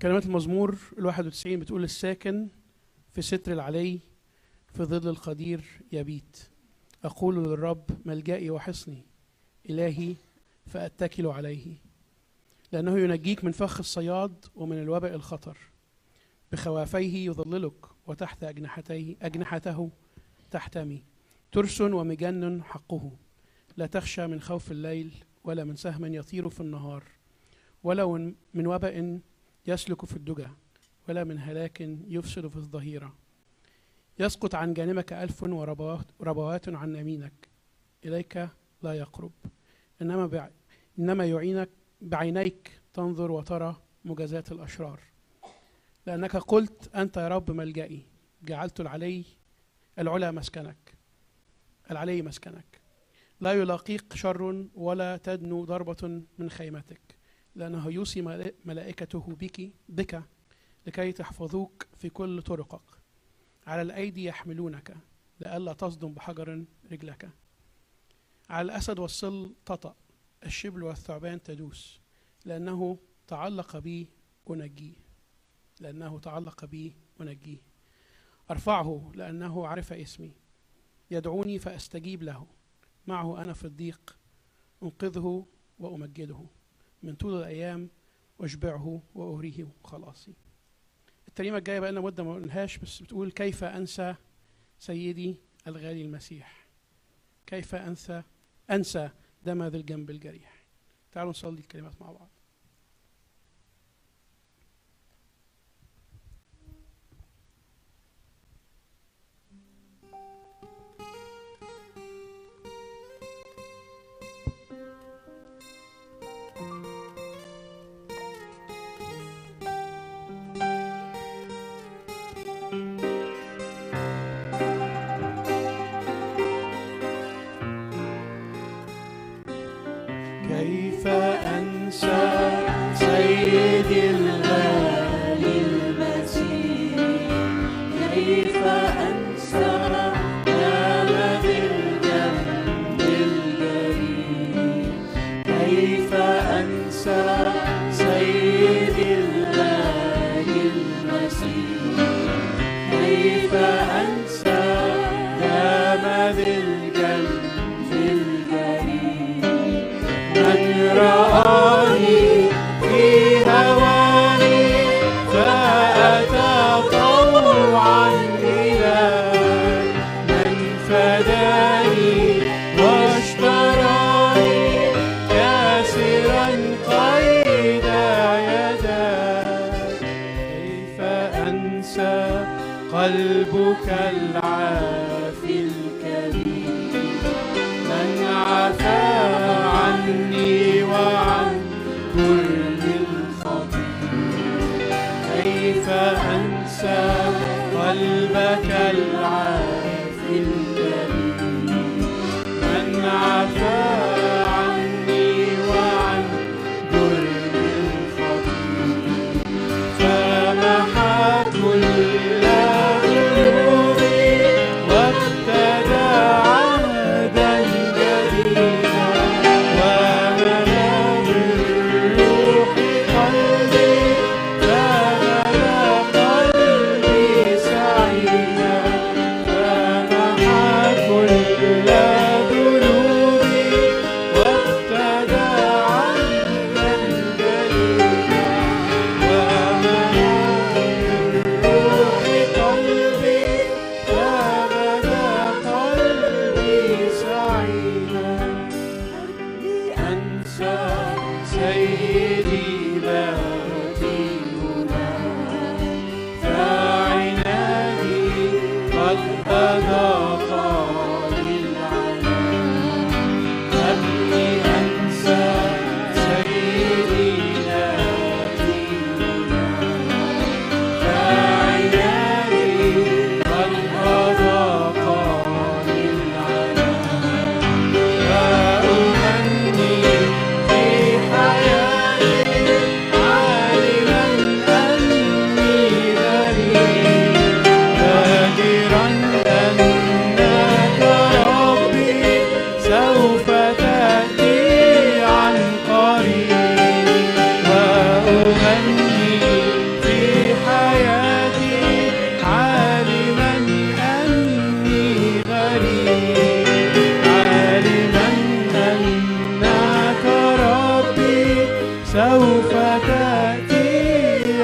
كلمات المزمور ال 91 بتقول الساكن في ستر العلي في ظل القدير يبيت. أقول للرب ملجئي وحصني إلهي فأتكل عليه. لأنه ينجيك من فخ الصياد ومن الوباء الخطر. بخوافيه يظللك وتحت أجنحتيه أجنحته تحتمي. ترس ومجن حقه. لا تخشى من خوف الليل ولا من سهم يطير في النهار. من- من وباء يسلك في الدجى ولا من هلاك يفسد في الظهيرة. يسقط عن جانبك ألف وربوات ربوات عن يمينك. إليك لا يقرب. إنما. إنما يعينك بعينيك تنظر وترى مجازات الأشرار. لأنك قلت أنت يا رب ملجئي جعلت العلي العلا مسكنك. العلي مسكنك. لا يلاقيك شر ولا تدنو ضربة من خيمتك. لأنه يوصي ملا- ملائكته بك بك لكي تحفظوك في كل طرقك. على الأيدي يحملونك لئلا تصدم بحجر رجلك. على الأسد والصل تطأ الشبل والثعبان تدوس. لأنه تعلق بي أنجيه. لأنه تعلق بي أنجيه. أرفعه لأنه عرف اسمي. يدعوني فأستجيب له. معه أنا في الضيق أنقذه وأمجده. من طول الأيام أشبعه وأريه خلاصي. الترنيمة الجاية بقى لنا مدة ما قلناهاش بس بتقول كيف أنسى سيدي الغالي المسيح؟ كيف أنسى أنسى دم ذي الجنب الجريح؟ تعالوا نصلي الكلمات مع بعض.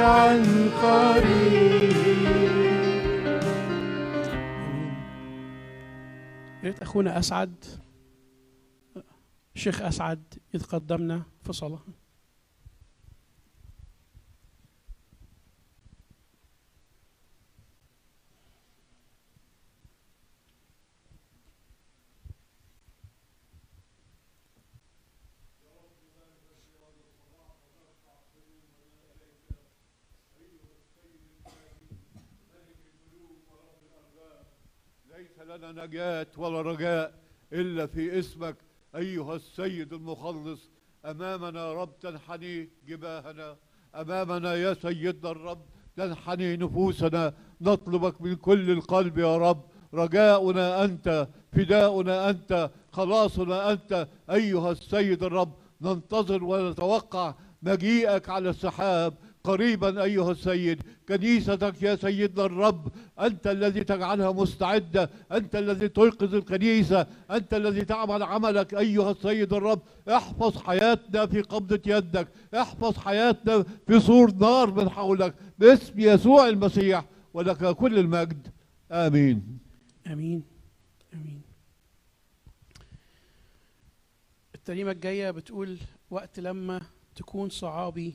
عن أخونا أسعد. الشيخ أسعد يتقدمنا في صلاه لنا نجاة ولا رجاء إلا في اسمك أيها السيد المخلص. أمامنا رب تنحني جباهنا. أمامنا يا سيدنا الرب تنحني نفوسنا. نطلبك من كل القلب يا رب. رجاؤنا أنت فداؤنا أنت خلاصنا أنت. أيها السيد الرب ننتظر ونتوقع مجيئك على السحاب. قريبا أيها السيد. كنيستك يا سيدنا الرب أنت الذي تجعلها مستعدة أنت الذي تيقظ الكنيسة أنت الذي تعمل عملك أيها السيد الرب. احفظ حياتنا في قبضة يدك احفظ حياتنا في سور نار من حولك باسم يسوع المسيح ولك كل المجد. آمين. آمين. آمين. الترنيمة الجاية بتقول وقت لما تكون صعابي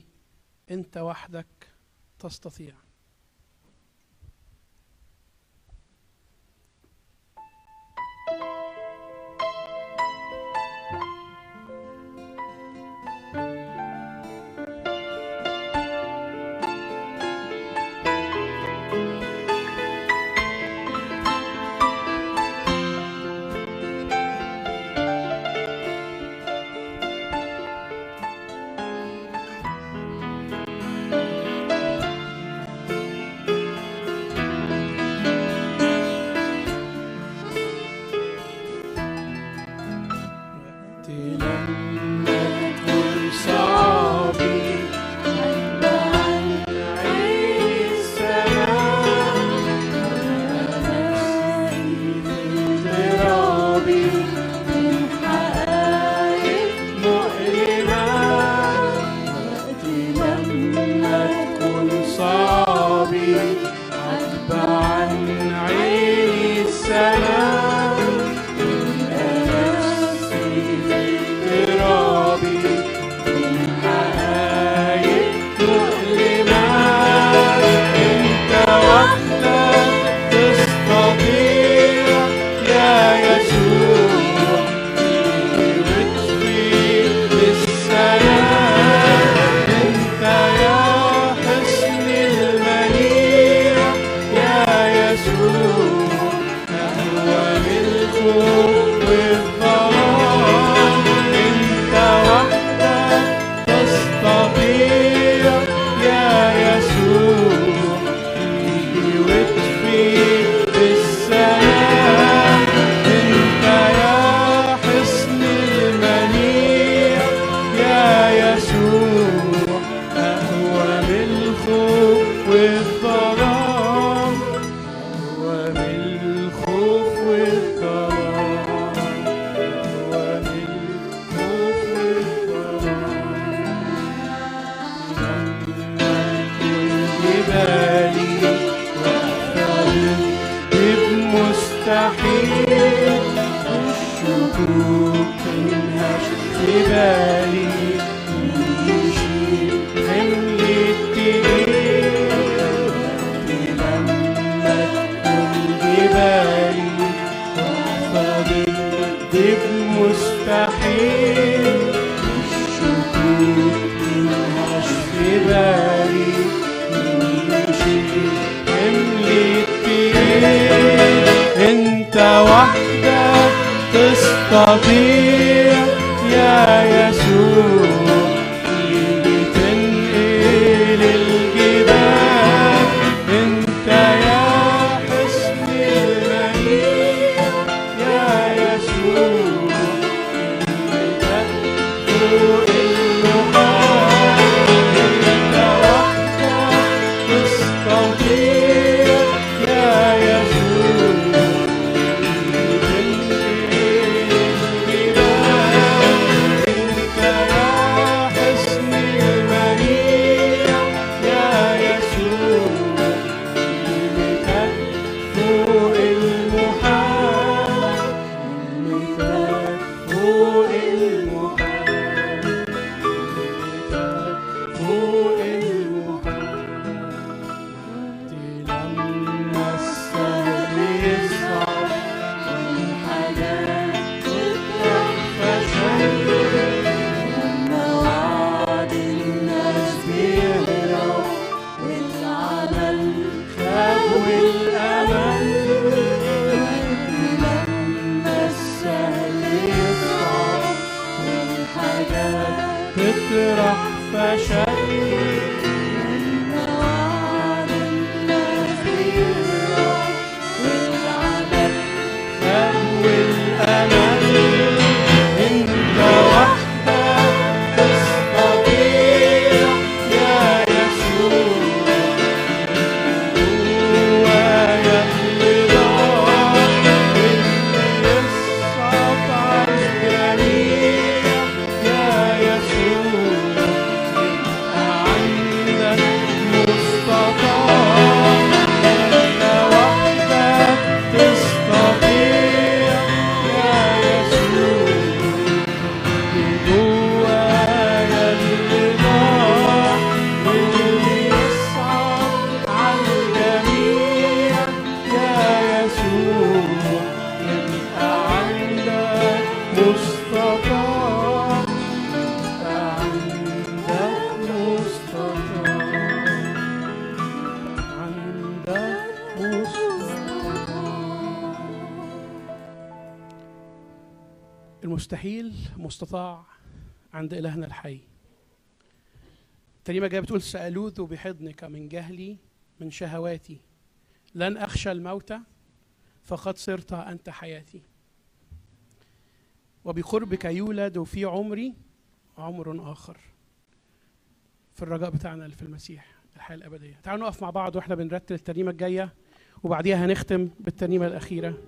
أنت وحدك تستطيع. الترنيمة جاية بتقول سألوذ بحضنك من جهلي من شهواتي. لن أخشى الموت فقد صرت أنت حياتي. وبقربك يولد في عمري عمر آخر. في الرجاء بتاعنا اللي في المسيح الحياة الأبدية. تعالوا نقف مع بعض وإحنا بنرتل الترنيمة الجاية وبعديها هنختم بالترنيمة الأخيرة.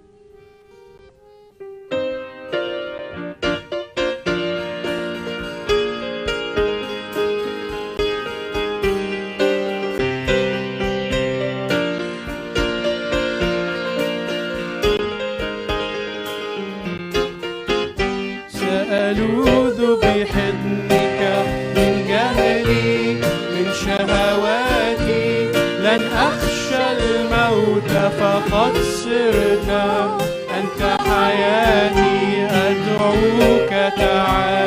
زرت فقد سرنا أنت حياتي أدعوك تعال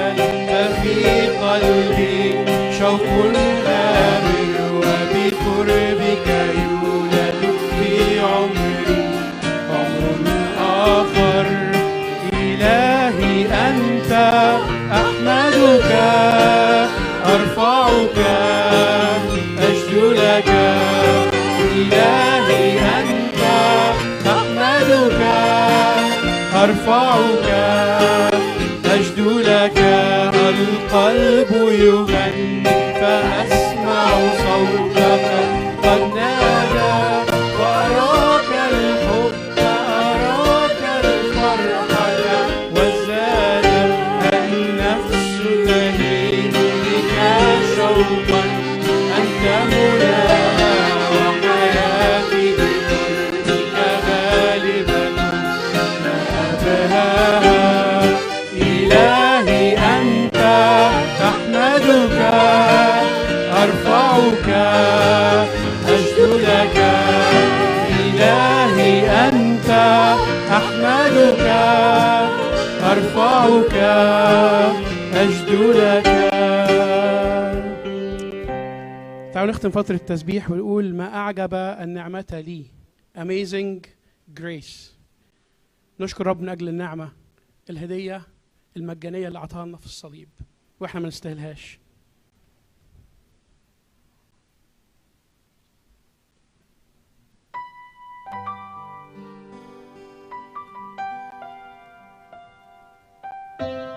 you. تعالوا نختم فترة التسبيح ونقول ما أعجب النعمة لي. Amazing Grace. نشكر رب من أجل النعمة الهدية المجانية اللي أعطاها لنا في الصليب وإحنا ما نستاهلهاش. يا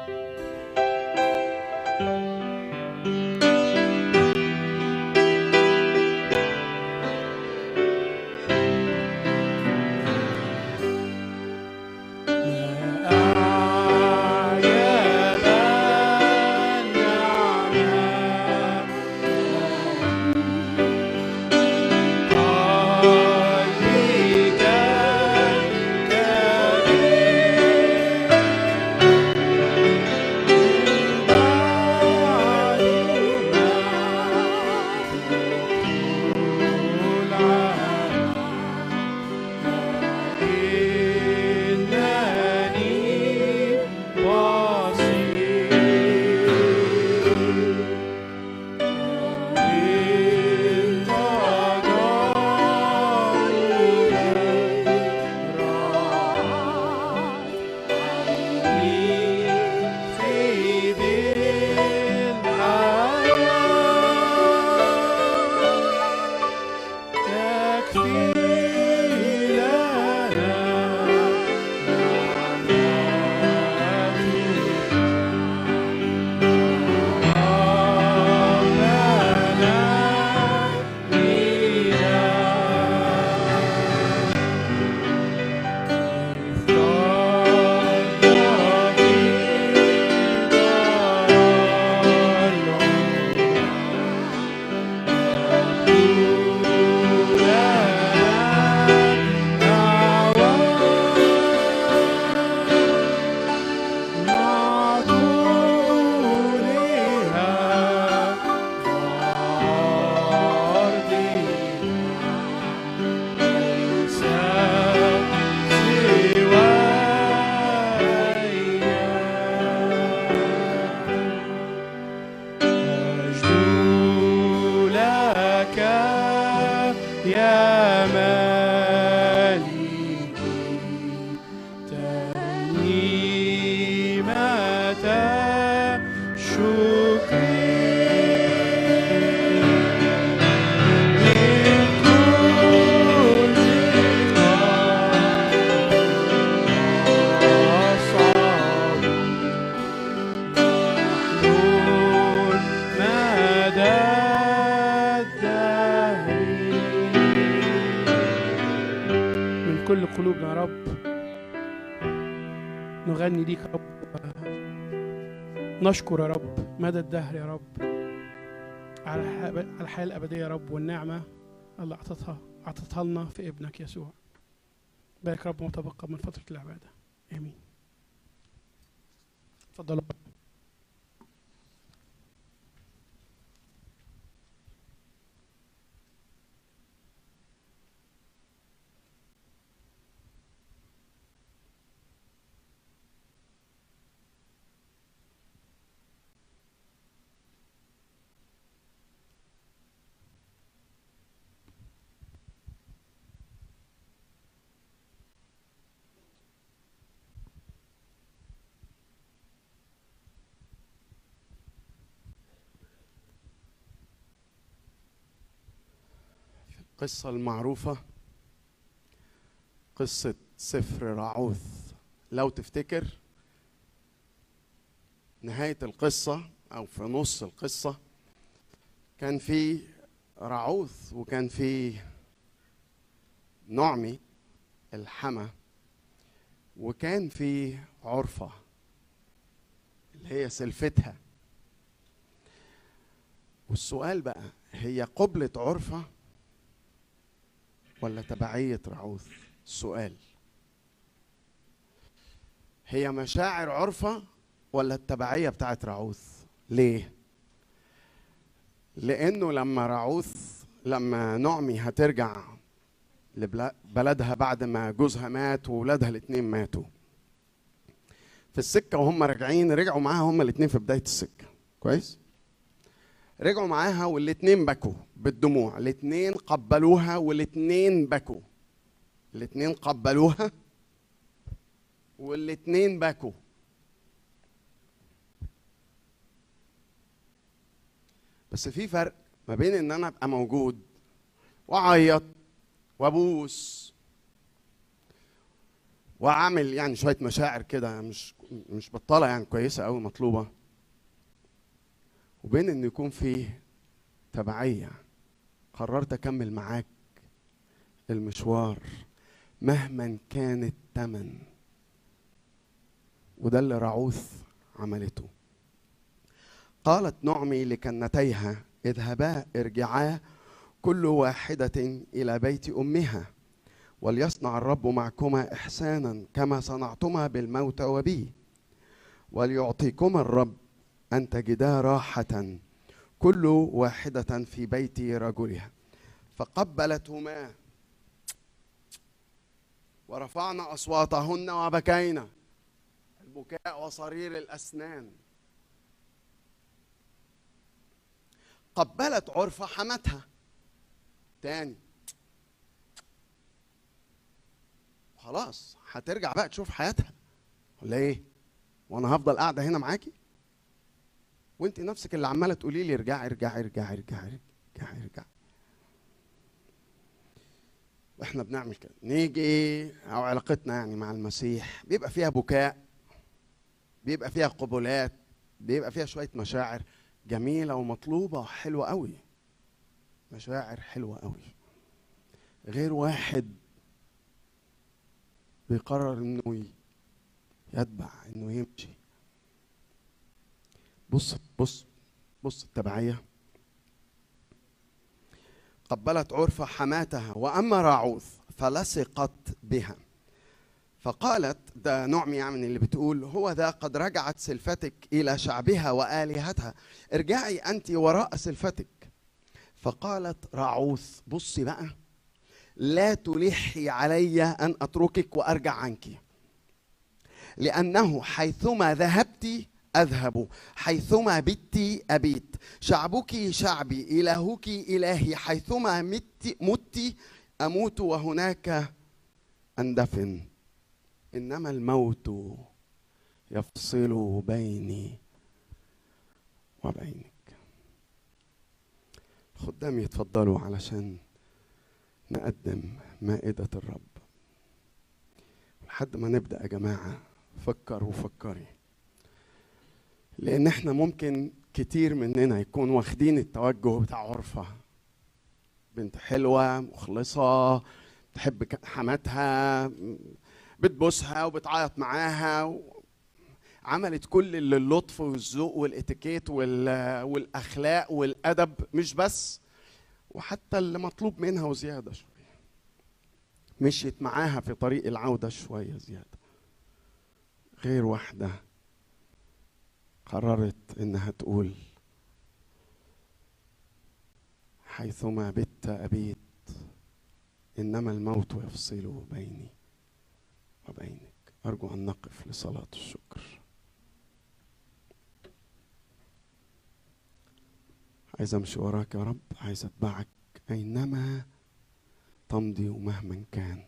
نشكر يا رب مدى الدهر يا رب على الح- على الحياة الأبدية يا رب والنعمة اللي أعطتها أعطتها لنا في ابنك يسوع. بارك رب ما تبقى من فترة العبادة. آمين. تفضلوا القصة المعروفة قصة سفر راعوث لو تفتكر نهاية القصة أو في نص القصة كان في راعوث وكان في نعمي الحما وكان في عرفة اللي هي سلفتها. والسؤال بقى هي قبلة عرفة ولا تبعية رعوث؟ سؤال. هي مشاعر عرفة ولا التبعية بتاعت رعوث؟ ليه؟ لأنه لما رعوث لما نعمي هترجع لبلدها بعد ما جوزها مات وولادها الاتنين ماتوا. في السكة وهم راجعين رجعوا معاها هم الاتنين في بداية السكة. كويس؟ رجعوا معاها والاتنين بكوا بالدموع. الاتنين قبلوها والاتنين بكوا. الاتنين قبلوها والاتنين بكوا. بس في فرق ما بين إن أنا أبقى موجود وأعيط وأبوس وأعمل يعني شوية مشاعر كده مش مش بطالة يعني كويسة قوي مطلوبه وبين إن يكون فيه تبعية قررت أكمل معاك المشوار مهما كان الثمن وده اللي رعوث عملته. قالت نعمي لكنتيها اذهبا ارجعا كل واحدة إلى بيت أمها وليصنع الرب معكما إحسانا كما صنعتما بالموت وبي وليعطيكما الرب أن تجدا راحة كل واحدة في بيت رجلها. فقبلتهما. ورفعنا أصواتهن وبكينا. البكاء وصرير الأسنان. قبلت عرفة حمتها تاني. خلاص هترجع بقى تشوف حياتها. ولا إيه وأنا هفضل قاعدة هنا معاكي؟ وانت نفسك اللي عمالة تقولي لي ارجعي ارجعي ارجعي ارجعي ارجعي ارجعي وإحنا بنعمل كده. نيجي أو علاقتنا يعني مع المسيح بيبقى فيها بكاء بيبقى فيها قبلات بيبقى فيها شوية مشاعر جميلة ومطلوبة وحلوة قوي. مشاعر حلوة قوي. غير واحد بيقرر إنه يتبع إنه يمشي. بص بص بص التبعيه قبلت عرفة حماتها وأما راعوث فلصقت بها. فقالت ده نعمي يعني اللي بتقول هو ذا قد رجعت سلفتك إلى شعبها وآلهتها. ارجعي أنت وراء سلفتك. فقالت راعوث بصي بقى لا تلحي علي أن أتركك وأرجع عنك لأنه حيثما ذهبت أذهب حيثما بت أبيت. شعبك شعبي إلهك إلهي. حيثما مت, مت أموت وهناك أندفن. إنما الموت يفصل بيني وبينك. خدام يتفضلوا علشان نقدم مائدة الرب. لحد ما نبدأ يا جماعة فكر وفكري لأن إحنا ممكن كتير مننا يكون واخدين التوجه بتاع عرفة. بنت حلوة مخلصة تحب ك- حماتها بتبوسها وبتعيط معاها. عملت كل اللي اللطف والذوق والاتيكيت وال... والأخلاق والأدب مش بس. وحتى اللي مطلوب منها وزيادة شوية. مشيت معاها في طريق العودة شوية زيادة. غير واحدة. قررت إنها تقول حيثما بت أبيت إنما الموت يفصل بيني وبينك. أرجو أن نقف لصلاة الشكر. عايز أمشي وراك يا رب عايز أتبعك أينما تمضي ومهما كان.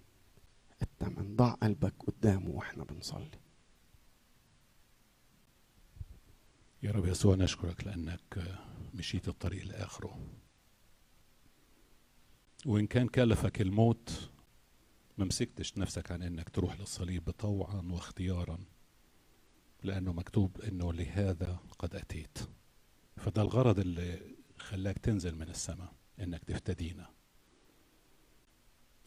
الثمن ضع قلبك قدامه وإحنا بنصلي. يا رب يسوع نشكرك لأنك مشيت الطريق لآخره. وإن كان كلفك الموت ما مسكتش نفسك عن إنك تروح للصليب طوعا واختيارا لأنه مكتوب إنه لهذا قد أتيت. فده الغرض اللي خلاك تنزل من السماء إنك تفتدينا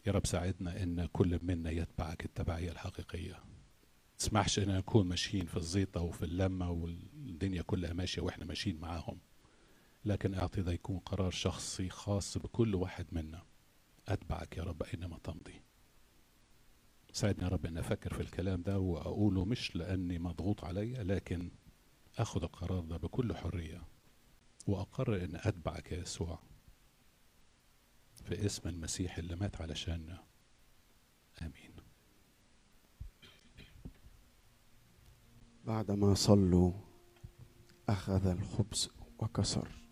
يا رب ساعدنا إن كل منا يتبعك التبعية الحقيقية. تسمحش إن نكون ماشيين في الزيطة وفي اللمة والدنيا كلها ماشية وإحنا ماشيين معاهم. لكن أعطي ده يكون قرار شخصي خاص بكل واحد منا. أتبعك يا رب أينما تمضي. ساعدني يا رب أن أفكر في الكلام ده وأقوله مش لأني مضغوط عليا لكن أخذ القرار ده بكل حرية. وأقرر أن أتبعك يا يسوع في اسم المسيح اللي مات علشاننا امين بعدما صلوا أخذ الخبز وكسر.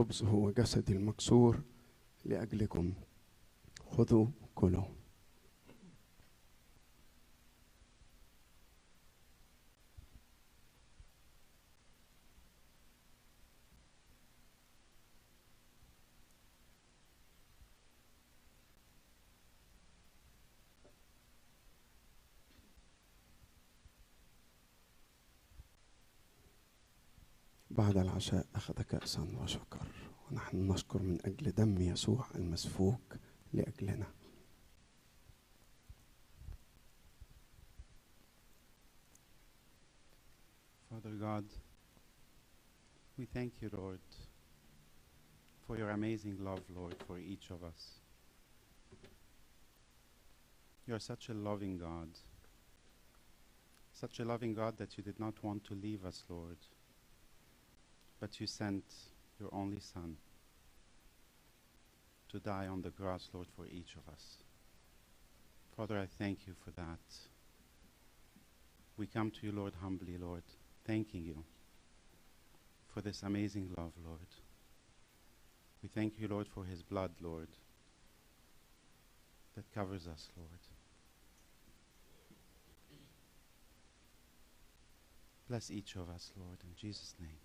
الخبز هو جسدي المكسور لأجلكم. خذوا كلوا. بعد العشاء أخذ كأسا وشكر ونحن نشكر من أجل دم يسوع المسفوك لأجلنا Father God, we thank you, Lord, for your amazing love, Lord, for each of us. You are such a loving God, such a loving God that you did not want to leave us, Lord, but you sent your only Son to die on the cross, Lord, for each of us. Father, I thank you for that. We come to you, Lord, humbly, Lord, thanking you for this amazing love, Lord. We thank you, Lord, for his blood, Lord, that covers us, Lord. Bless each of us, Lord, in Jesus' name.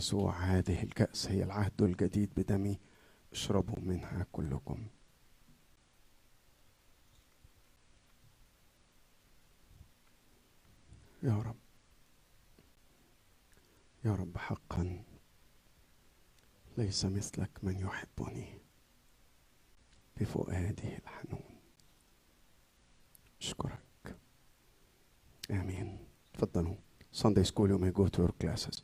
يسوع هذه الكأس هي العهد الجديد بدمي اشربوا منها كلكم. يا رب يا رب حقا ليس مثلك من يحبني. بفؤاده الحنون. أشكرك. آمين. تفضلوا. Sunday school you may go to your classes.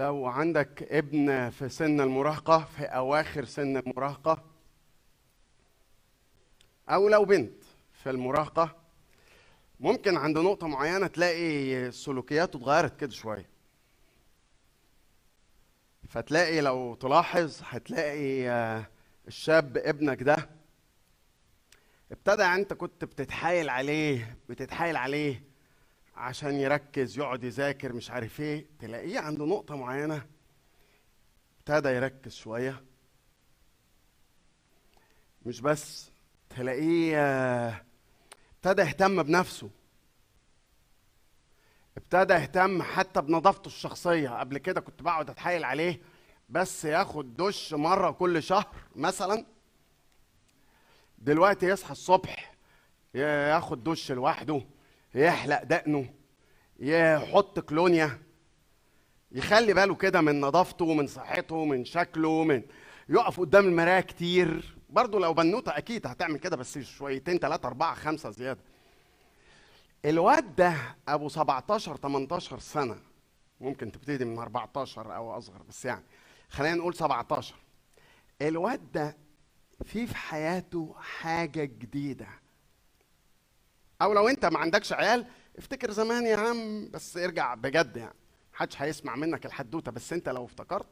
لو عندك ابن في سن المراهقة في أواخر سن المراهقة أو لو بنت في المراهقة ممكن عند نقطة معينة تلاقي سلوكياته اتغيرت كده شوية. فتلاقي لو تلاحظ هتلاقي آه، الشاب ابنك ده ابتدى انت كنت بتتحايل عليه بتتحايل عليه عشان يركز يقعد يذاكر مش عارف إيه تلاقيه عند نقطة معينة ابتدى يركز شوية. مش بس تلاقيه آه، ابتدى يهتم بنفسه. ابتدى يهتم حتى بنظافته الشخصية. قبل كده كنت بقعد اتحايل عليه بس ياخد دش مرة كل شهر مثلا. دلوقتي يصحى الصبح ياخد دش لوحده. يحلق دقنه يحط كلونيا يخلي باله كده من نظافته من صحته من شكله من يقف قدام المراية كتير. برضه لو بنوتة أكيد هتعمل كده بس شويتين ثلاثة أربعة خمسة زيادة. الواد ده أبو 17 18 سنة. ممكن تبتدي من 14 أو أصغر بس يعني خلينا نقول 17 الواد ده في في حياته حاجة جديدة. أو لو أنت ما عندكش عيال افتكر زمان يا عم بس ارجع بجد يعني. محدش هيسمع منك الحدوتة بس أنت لو افتكرت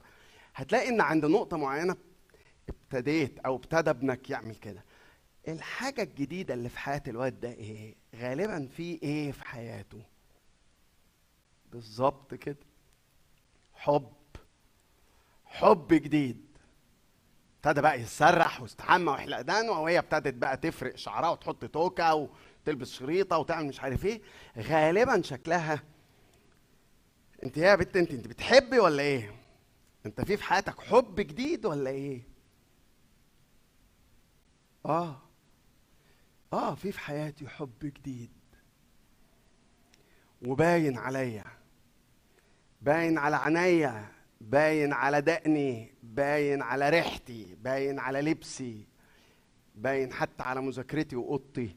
هتلاقي إن عند نقطة معينة ابتديت أو ابتدى ابنك يعمل كده. الحاجة الجديدة اللي في حياة الواد ده إيه؟ غالبا في إيه في حياته؟ بالظبط كده. حب. حب جديد. ابتدى بقى يتسرح ويستحمى ويحلق دقنه وهي ابتدت بقى تفرق شعرها وتحط توكة وتلبس شريطة وتعمل مش عارف إيه غالبا شكلها انت يا بنت انت انت بتحبي ولا إيه؟ انت في في حياتك حب جديد ولا إيه؟ آه آه في في حياتي حب جديد وباين عليا باين على عينيا باين على دقني باين على ريحتي باين على لبسي باين حتى على مذاكرتي وأوضتي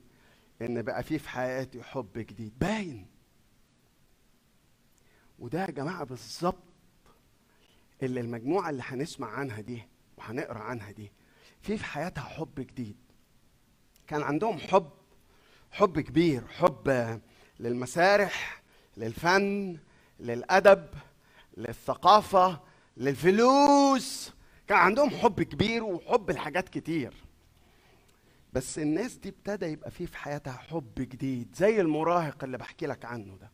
إن بقى في في حياتي حب جديد. باين. وده يا جماعة بالظبط اللي المجموعة اللي هنسمع عنها دي وهنقرأ عنها دي. في في حياتها حب جديد. كان عندهم حب حب كبير حب للمسارح للفن للأدب للثقافة للفلوس. كان عندهم حب كبير وحب لحاجات كتير. بس الناس دي ابتدى يبقى فيه في حياتها حب جديد زي المراهق اللي بحكي لك عنه ده.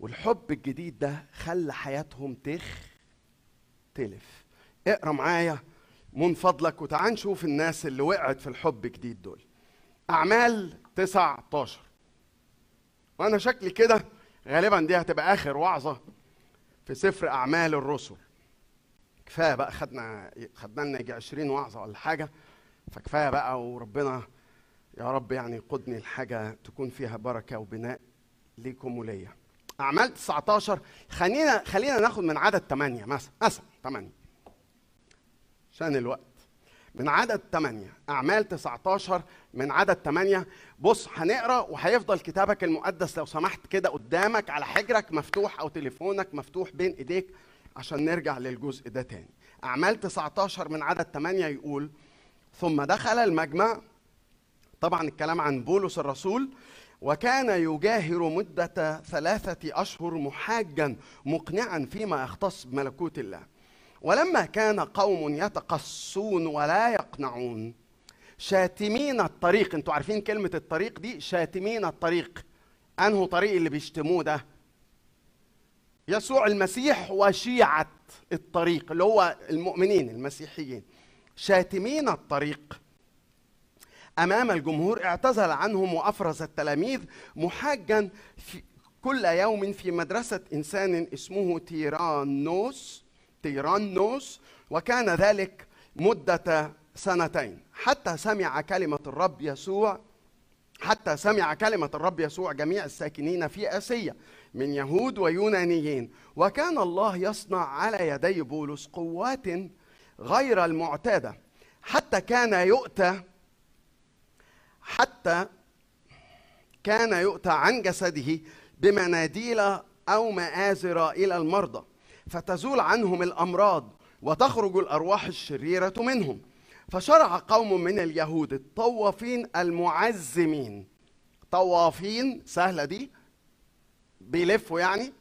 والحب الجديد ده خلى حياتهم تختلف. اقرأ معايا من فضلك وتعال نشوف الناس اللي وقعت في الحب جديد دول. أعمال 19 وأنا شكلي كده غالبا دي هتبقى آخر وعظة في سفر أعمال الرسل. كفاية بقى خدنا خدنا لنا يجي 20 وعظة ولا حاجة. فكفاية بقى وربنا يا رب يعني يقودني لحاجة تكون فيها بركة وبناء ليكم وليا. أعمال 19 خلينا خلينا ناخد من عدد 8 مثلا مثلا 8 عشان الوقت. من عدد 8 أعمال 19 من عدد 8 بص هنقرأ وهيفضل كتابك المقدس لو سمحت كده قدامك على حجرك مفتوح أو تليفونك مفتوح بين إيديك عشان نرجع للجزء ده تاني. أعمال 19 من عدد 8 يقول ثم دخل المجمع. طبعا الكلام عن بولس الرسول. وكان يجاهر مدة ثلاثة أشهر محاجا مقنعا فيما يختص بملكوت الله. ولما كان قوم يتقصون ولا يقنعون شاتمين الطريق. أنتوا عارفين كلمة الطريق دي؟ شاتمين الطريق. أنه طريق اللي بيشتموه ده؟ يسوع المسيح وشيعة الطريق اللي هو المؤمنين المسيحيين. شاتمين الطريق. أمام الجمهور اعتزل عنهم وأفرز التلاميذ محاجا في كل يوم في مدرسة إنسان اسمه تيرانوس تيرانوس وكان ذلك مدة سنتين. حتى سمع كلمة الرب يسوع حتى سمع كلمة الرب يسوع جميع الساكنين في آسيا من يهود ويونانيين. وكان الله يصنع على يدي بولس قوات غير المعتادة. حتى كان يؤتى حتى كان يؤتى عن جسده بمناديل أو مآزر إلى المرضى فتزول عنهم الأمراض وتخرج الأرواح الشريرة منهم. فشرع قوم من اليهود الطوافين المعزمين. طوافين سهلة دي بيلفوا يعني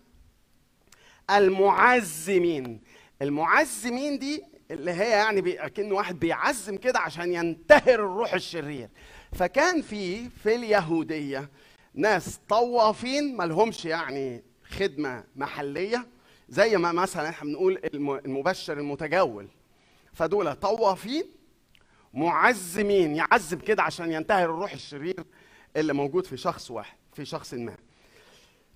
المعزمين. المعزمين دي اللي هي يعني بي- كأن واحد بيعزم كده عشان ينتهر الروح الشرير. فكان في في اليهودية ناس طوافين مالهمش يعني خدمة محلية زي ما مثلا إحنا بنقول الم- المبشر المتجول. فدول طوافين معزمين يعزم كده عشان ينتهر الروح الشرير اللي موجود في شخص واحد في شخص ما.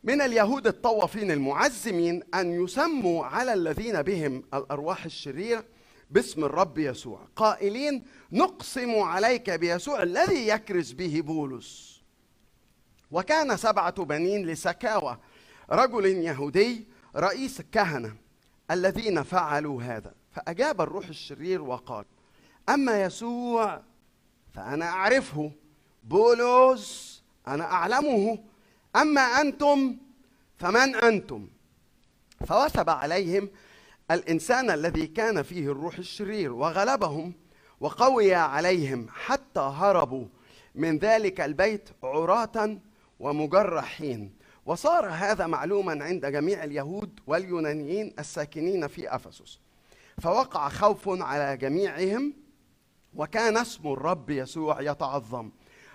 من اليهود الطوافين المعزمين أن يسموا على الذين بهم الأرواح الشريرة باسم الرب يسوع. قائلين نقسم عليك بيسوع الذي يكرز به بولس. وكان سبعة بنين لسكاوى رجل يهودي رئيس الكهنة الذين فعلوا هذا. فأجاب الروح الشرير وقال أما يسوع فأنا أعرفه. بولس أنا أعلمه. أما أنتم فمن أنتم؟ فوثب عليهم الإنسان الذي كان فيه الروح الشرير وغلبهم وقوي عليهم حتى هربوا من ذلك البيت عراة ومجرحين. وصار هذا معلوما عند جميع اليهود واليونانيين الساكنين في أفسس. فوقع خوف على جميعهم وكان اسم الرب يسوع يتعظم.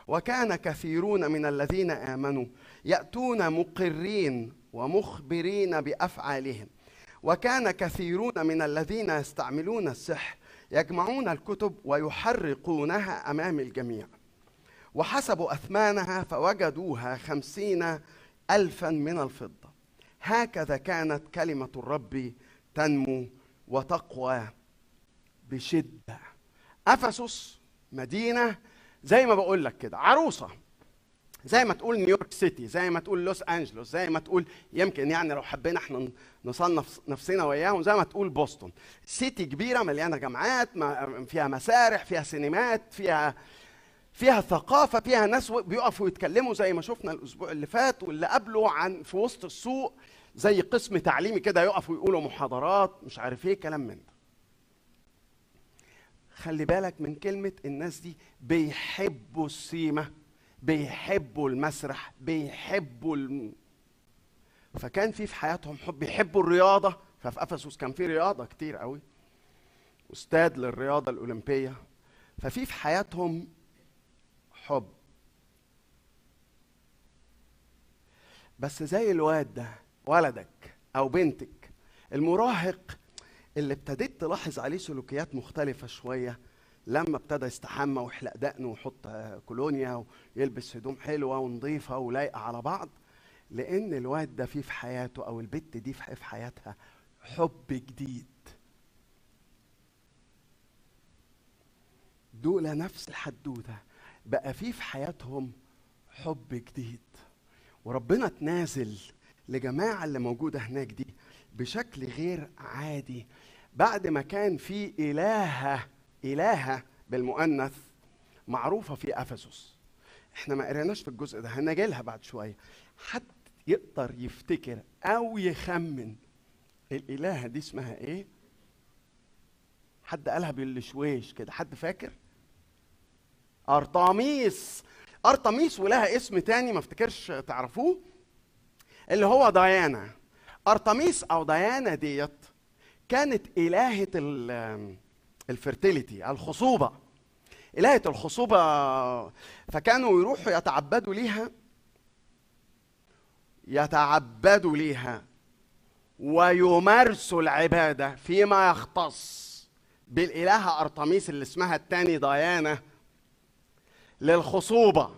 وكان كثيرون من الذين آمنوا يأتون مقرين ومخبرين بأفعالهم. وكان كثيرون من الذين يستعملون السحر يجمعون الكتب ويحرقونها أمام الجميع. وحسبوا أثمانها فوجدوها خمسين الفا من الفضة. هكذا كانت كلمة الرب تنمو وتقوى بشدة. أفسس مدينة زي ما بقول لك كده عروسة. زي ما تقول نيويورك سيتي زي ما تقول لوس أنجلوس زي ما تقول يمكن يعني لو حبينا إحنا نصنف نفسنا وياهم زي ما تقول بوسطن. سيتي كبيرة مليانة جامعات فيها مسارح فيها سينمات فيها فيها ثقافة فيها ناس بيقفوا يتكلموا زي ما شفنا الأسبوع اللي فات واللي قبله عن في وسط السوق زي قسم تعليمي كده يقفوا يقولوا محاضرات مش عارف إيه كلام من ده. خلي بالك من كلمة الناس دي بيحبوا السيمة بيحبوا المسرح بيحبوا الم... فكان في في حياتهم حب بيحبوا الرياضة. ففي أفسس كان في رياضة كتير قوي أستاذ للرياضة الأولمبية. ففي في حياتهم حب. بس زي الواد ده ولدك أو بنتك المراهق اللي ابتديت تلاحظ عليه سلوكيات مختلفة شوية لما ابتدى يستحمى ويحلق دقنه ويحط كولونيا ويلبس هدوم حلوة ونظيفة ولايقة على بعض لأن الواد ده فيه في حياته أو البت دي في حياتها حب جديد. دول نفس الحدوتة بقى فيه في حياتهم حب جديد. وربنا تنازل لجماعة اللي موجودة هناك دي بشكل غير عادي. بعد ما كان في إلهة إلهة بالمؤنث معروفة في أفسس. إحنا ما قريناش في الجزء ده هنجي لها بعد شوية. حد يقدر يفتكر أو يخمن الإلهة دي اسمها إيه؟ حد قالها بالشويش كده حد فاكر؟ أرطميس. أرطميس ولها اسم تاني ما افتكرش تعرفوه؟ اللي هو ديانا. ارتميس أو ديانا ديت كانت ال- الفرتيليتي الخصوبة. إلهة الخصوبة فكانوا يروحوا يتعبدوا ليها يتعبدوا ليها ويمارسوا العبادة فيما يختص بالالهه ارتميس اللي اسمها التاني ديانا للخصوبة.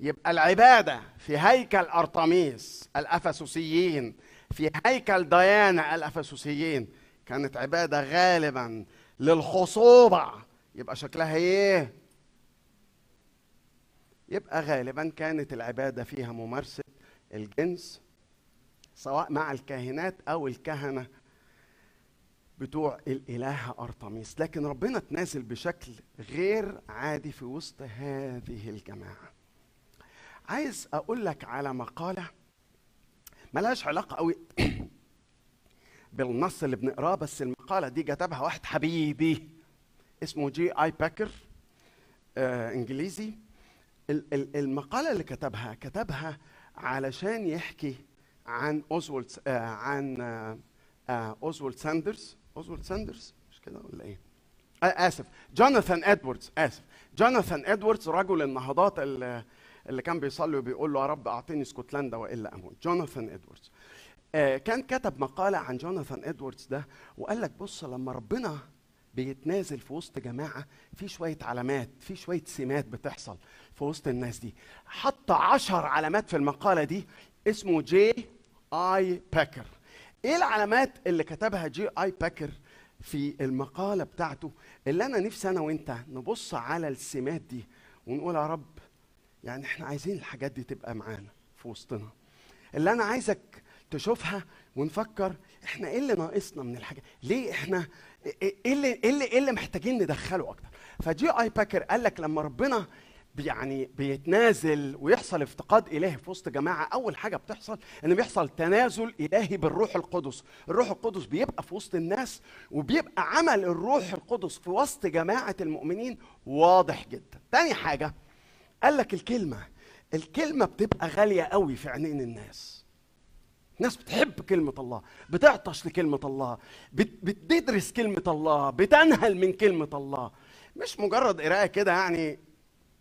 يبقى العبادة في هيكل أرطميس الأفسسيين في هيكل ديانا الأفسسيين كانت عبادة غالبا للخصوبة. يبقى شكلها إيه؟ يبقى غالبا كانت العبادة فيها ممارسة الجنس سواء مع الكاهنات أو الكهنة بتوع الإلهة أرطميس. لكن ربنا تنازل بشكل غير عادي في وسط هذه الجماعة. عايز أقول لك على مقالة ملهاش علاقة قوي بالنص اللي بنقراه بس المقالة دي كتبها واحد حبيبي اسمه جي آي باكر آه إنجليزي. ال- ال- المقالة اللي كتبها كتبها علشان يحكي عن اوزولد آه عن آه آه اوزولد ساندرز. اوزولد ساندرز؟ مش كده ولا إيه؟ آه آسف. جوناثان إدواردز آسف. جوناثان إدواردز رجل النهضات اللي, اللي كان بيصلي وبيقول له يا رب أعطيني اسكتلندا وإلا أموت. جوناثان إدواردز. كان كتب مقالة عن جوناثان إدواردز ده وقال لك بص لما ربنا بيتنازل في وسط جماعة في شوية علامات في شوية سمات بتحصل في وسط الناس دي. حط عشر علامات في المقالة دي اسمه جي اي باكر. إيه العلامات اللي كتبها جي اي باكر في المقالة بتاعته؟ اللي أنا نفسي أنا وأنت نبص على السمات دي ونقول يا رب يعني إحنا عايزين الحاجات دي تبقى معانا في وسطنا. اللي أنا عايزك تشوفها ونفكر إحنا إيه اللي ناقصنا من الحاجات ليه إحنا إيه اللي إيه اللي, إيه اللي محتاجين ندخله أكتر؟ فجي آي باكر قال لك لما ربنا يعني بيتنازل ويحصل افتقاد إلهي في وسط جماعة أول حاجة بتحصل ان بيحصل تنازل إلهي بالروح القدس. الروح القدس بيبقى في وسط الناس وبيبقى عمل الروح القدس في وسط جماعة المؤمنين واضح جدا. تاني حاجة قال لك الكلمة الكلمة بتبقى غالية قوي في عينين الناس. الناس بتحب كلمة الله بتعطش لكلمة الله بت- بتدرس كلمة الله بتنهل من كلمة الله. مش مجرد قراءة كده يعني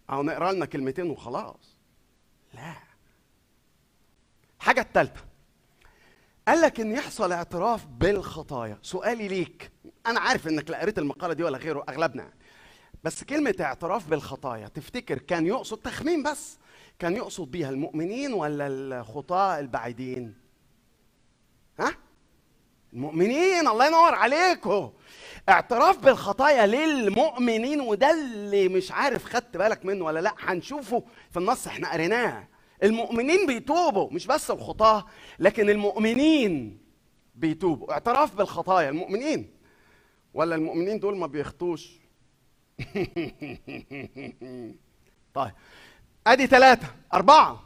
أو نقرأ لنا كلمتين وخلاص. لا. الحاجة الثالثة قال لك إن يحصل اعتراف بالخطايا. سؤالي ليك. أنا عارف إنك لا قريت المقالة دي ولا غيره أغلبنا. يعني. بس كلمة اعتراف بالخطايا تفتكر كان يقصد تخمين بس؟ كان يقصد بيها المؤمنين ولا الخطاة البعيدين؟ ها؟ المؤمنين الله ينور عليكم. اعتراف بالخطايا للمؤمنين وده اللي مش عارف خدت بالك منه ولا لأ هنشوفه في النص إحنا قريناه. المؤمنين بيتوبوا مش بس الخطاة لكن المؤمنين بيتوبوا. اعتراف بالخطايا المؤمنين. ولا المؤمنين دول ما بيخطوش؟ طيب أدي ثلاثة أربعة.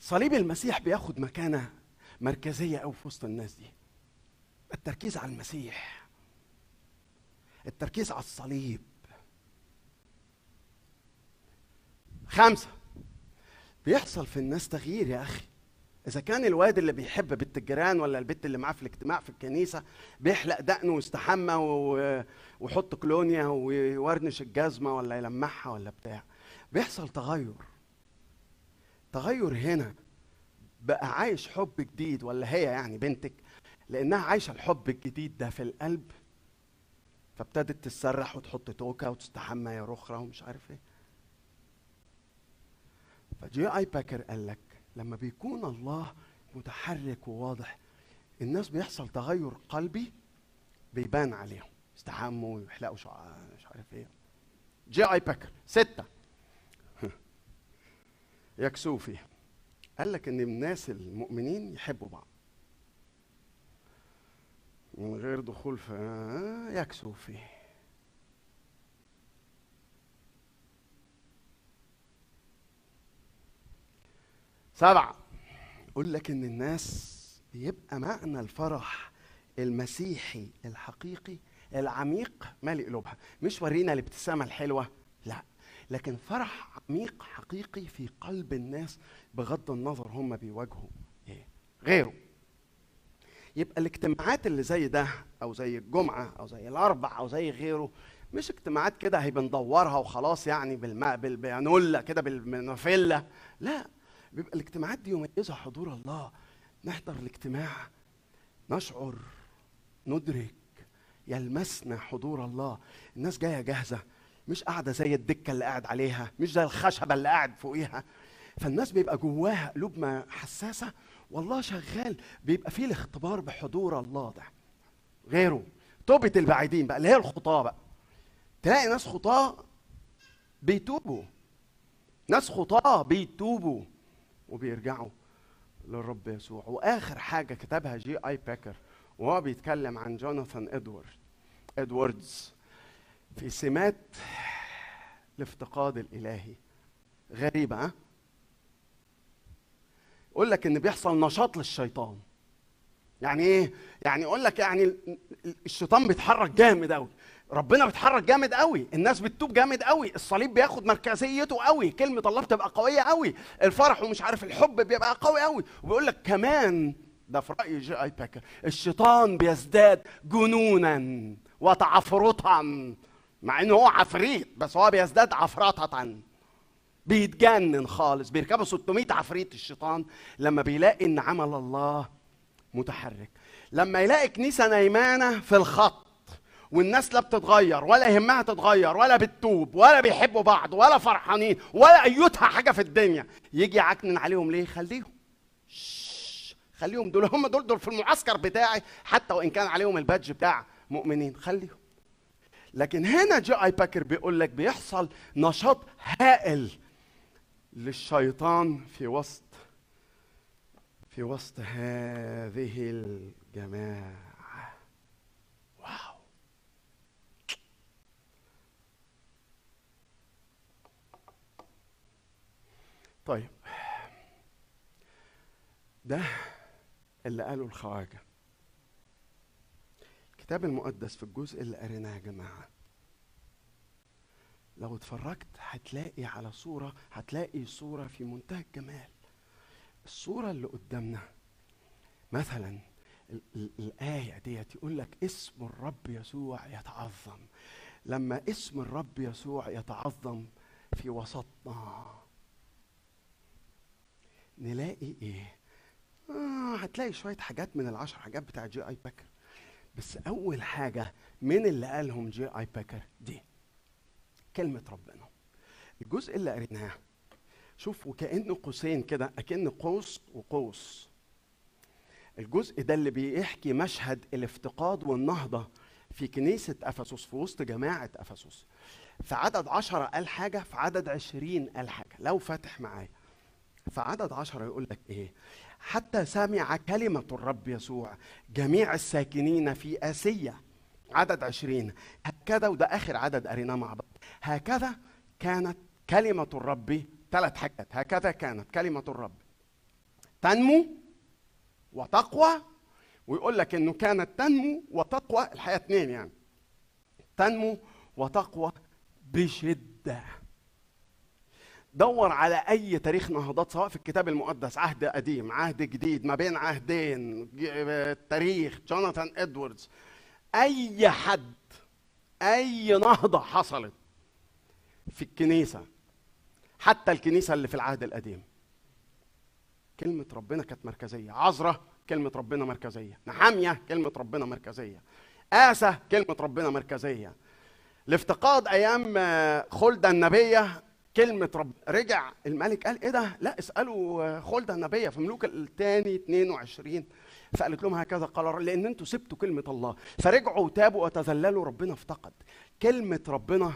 صليب المسيح بياخد مكانة مركزية أوي في وسط الناس دي. التركيز على المسيح. التركيز على الصليب. خمسة. بيحصل في الناس تغيير يا أخي. إذا كان الواد اللي بيحب بنت الجيران ولا البنت اللي معاه في الاجتماع في الكنيسة بيحلق دقنه ويستحمى ويحط كلونيا ويورنش الجزمة ولا يلمعها ولا بتاع. بيحصل تغير. تغير هنا. بقى عايش حب جديد ولا هي يعني بنتك؟ لأنها عايشة الحب الجديد ده في القلب فابتدت تتسرح وتحط توكة وتستحمى يا رخرة ومش عارف إيه. فجي آي باكر قال لك لما بيكون الله متحرك وواضح الناس بيحصل تغير قلبي بيبان عليهم يستحموا ويحلقوا شعر مش عارف إيه. جي آي باكر ستة. يكسوفي قال لك إن الناس المؤمنين يحبوا بعض. من غير دخول في آه، يكسوفي سبعة. يقول لك إن الناس بيبقى معنى الفرح المسيحي الحقيقي العميق مالي قلوبها مش ورينا الابتسامة الحلوة لا. لكن فرح عميق حقيقي في قلب الناس بغض النظر هم بيواجهوا إيه؟ غيره. يبقى الاجتماعات اللي زي ده أو زي الجمعة أو زي الأربع أو زي غيره مش اجتماعات كده هي بندورها وخلاص يعني بالماء بالبيانولا كده بالمنافله لا بيبقى الاجتماعات دي يميزها حضور الله. نحضر الاجتماع نشعر ندرك يلمسنا حضور الله. الناس جاية جاهزة. مش قاعدة زي الدكة اللي قاعد عليها مش زي الخشبة اللي قاعد فوقيها. فالناس بيبقى جواها قلوب ما حساسة والله شغال. بيبقى فيه الاختبار بحضور الله ده. غيره. توبة البعيدين بقى اللي هي الخطاة بقى. تلاقي ناس خطاة بيتوبوا. ناس خطاة بيتوبوا وبيرجعوا للرب يسوع. وآخر حاجة كتبها جي اي باكر وهو بيتكلم عن جوناثان ادوارد ادواردز في سمات الافتقاد الإلهي. غريبة ها؟ يقول لك إن بيحصل نشاط للشيطان. يعني إيه؟ يعني يقول لك يعني ال- ال- الشيطان بيتحرك جامد قوي ربنا بيتحرك جامد قوي الناس بتتوب جامد قوي الصليب بياخد مركزيته قوي كلمة الله بتبقى قوية قوي الفرح ومش عارف الحب بيبقى قوي قوي وبيقول لك كمان ده في رأي جي آي باكر الشيطان بيزداد جنونا وتعفرطا مع إنه هو عفريت بس هو بيزداد عفرطه بيتجنن خالص بيركبوا 600 عفريت الشيطان لما بيلاقي إن عمل الله متحرك. لما يلاقي كنيسة نايمة في الخط والناس لا بتتغير ولا يهمها تتغير ولا بتتوب ولا بيحبوا بعض ولا فرحانين ولا ايتها حاجة في الدنيا يجي يعكنن عليهم ليه؟ خليهم. خليهم دول هم دول دول في المعسكر بتاعي حتى وإن كان عليهم ال badge بتاع مؤمنين خليهم. لكن هنا جي اي باكر بيقول لك بيحصل نشاط هائل للشيطان في وسط في وسط هذه الجماعة. واو. طيب. ده اللي قاله الخواجة. الكتاب المقدس في الجزء اللي قريناه يا جماعة. لو اتفرجت هتلاقي على صورة هتلاقي صورة في منتهى الجمال. الصورة اللي قدامنا مثلا ال- ال- الآية ديت يقول لك اسم الرب يسوع يتعظم. لما اسم الرب يسوع يتعظم في وسطنا نلاقي إيه؟ آه هتلاقي شوية حاجات من العشر حاجات بتاع جي آي باكر بس أول حاجة من اللي قالهم جي اي باكر دي. كلمة ربنا. الجزء اللي قريناه شوف وكأنه قوسين كده أكن قوس وقوس. الجزء ده اللي بيحكي مشهد الافتقاد والنهضة في كنيسة أفسس في وسط جماعة أفسس. في عدد عشرة قال حاجة في عدد عشرين قال حاجة. لو فاتح معايا. في عدد عشرة يقول لك إيه؟ حتى سمع كلمة الرب يسوع. جميع الساكنين في آسيا. عدد عشرين. هكذا وده آخر عدد قريناه مع بعض. هكذا كانت كلمة الرب ثلاث حاجات. هكذا كانت كلمة الرب تنمو وتقوى ويقول لك إنه كانت تنمو وتقوى. الحقيقة اتنين يعني. تنمو وتقوى بشدة. دور على أي تاريخ نهضات سواء في الكتاب المقدس عهد قديم عهد جديد ما بين عهدين تاريخ جوناثان إدواردز. أي حد أي نهضة حصلت في الكنيسة حتى الكنيسة اللي في العهد القديم. كلمة ربنا كانت مركزية. عذراء كلمة ربنا مركزية. نحامية كلمة ربنا مركزية. آسى كلمة ربنا مركزية. الافتقاد أيام خلدة النبية كلمة رب رجع الملك قال إيه ده؟ لا اسألوا آه، خلدة النبية في ملوك الثاني 22 فقالت لهم هكذا قال الرب، لأن أنتوا سبتوا كلمة الله فرجعوا وتابوا وتذللوا ربنا افتقد كلمة ربنا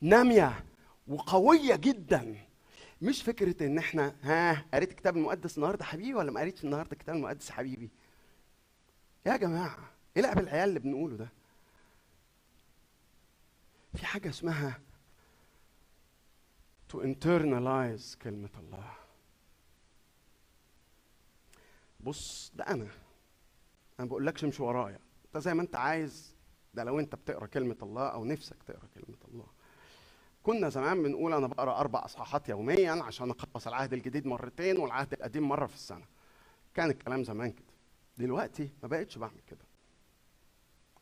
نامية وقوية جدا مش فكرة إن إحنا ها قريت الكتاب المقدس النهاردة حبيبي ولا ما قريتش النهاردة الكتاب المقدس حبيبي؟ يا جماعة إيه لعب العيال اللي بنقوله ده؟ في حاجة اسمها to internalize كلمة الله. بص ده أنا. أنا بقولكش امشي ورايا. أنت زي ما أنت عايز. ده لو أنت بتقرأ كلمة الله أو نفسك تقرأ كلمة الله. كنا زمان بنقول أنا بقرأ أربع إصحاحات يوميا عشان أخلص العهد الجديد مرتين والعهد القديم مرة في السنة. كان الكلام زمان كده. دلوقتي ما بقتش بعمل كده.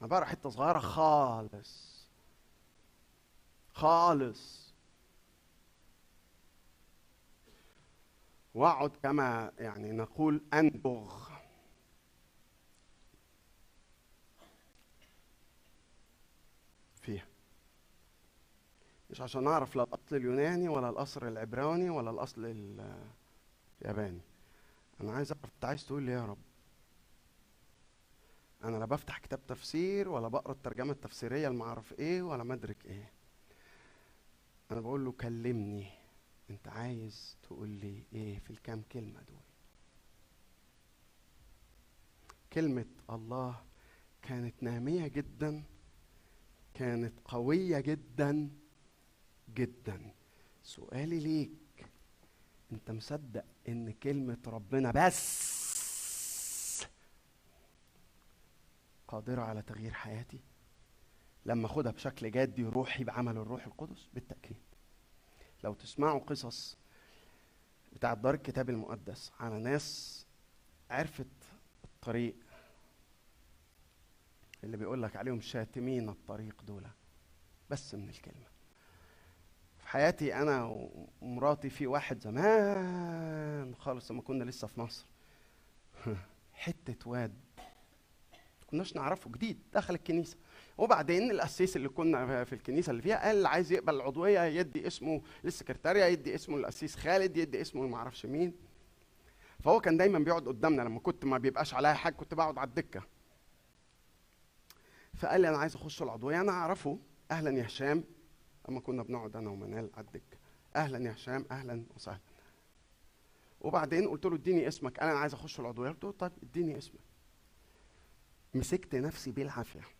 أنا بقرأ حتة صغيرة خالص. خالص. واقعد كما يعني نقول أنبغ. فيها. مش عشان أعرف لا الأصل اليوناني ولا الأصل العبراني ولا الأصل ال- الياباني. أنا عايز أعرف أنت عايز تقول لي إيه يا رب؟ أنا لا بفتح كتاب تفسير ولا بقرأ الترجمة التفسيرية اعرف إيه ولا مدرك إيه. أنا بقول له كلمني. انت عايز تقول لي إيه في الكام كلمة دول؟ كلمة الله كانت نامية جدا كانت قوية جدا جدا. سؤالي ليك انت مصدق ان كلمة ربنا بس قادرة على تغيير حياتي؟ لما اخدها بشكل جدي روحي بعمل الروح القدس؟ بالتأكيد. لو تسمعوا قصص بتاعت دار الكتاب المقدس على ناس عرفت الطريق اللي بيقول لك عليهم شاتمين الطريق دول. بس من الكلمة. في حياتي أنا ومراتي في واحد زمان خالص لما كنا لسه في مصر. حتة واد. كناش نعرفه جديد. دخل الكنيسة. وبعدين القسيس اللي كنا في الكنيسة اللي فيها قال عايز يقبل العضوية يدي اسمه للسكرتارية يدي اسمه للقسيس خالد يدي اسمه ما أعرفش مين. فهو كان دايما بيقعد قدامنا لما كنت ما بيبقاش عليا حاجة كنت بقعد على الدكة. فقال لي أنا عايز أخش العضوية أنا أعرفه. أهلا يا هشام. أما كنا بنقعد أنا ومنال على الدكة. أهلا يا هشام أهلا وسهلا. وبعدين قلت له اديني اسمك أنا عايز أخش العضوية. قلت له طيب اديني اسمك. مسكت نفسي بالعافية.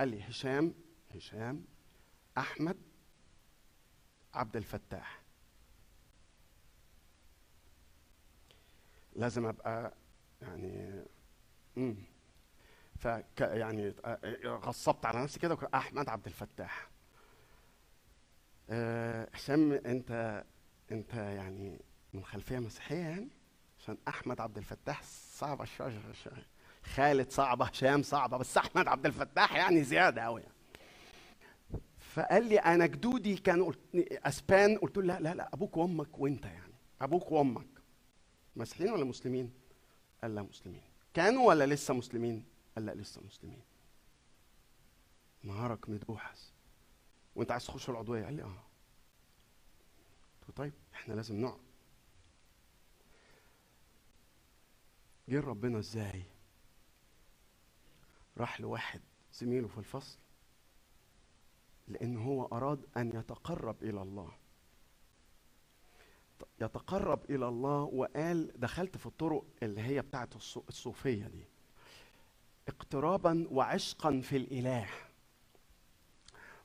قال لي هشام هشام أحمد عبد الفتاح. لازم أبقى يعني امم فك يعني غصبت على نفسي كده أحمد عبد الفتاح. آه، هشام أنت أنت يعني من خلفية مسيحية يعني؟ عشان أحمد عبد الفتاح صعبه شوية شوية. خالد صعبة هشام صعبة بس أحمد عبد الفتاح يعني زيادة قوي يعني. فقال لي أنا جدودي كانوا أسبان قلت له لا لا لا أبوك وأمك وأنت يعني. أبوك وأمك. مسيحيين ولا مسلمين؟ قال لا مسلمين. كانوا ولا لسه مسلمين؟ قال لا لسه مسلمين. نهارك مدوحس. وأنت عايز تخش العضوية؟ قال لي آه. قلت له طيب إحنا لازم نقعد. جه ربنا إزاي؟ راح لواحد زميله في الفصل لأن هو أراد أن يتقرب إلى الله. يتقرب إلى الله وقال دخلت في الطرق اللي هي بتاعت الصو- الصوفية دي. اقترابا وعشقا في الإله.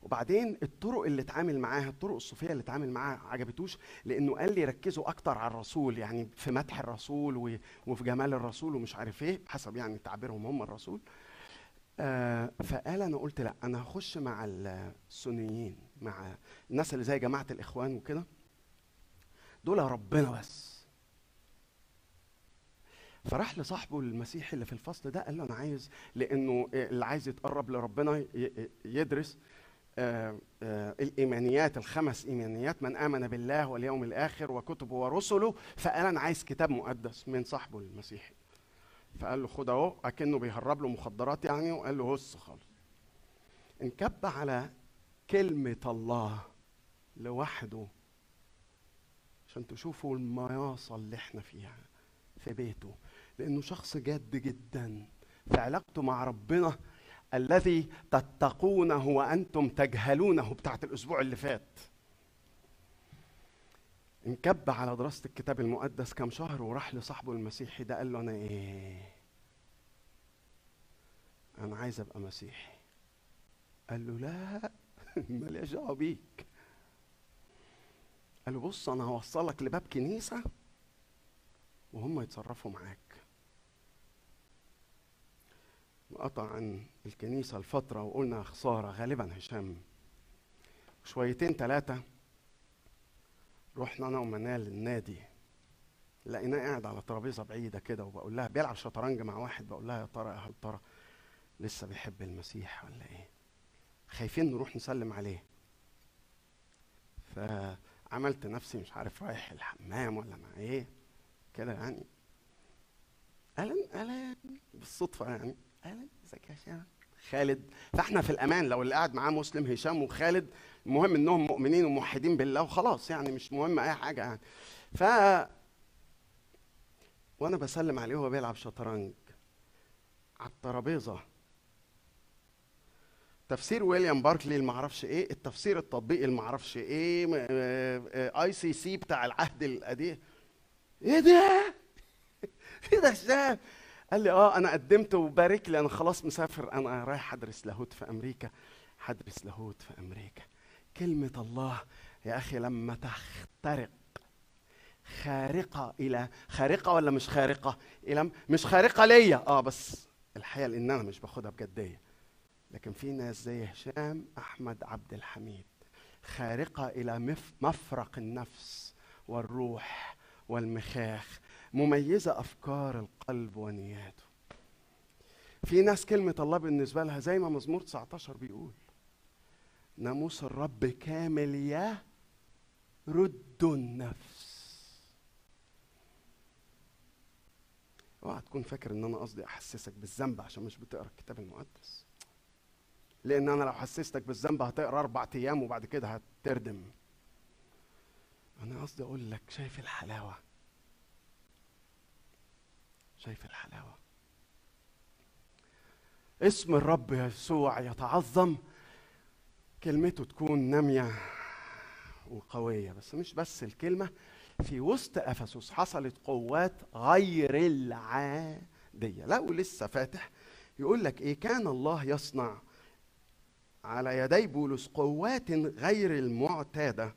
وبعدين الطرق اللي اتعامل معاها الطرق الصوفية اللي اتعامل معاها عجبتوش لأنه قال لي ركزوا أكتر على الرسول يعني في مدح الرسول وفي جمال الرسول ومش عارف إيه حسب يعني تعبيرهم هم الرسول. آه فقال أنا قلت لا أنا هخش مع السنيين مع الناس اللي زي جماعة الإخوان وكده. دول ربنا بس. فراح لصاحبه المسيحي اللي في الفصل ده قال له أنا عايز لأنه اللي عايز يتقرب لربنا يدرس آه، آه، الإيمانيات الخمس إيمانيات من آمن بالله واليوم الآخر وكتبه ورسله. فقال أنا عايز كتاب مقدس من صاحبه المسيحي فقال له خد اهو اكنه بيهرب له مخدرات يعني وقال له هص خالص. انكب على كلمة الله لوحده عشان تشوفوا المياصة اللي إحنا فيها في بيته. لأنه شخص جد جدا في علاقته مع ربنا الذي تتقونه وأنتم تجهلونه بتاعت الأسبوع اللي فات. انكب على دراسة الكتاب المقدس كام شهر وراح لصاحبه المسيحي ده قال له أنا إيه؟ أنا عايز أبقى مسيحي. قال له لا ماليش دعوة بيك. قال له بص أنا هوصلك لباب كنيسة وهم يتصرفوا معاك. قطع عن الكنيسة الفترة وقلنا خسارة غالبا هشام. شويتين ثلاثة رحنا أنا ومنال النادي لقيناه قاعد على ترابيزة بعيدة كده وبقول لها بيلعب شطرنج مع واحد بقول لها يا ترى هل ترى لسه بيحب المسيح ولا إيه؟ خايفين نروح نسلم عليه. فعملت نفسي مش عارف رايح الحمام ولا مع إيه كده يعني. أهلا أهلا بالصدفة يعني. أهلا ازيك يا هشام خالد. فاحنا في الامان لو اللي قاعد معاه مسلم هشام وخالد المهم انهم مؤمنين وموحدين بالله وخلاص يعني مش مهم أي حاجة يعني. ف وأنا بسلم عليه وهو بيلعب شطرنج على الترابيزة. تفسير ويليام باركلي اللي معرفش إيه التفسير التطبيقي اللي معرفش إيه ICC بتاع العهد القديم. إيه ده؟ إيه ده هشام؟ قال لي آه أنا قدمت وبارك لي أنا خلاص مسافر أنا رايح أدرس لاهوت في أمريكا. هدرس لاهوت في أمريكا. كلمة الله يا أخي لما تخترق خارقة إلى خارقة ولا مش خارقة؟ إلى مش خارقة ليا. آه بس الحق الحقيقة لأن أنا مش باخدها بجديه لكن في ناس زي هشام أحمد عبد الحميد خارقة إلى مف- مفرق النفس والروح والمخاخ. مميزة أفكار القلب ونياته. في ناس كلمة الله بالنسبة لها زي ما مزمور 19 بيقول ناموس الرب كامل يرد النفس. اوعى تكون فاكر إن أنا قصدي أحسسك بالذنب عشان مش بتقرأ الكتاب المقدس. لأن أنا لو حسستك بالذنب هتقرأ أربع أيام وبعد كده هتردم. أنا قصدي أقول لك شايف الحلاوة؟ شايف الحلاوة. اسم الرب يسوع يتعظم. كلمته تكون نامية وقوية بس مش بس الكلمة. في وسط أفسس حصلت قوات غير العادية. لا ولسه فاتح. يقول لك إيه؟ كان الله يصنع على يدي بولس قوات غير المعتادة.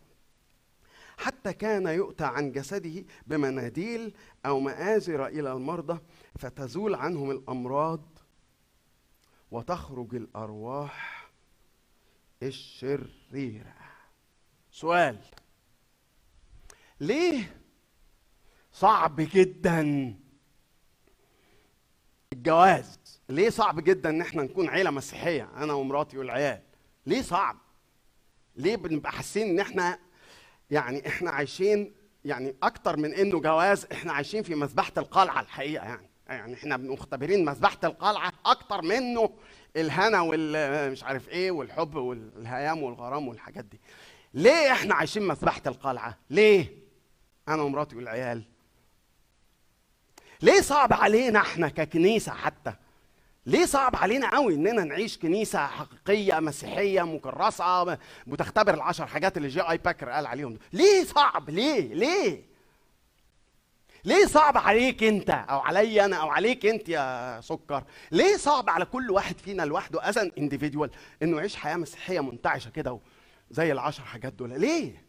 حتى كان يؤتى عن جسده بمناديل أو مآزر إلى المرضى فتزول عنهم الأمراض وتخرج الأرواح الشريرة. سؤال ليه صعب جدا الجواز؟ ليه صعب جدا إن إحنا نكون عيلة مسيحية؟ أنا ومراتي والعيال. ليه صعب؟ ليه بنبقى حاسين إن إحنا يعني إحنا عايشين يعني أكتر من إنه جواز إحنا عايشين في مذبحة القلعة الحقيقة يعني. يعني إحنا مختبرين مذبحة القلعة أكتر منه الهنا وال مش عارف إيه والحب والهيام والغرام والحاجات دي. ليه إحنا عايشين مذبحة القلعة؟ ليه؟ أنا ومراتي والعيال. ليه صعب علينا إحنا ككنيسة حتى؟ ليه صعب علينا قوي إننا نعيش كنيسة حقيقية مسيحية مكرسة بتختبر العشر حاجات اللي جي آي باكر قال عليهم؟ دول. ليه صعب؟ ليه؟ ليه؟ ليه صعب عليك أنت أو علي أنا أو عليك أنت يا سكر؟ ليه صعب على كل واحد فينا لوحده از ان إنه يعيش حياة مسيحية منتعشة كده زي العشر حاجات دول؟ ليه؟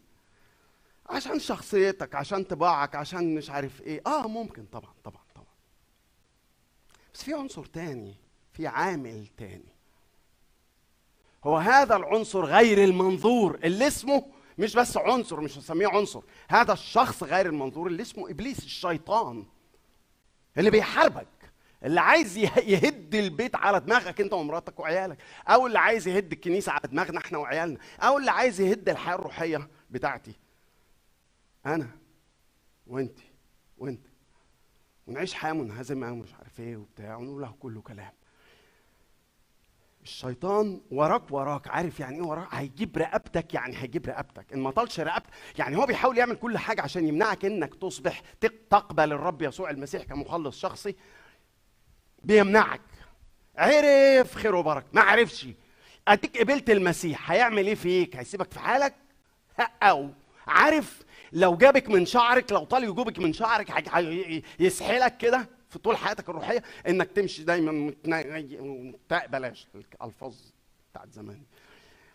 عشان شخصيتك عشان طباعك عشان مش عارف إيه. آه ممكن طبعا طبعا طبعا. بس في عنصر تاني في عامل تاني. هو هذا العنصر غير المنظور اللي اسمه مش بس عنصر مش هسميه عنصر هذا الشخص غير المنظور اللي اسمه إبليس الشيطان. اللي بيحاربك اللي عايز يه- يهد البيت على دماغك انت ومراتك وعيالك أو اللي عايز يهد الكنيسة على دماغنا إحنا وعيالنا أو اللي عايز يهد الحياة الروحية بتاعتي. أنا وانت وأنت. ونعيش حياة منهزمة ومش عارف إيه وبتاع ونقول له كله كلام. الشيطان وراك وراك عارف يعني إيه وراك؟ هيجيب رقبتك يعني هيجيب رقبتك. إن ما طالش رقبتك يعني هو بيحاول يعمل كل حاجة عشان يمنعك إنك تصبح تق- تقبل الرب يسوع المسيح كمخلص شخصي. بيمنعك. عرف خير وبركة. ما عرفش. أديك قبلت المسيح. هيعمل إيه فيك؟ هيسيبك في حالك؟ أو عارف لو جابك من شعرك لو طال يجوبك من شعرك يسحلك كده؟ في طول حياتك الروحية إنك تمشي دايما مكتئب بلاش الألفاظ بتاعت زمان.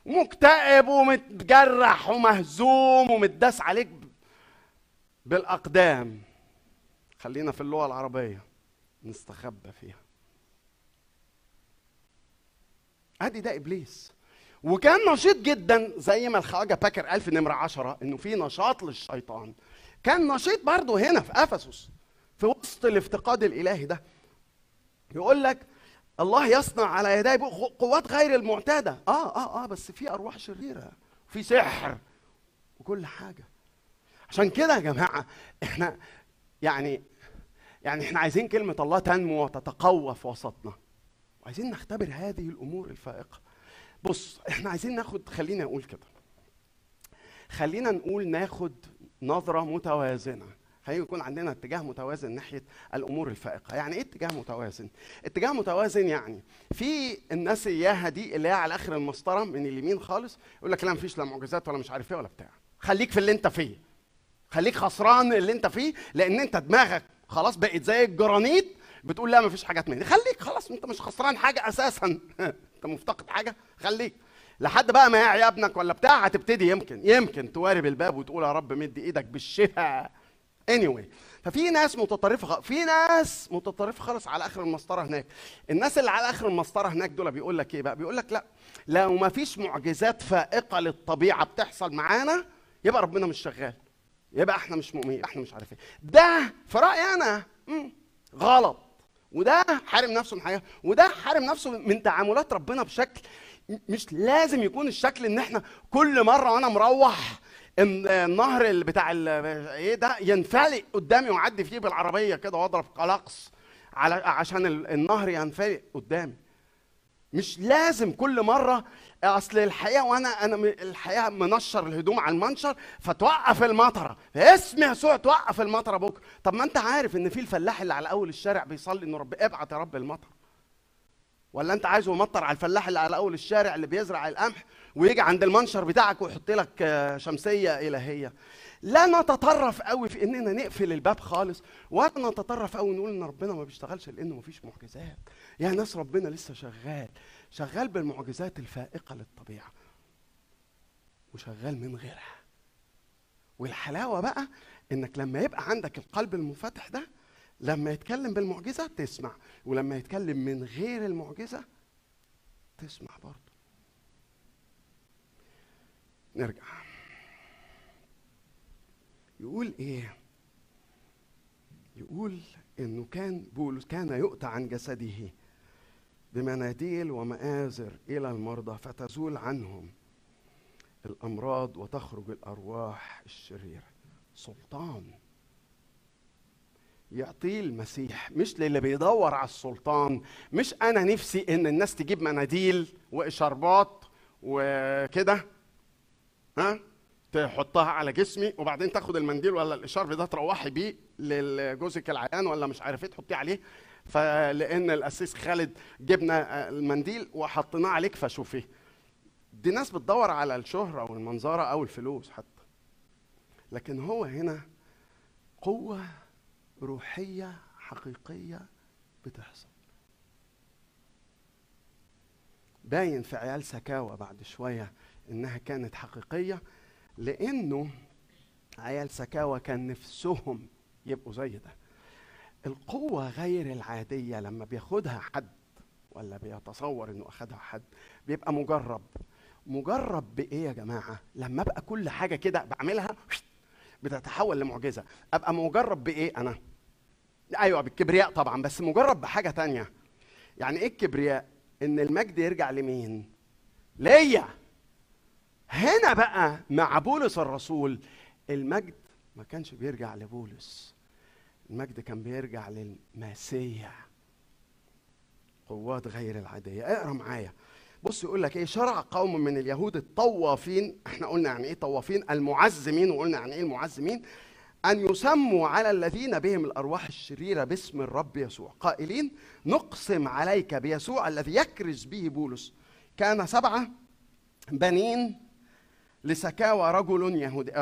مكتئب ومتجرح ومهزوم ومتداس عليك بالأقدام. خلينا في اللغة العربية نستخبى فيها. أدي ده إبليس. وكان نشيط جدا زي ما الخواجة باكر قال في نمرة عشرة إنه في نشاط للشيطان. كان نشيط برضه هنا في أفسس. في وسط الافتقاد الإلهي ده. يقول لك الله يصنع على يديه قوات غير المعتادة. آه آه آه بس في أرواح شريرة في سحر وكل حاجة. عشان كده يا جماعة إحنا يعني يعني إحنا عايزين كلمة الله تنمو وتتقوى في وسطنا. وعايزين نختبر هذه الأمور الفائقة. بص إحنا عايزين ناخد خلينا أقول كده. خلينا نقول ناخد نظرة متوازنة. خلينا يكون عندنا اتجاه متوازن ناحية الأمور الفائقة. يعني إيه اتجاه متوازن؟ اتجاه متوازن يعني في الناس إياها دي اللي هي على آخر المسطرة من اليمين خالص يقول لك لا مفيش لا معجزات ولا مش عارف إيه ولا بتاع. خليك في اللي أنت فيه. خليك خسران اللي أنت فيه لأن أنت دماغك خلاص بقت زي الجرانيت بتقول لا مفيش حاجات من دي خليك خلاص أنت مش خسران حاجة أساسا. أنت مفتقد حاجة؟ خليك. لحد بقى ما يعي ابنك ولا بتاع هتبتدي يمكن يمكن توارب الباب وتقول يا رب مد إيدك بالشفاء. Anyway ففي ناس متطرفة في ناس متطرفة خالص على آخر المسطرة هناك. الناس اللي على آخر المسطرة هناك دول بيقول لك إيه بقى؟ بيقول لك لا لو ما فيش معجزات فائقة للطبيعة بتحصل معانا يبقى ربنا مش شغال. يبقى إحنا مش مؤمنين إحنا مش عارفين. ده في رأيي أنا غلط. وده حارم نفسه من حياه وده حارم نفسه من تعاملات ربنا بشكل مش لازم يكون الشكل إن إحنا كل مرة وأنا مروح النهر بتاع إيه ده ينفلق قدامي واعدي فيه بالعربية كده واضرب قلقص على عشان ال- النهر ينفلق قدامي. مش لازم كل مرة أصل الحقيقة وأنا أنا الحقيقة منشر الهدوم على المنشر فتوقف المطرة. اسم يسوع توقف المطرة بكرة. طب ما أنت عارف إن في الفلاح اللي على أول الشارع بيصلي إنه رب ابعت يا رب المطر ولا أنت عايزه يمطر على الفلاح اللي على أول الشارع اللي بيزرع القمح؟ ويجي عند المنشر بتاعك ويحط لك آه، شمسية إلهية. لا نتطرف قوي في إننا نقفل الباب خالص ولا نتطرف قوي نقول إن ربنا ما بيشتغلش لأنه ما فيش معجزات. يا ناس ربنا لسه شغال شغال بالمعجزات الفائقة للطبيعة وشغال من غيرها. والحلاوة بقى إنك لما يبقى عندك القلب المنفتح ده لما يتكلم بالمعجزة تسمع ولما يتكلم من غير المعجزة تسمع برضه. نرجع. يقول إيه؟ يقول إنه كان بولس كان يؤتى عن جسده بمناديل ومآزر إلى المرضى فتزول عنهم الأمراض وتخرج الأرواح الشريرة. سلطان. يعطيه المسيح. مش للي بيدور على السلطان. مش أنا نفسي إن الناس تجيب مناديل واشاربات وكده. ها؟ تحطها على جسمي وبعدين تاخد المنديل ولا الاشارب ده تروحي بيه لجوزك العيان ولا مش عارف إيه تحطيه عليه. فلأن الأسيس خالد جبنا المنديل وحطيناه عليك فشوفيه دي ناس بتدور على الشهرة والمنظرة أو الفلوس حتى. لكن هو هنا قوة روحية حقيقية بتحصل. باين في عيال سكاوى بعد شوية. إنها كانت حقيقية لأنه عيال سكاوى كان نفسهم يبقوا زي ده. القوة غير العادية لما بياخدها حد ولا بيتصور إنه أخدها حد بيبقى مجرب. مجرب بإيه يا جماعة؟ لما أبقى كل حاجة كده بعملها بتتحول لمعجزة. أبقى مجرب بإيه أنا؟ أيوه بالكبرياء طبعا بس مجرب بحاجة تانية. يعني إيه الكبرياء؟ إن المجد يرجع لمين؟ ليا. هنا بقى مع بولس الرسول المجد ما كانش بيرجع لبولس المجد كان بيرجع للمسيح. قوات غير العادية. اقرأ معايا. بص يقول لك إيه؟ شرع قوم من اليهود الطوافين إحنا قلنا يعني إيه طوافين؟ المعزمين وقلنا يعني إيه المعزمين؟ أن يسموا على الذين بهم الأرواح الشريرة باسم الرب يسوع. قائلين نقسم عليك بيسوع الذي يكرز به بولس. كان سبعة بنين لسكاوى رجل يهودي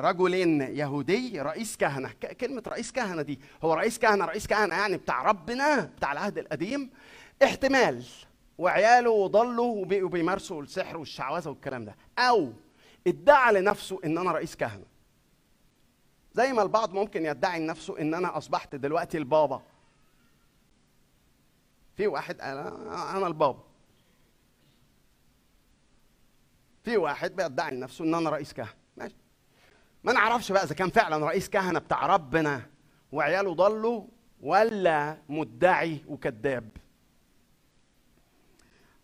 رجل يهودي رئيس كهنة. كلمة رئيس كهنة دي هو رئيس كهنة رئيس كهنة يعني بتاع ربنا بتاع العهد القديم. احتمال وعياله ضلوا وبقوا بيمارسوا السحر والشعوذة والكلام ده. أو ادعى لنفسه إن أنا رئيس كهنة. زي ما البعض ممكن يدعي لنفسه إن أنا أصبحت دلوقتي البابا. في واحد أنا أنا البابا. في واحد بيدعي لنفسه إن أنا رئيس كهنة. ماشي. ما نعرفش بقى إذا كان فعلا رئيس كهنة بتاع ربنا وعياله ضلوا ولا مدعي وكذاب.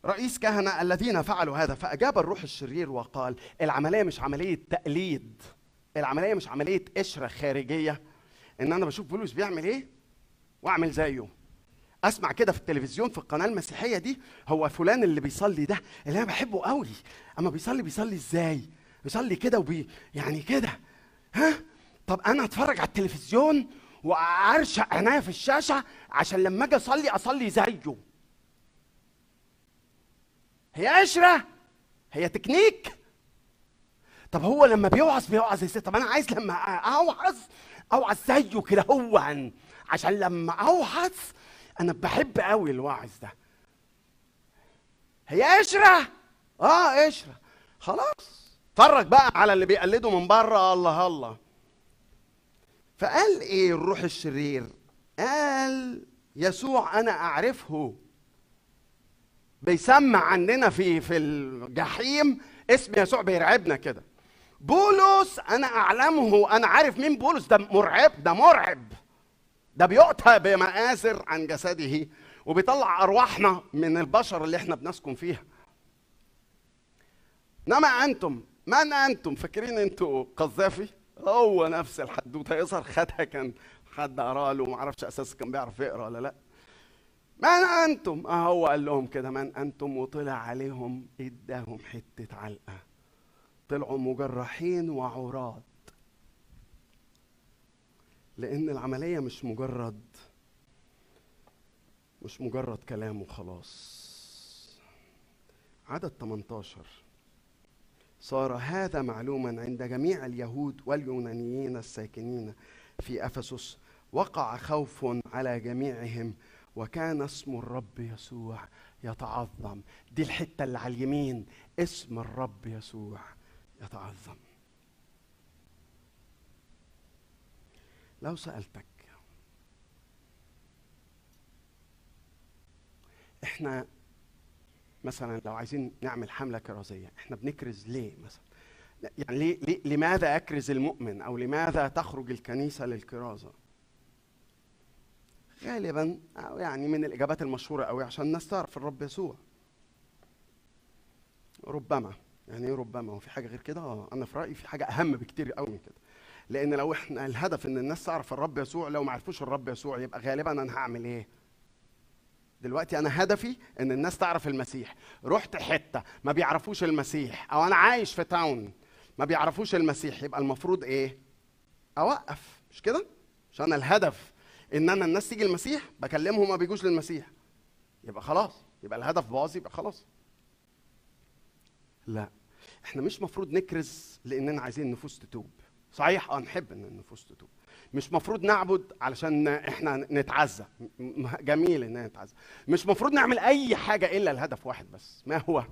رئيس كهنة الذين فعلوا هذا فأجاب الروح الشرير وقال العملية مش عملية تقليد العملية مش عملية قشرة خارجية إن أنا بشوف بولس بيعمل إيه وأعمل زيه. أسمع كده في التلفزيون في القناة المسيحية دي هو فلان اللي بيصلي ده اللي أنا بحبه قوي. أما بيصلي بيصلي إزاي؟ بيصلي كده وبي يعني كده. ها؟ طب أنا أتفرج على التلفزيون وأرشق عينيا في الشاشة عشان لما أجي أصلي أصلي زيه. هي قشرة؟ هي تكنيك؟ طب هو لما بيوعظ بيوعظ إزاي طب أنا عايز لما أوعظ أوعظ زيه كده هو عشان لما أوعظ أنا بحب قوي الوعظ ده. هي قشرة؟ آه قشرة. خلاص. اتفرج بقى على اللي بيقلدوا من بره. الله الله. فقال إيه الروح الشرير؟ قال يسوع أنا أعرفه. بيسمع عننا في في الجحيم اسم يسوع بيرعبنا كده. بولس أنا أعلمه. أنا عارف مين بولس؟ ده مرعب ده مرعب. ده بيؤتى بمآزر عن جسده وبيطلع أرواحنا من البشر اللي إحنا بنسكن فيها. انما أنتم؟ من أنتم؟ فاكرين أنتوا قذافي؟ هو نفس الحدوتة. يظهر خدها كان حد قرأ له ما أعرفش أساسا كان بيعرف يقرأ ولا لأ. من أنتم؟ آه هو قال لهم كده من أنتم؟ وطلع عليهم إداهم حتة علقة. طلعوا مجرحين وعراة. لأن العملية مش مجرد مش مجرد كلام وخلاص. عدد 18 صار هذا معلوما عند جميع اليهود واليونانيين الساكنين في أفسس. وقع خوف على جميعهم وكان اسم الرب يسوع يتعظم. دي الحتة اللي على اليمين اسم الرب يسوع يتعظم. لو سألتك. إحنا مثلا لو عايزين نعمل حملة كرازية إحنا بنكرز ليه مثلا؟ يعني ليه, ليه لماذا أكرز المؤمن أو لماذا تخرج الكنيسة للكرازة؟ غالبا أو يعني من الإجابات المشهورة قوي عشان الناس تعرف الرب يسوع. ربما يعني إيه ربما؟ وفي حاجة غير كده؟ آه أنا في رأيي في حاجة أهم بكتير قوي من كده. لأن لو إحنا الهدف إن الناس تعرف الرب يسوع لو ما عرفوش الرب يسوع يبقى غالبا أنا هعمل إيه؟ دلوقتي أنا هدفي إن الناس تعرف المسيح. رحت حتة ما بيعرفوش المسيح أو أنا عايش في تاون ما بيعرفوش المسيح يبقى المفروض إيه؟ أوقف. مش كده؟ عشان أنا الهدف إن أنا الناس تيجي المسيح بكلمهم ما بيجوش للمسيح. يبقى خلاص. يبقى الهدف باظ يبقى خلاص. لا. إحنا مش مفروض نكرز لأننا عايزين النفوس تتوب. صحيح. آه نحب إن النفوس تتوب. مش مفروض نعبد علشان إحنا نتعزى جميل إن نتعزى مش مفروض نعمل أي حاجة إلا الهدف واحد بس. ما هو؟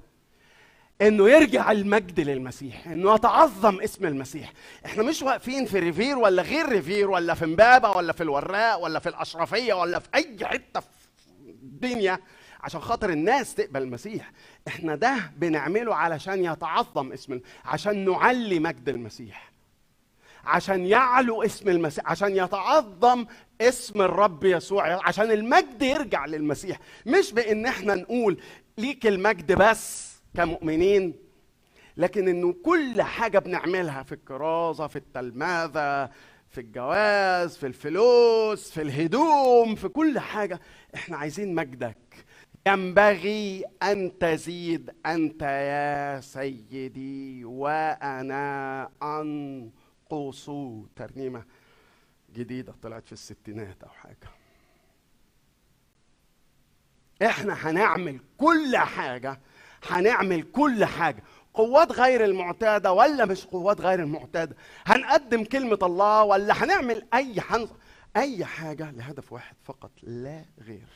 إنه يرجع المجد للمسيح. إنه يتعظم اسم المسيح. إحنا مش واقفين في ريفير ولا غير ريفير ولا في امبابه ولا في الوراق ولا في الأشرفية ولا في أي حتة في الدنيا عشان خاطر الناس تقبل المسيح. إحنا ده بنعمله علشان يتعظم اسم عشان نعلي مجد المسيح. عشان يعلو اسم المسيح عشان يتعظم اسم الرب يسوع عشان المجد يرجع للمسيح. مش بإن إحنا نقول ليك المجد بس كمؤمنين لكن إنه كل حاجة بنعملها في الكرازة في التلمذه في الجواز في الفلوس في الهدوم في كل حاجة. إحنا عايزين مجدك. ينبغي أن تزيد أنت يا سيدي وأنا انقص ترنيمة جديدة طلعت في الستينات أو حاجة. إحنا هنعمل كل حاجة هنعمل كل حاجة. قوات غير المعتادة ولا مش قوات غير المعتادة؟ هنقدم كلمة الله ولا هنعمل أي حنظ أي حاجة؟ لهدف واحد فقط لا غير.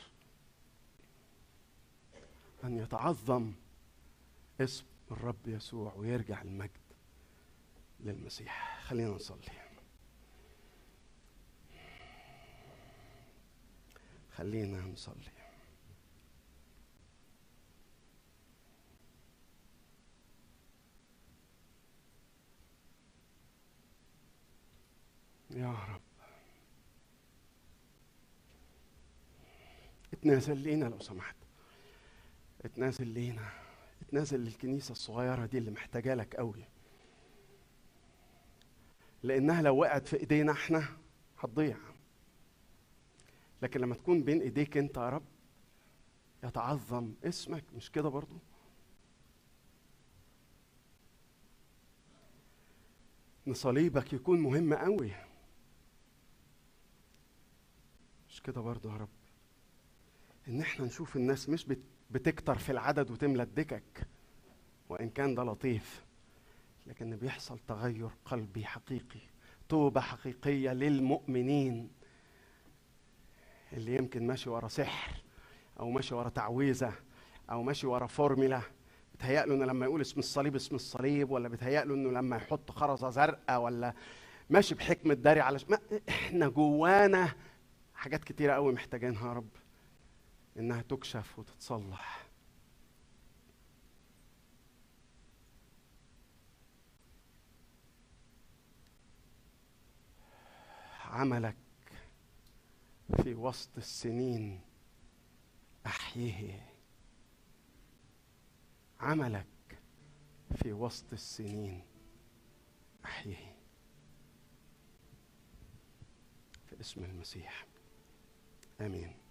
أن يتعظم اسم الرب يسوع ويرجع المجد. للمسيح. خلينا نصلي. خلينا نصلي. يا رب. اتنازل لينا لو سمحت. اتنازل لينا. اتنازل للكنيسة الصغيرة دي اللي محتاجة لك قوي. لأنها لو وقعت في إيدينا إحنا هتضيع. لكن لما تكون بين إيديك أنت يا رب يتعظم اسمك. مش كده برضو؟ ان صليبك يكون مهم قوي. مش كده برضو يا رب؟ إن إحنا نشوف الناس مش بت- بتكتر في العدد وتملى الدكك وإن كان ده لطيف. لكن بيحصل تغير قلبي حقيقي توبة حقيقية للمؤمنين اللي يمكن ماشي ورا سحر أو ماشي ورا تعويذة أو ماشي ورا فورميلا بتهيأ له إنه لما يقول اسم الصليب اسم الصليب ولا بتهيأ له إنه لما يحط خرزة زرقاء ولا ماشي بحكمة داري على. ما إحنا جوانا حاجات كتيرة قوي محتاجينها يا رب إنها تكشف وتتصلح عملك في وسط السنين احييه عملك في وسط السنين احييه في اسم المسيح. آمين.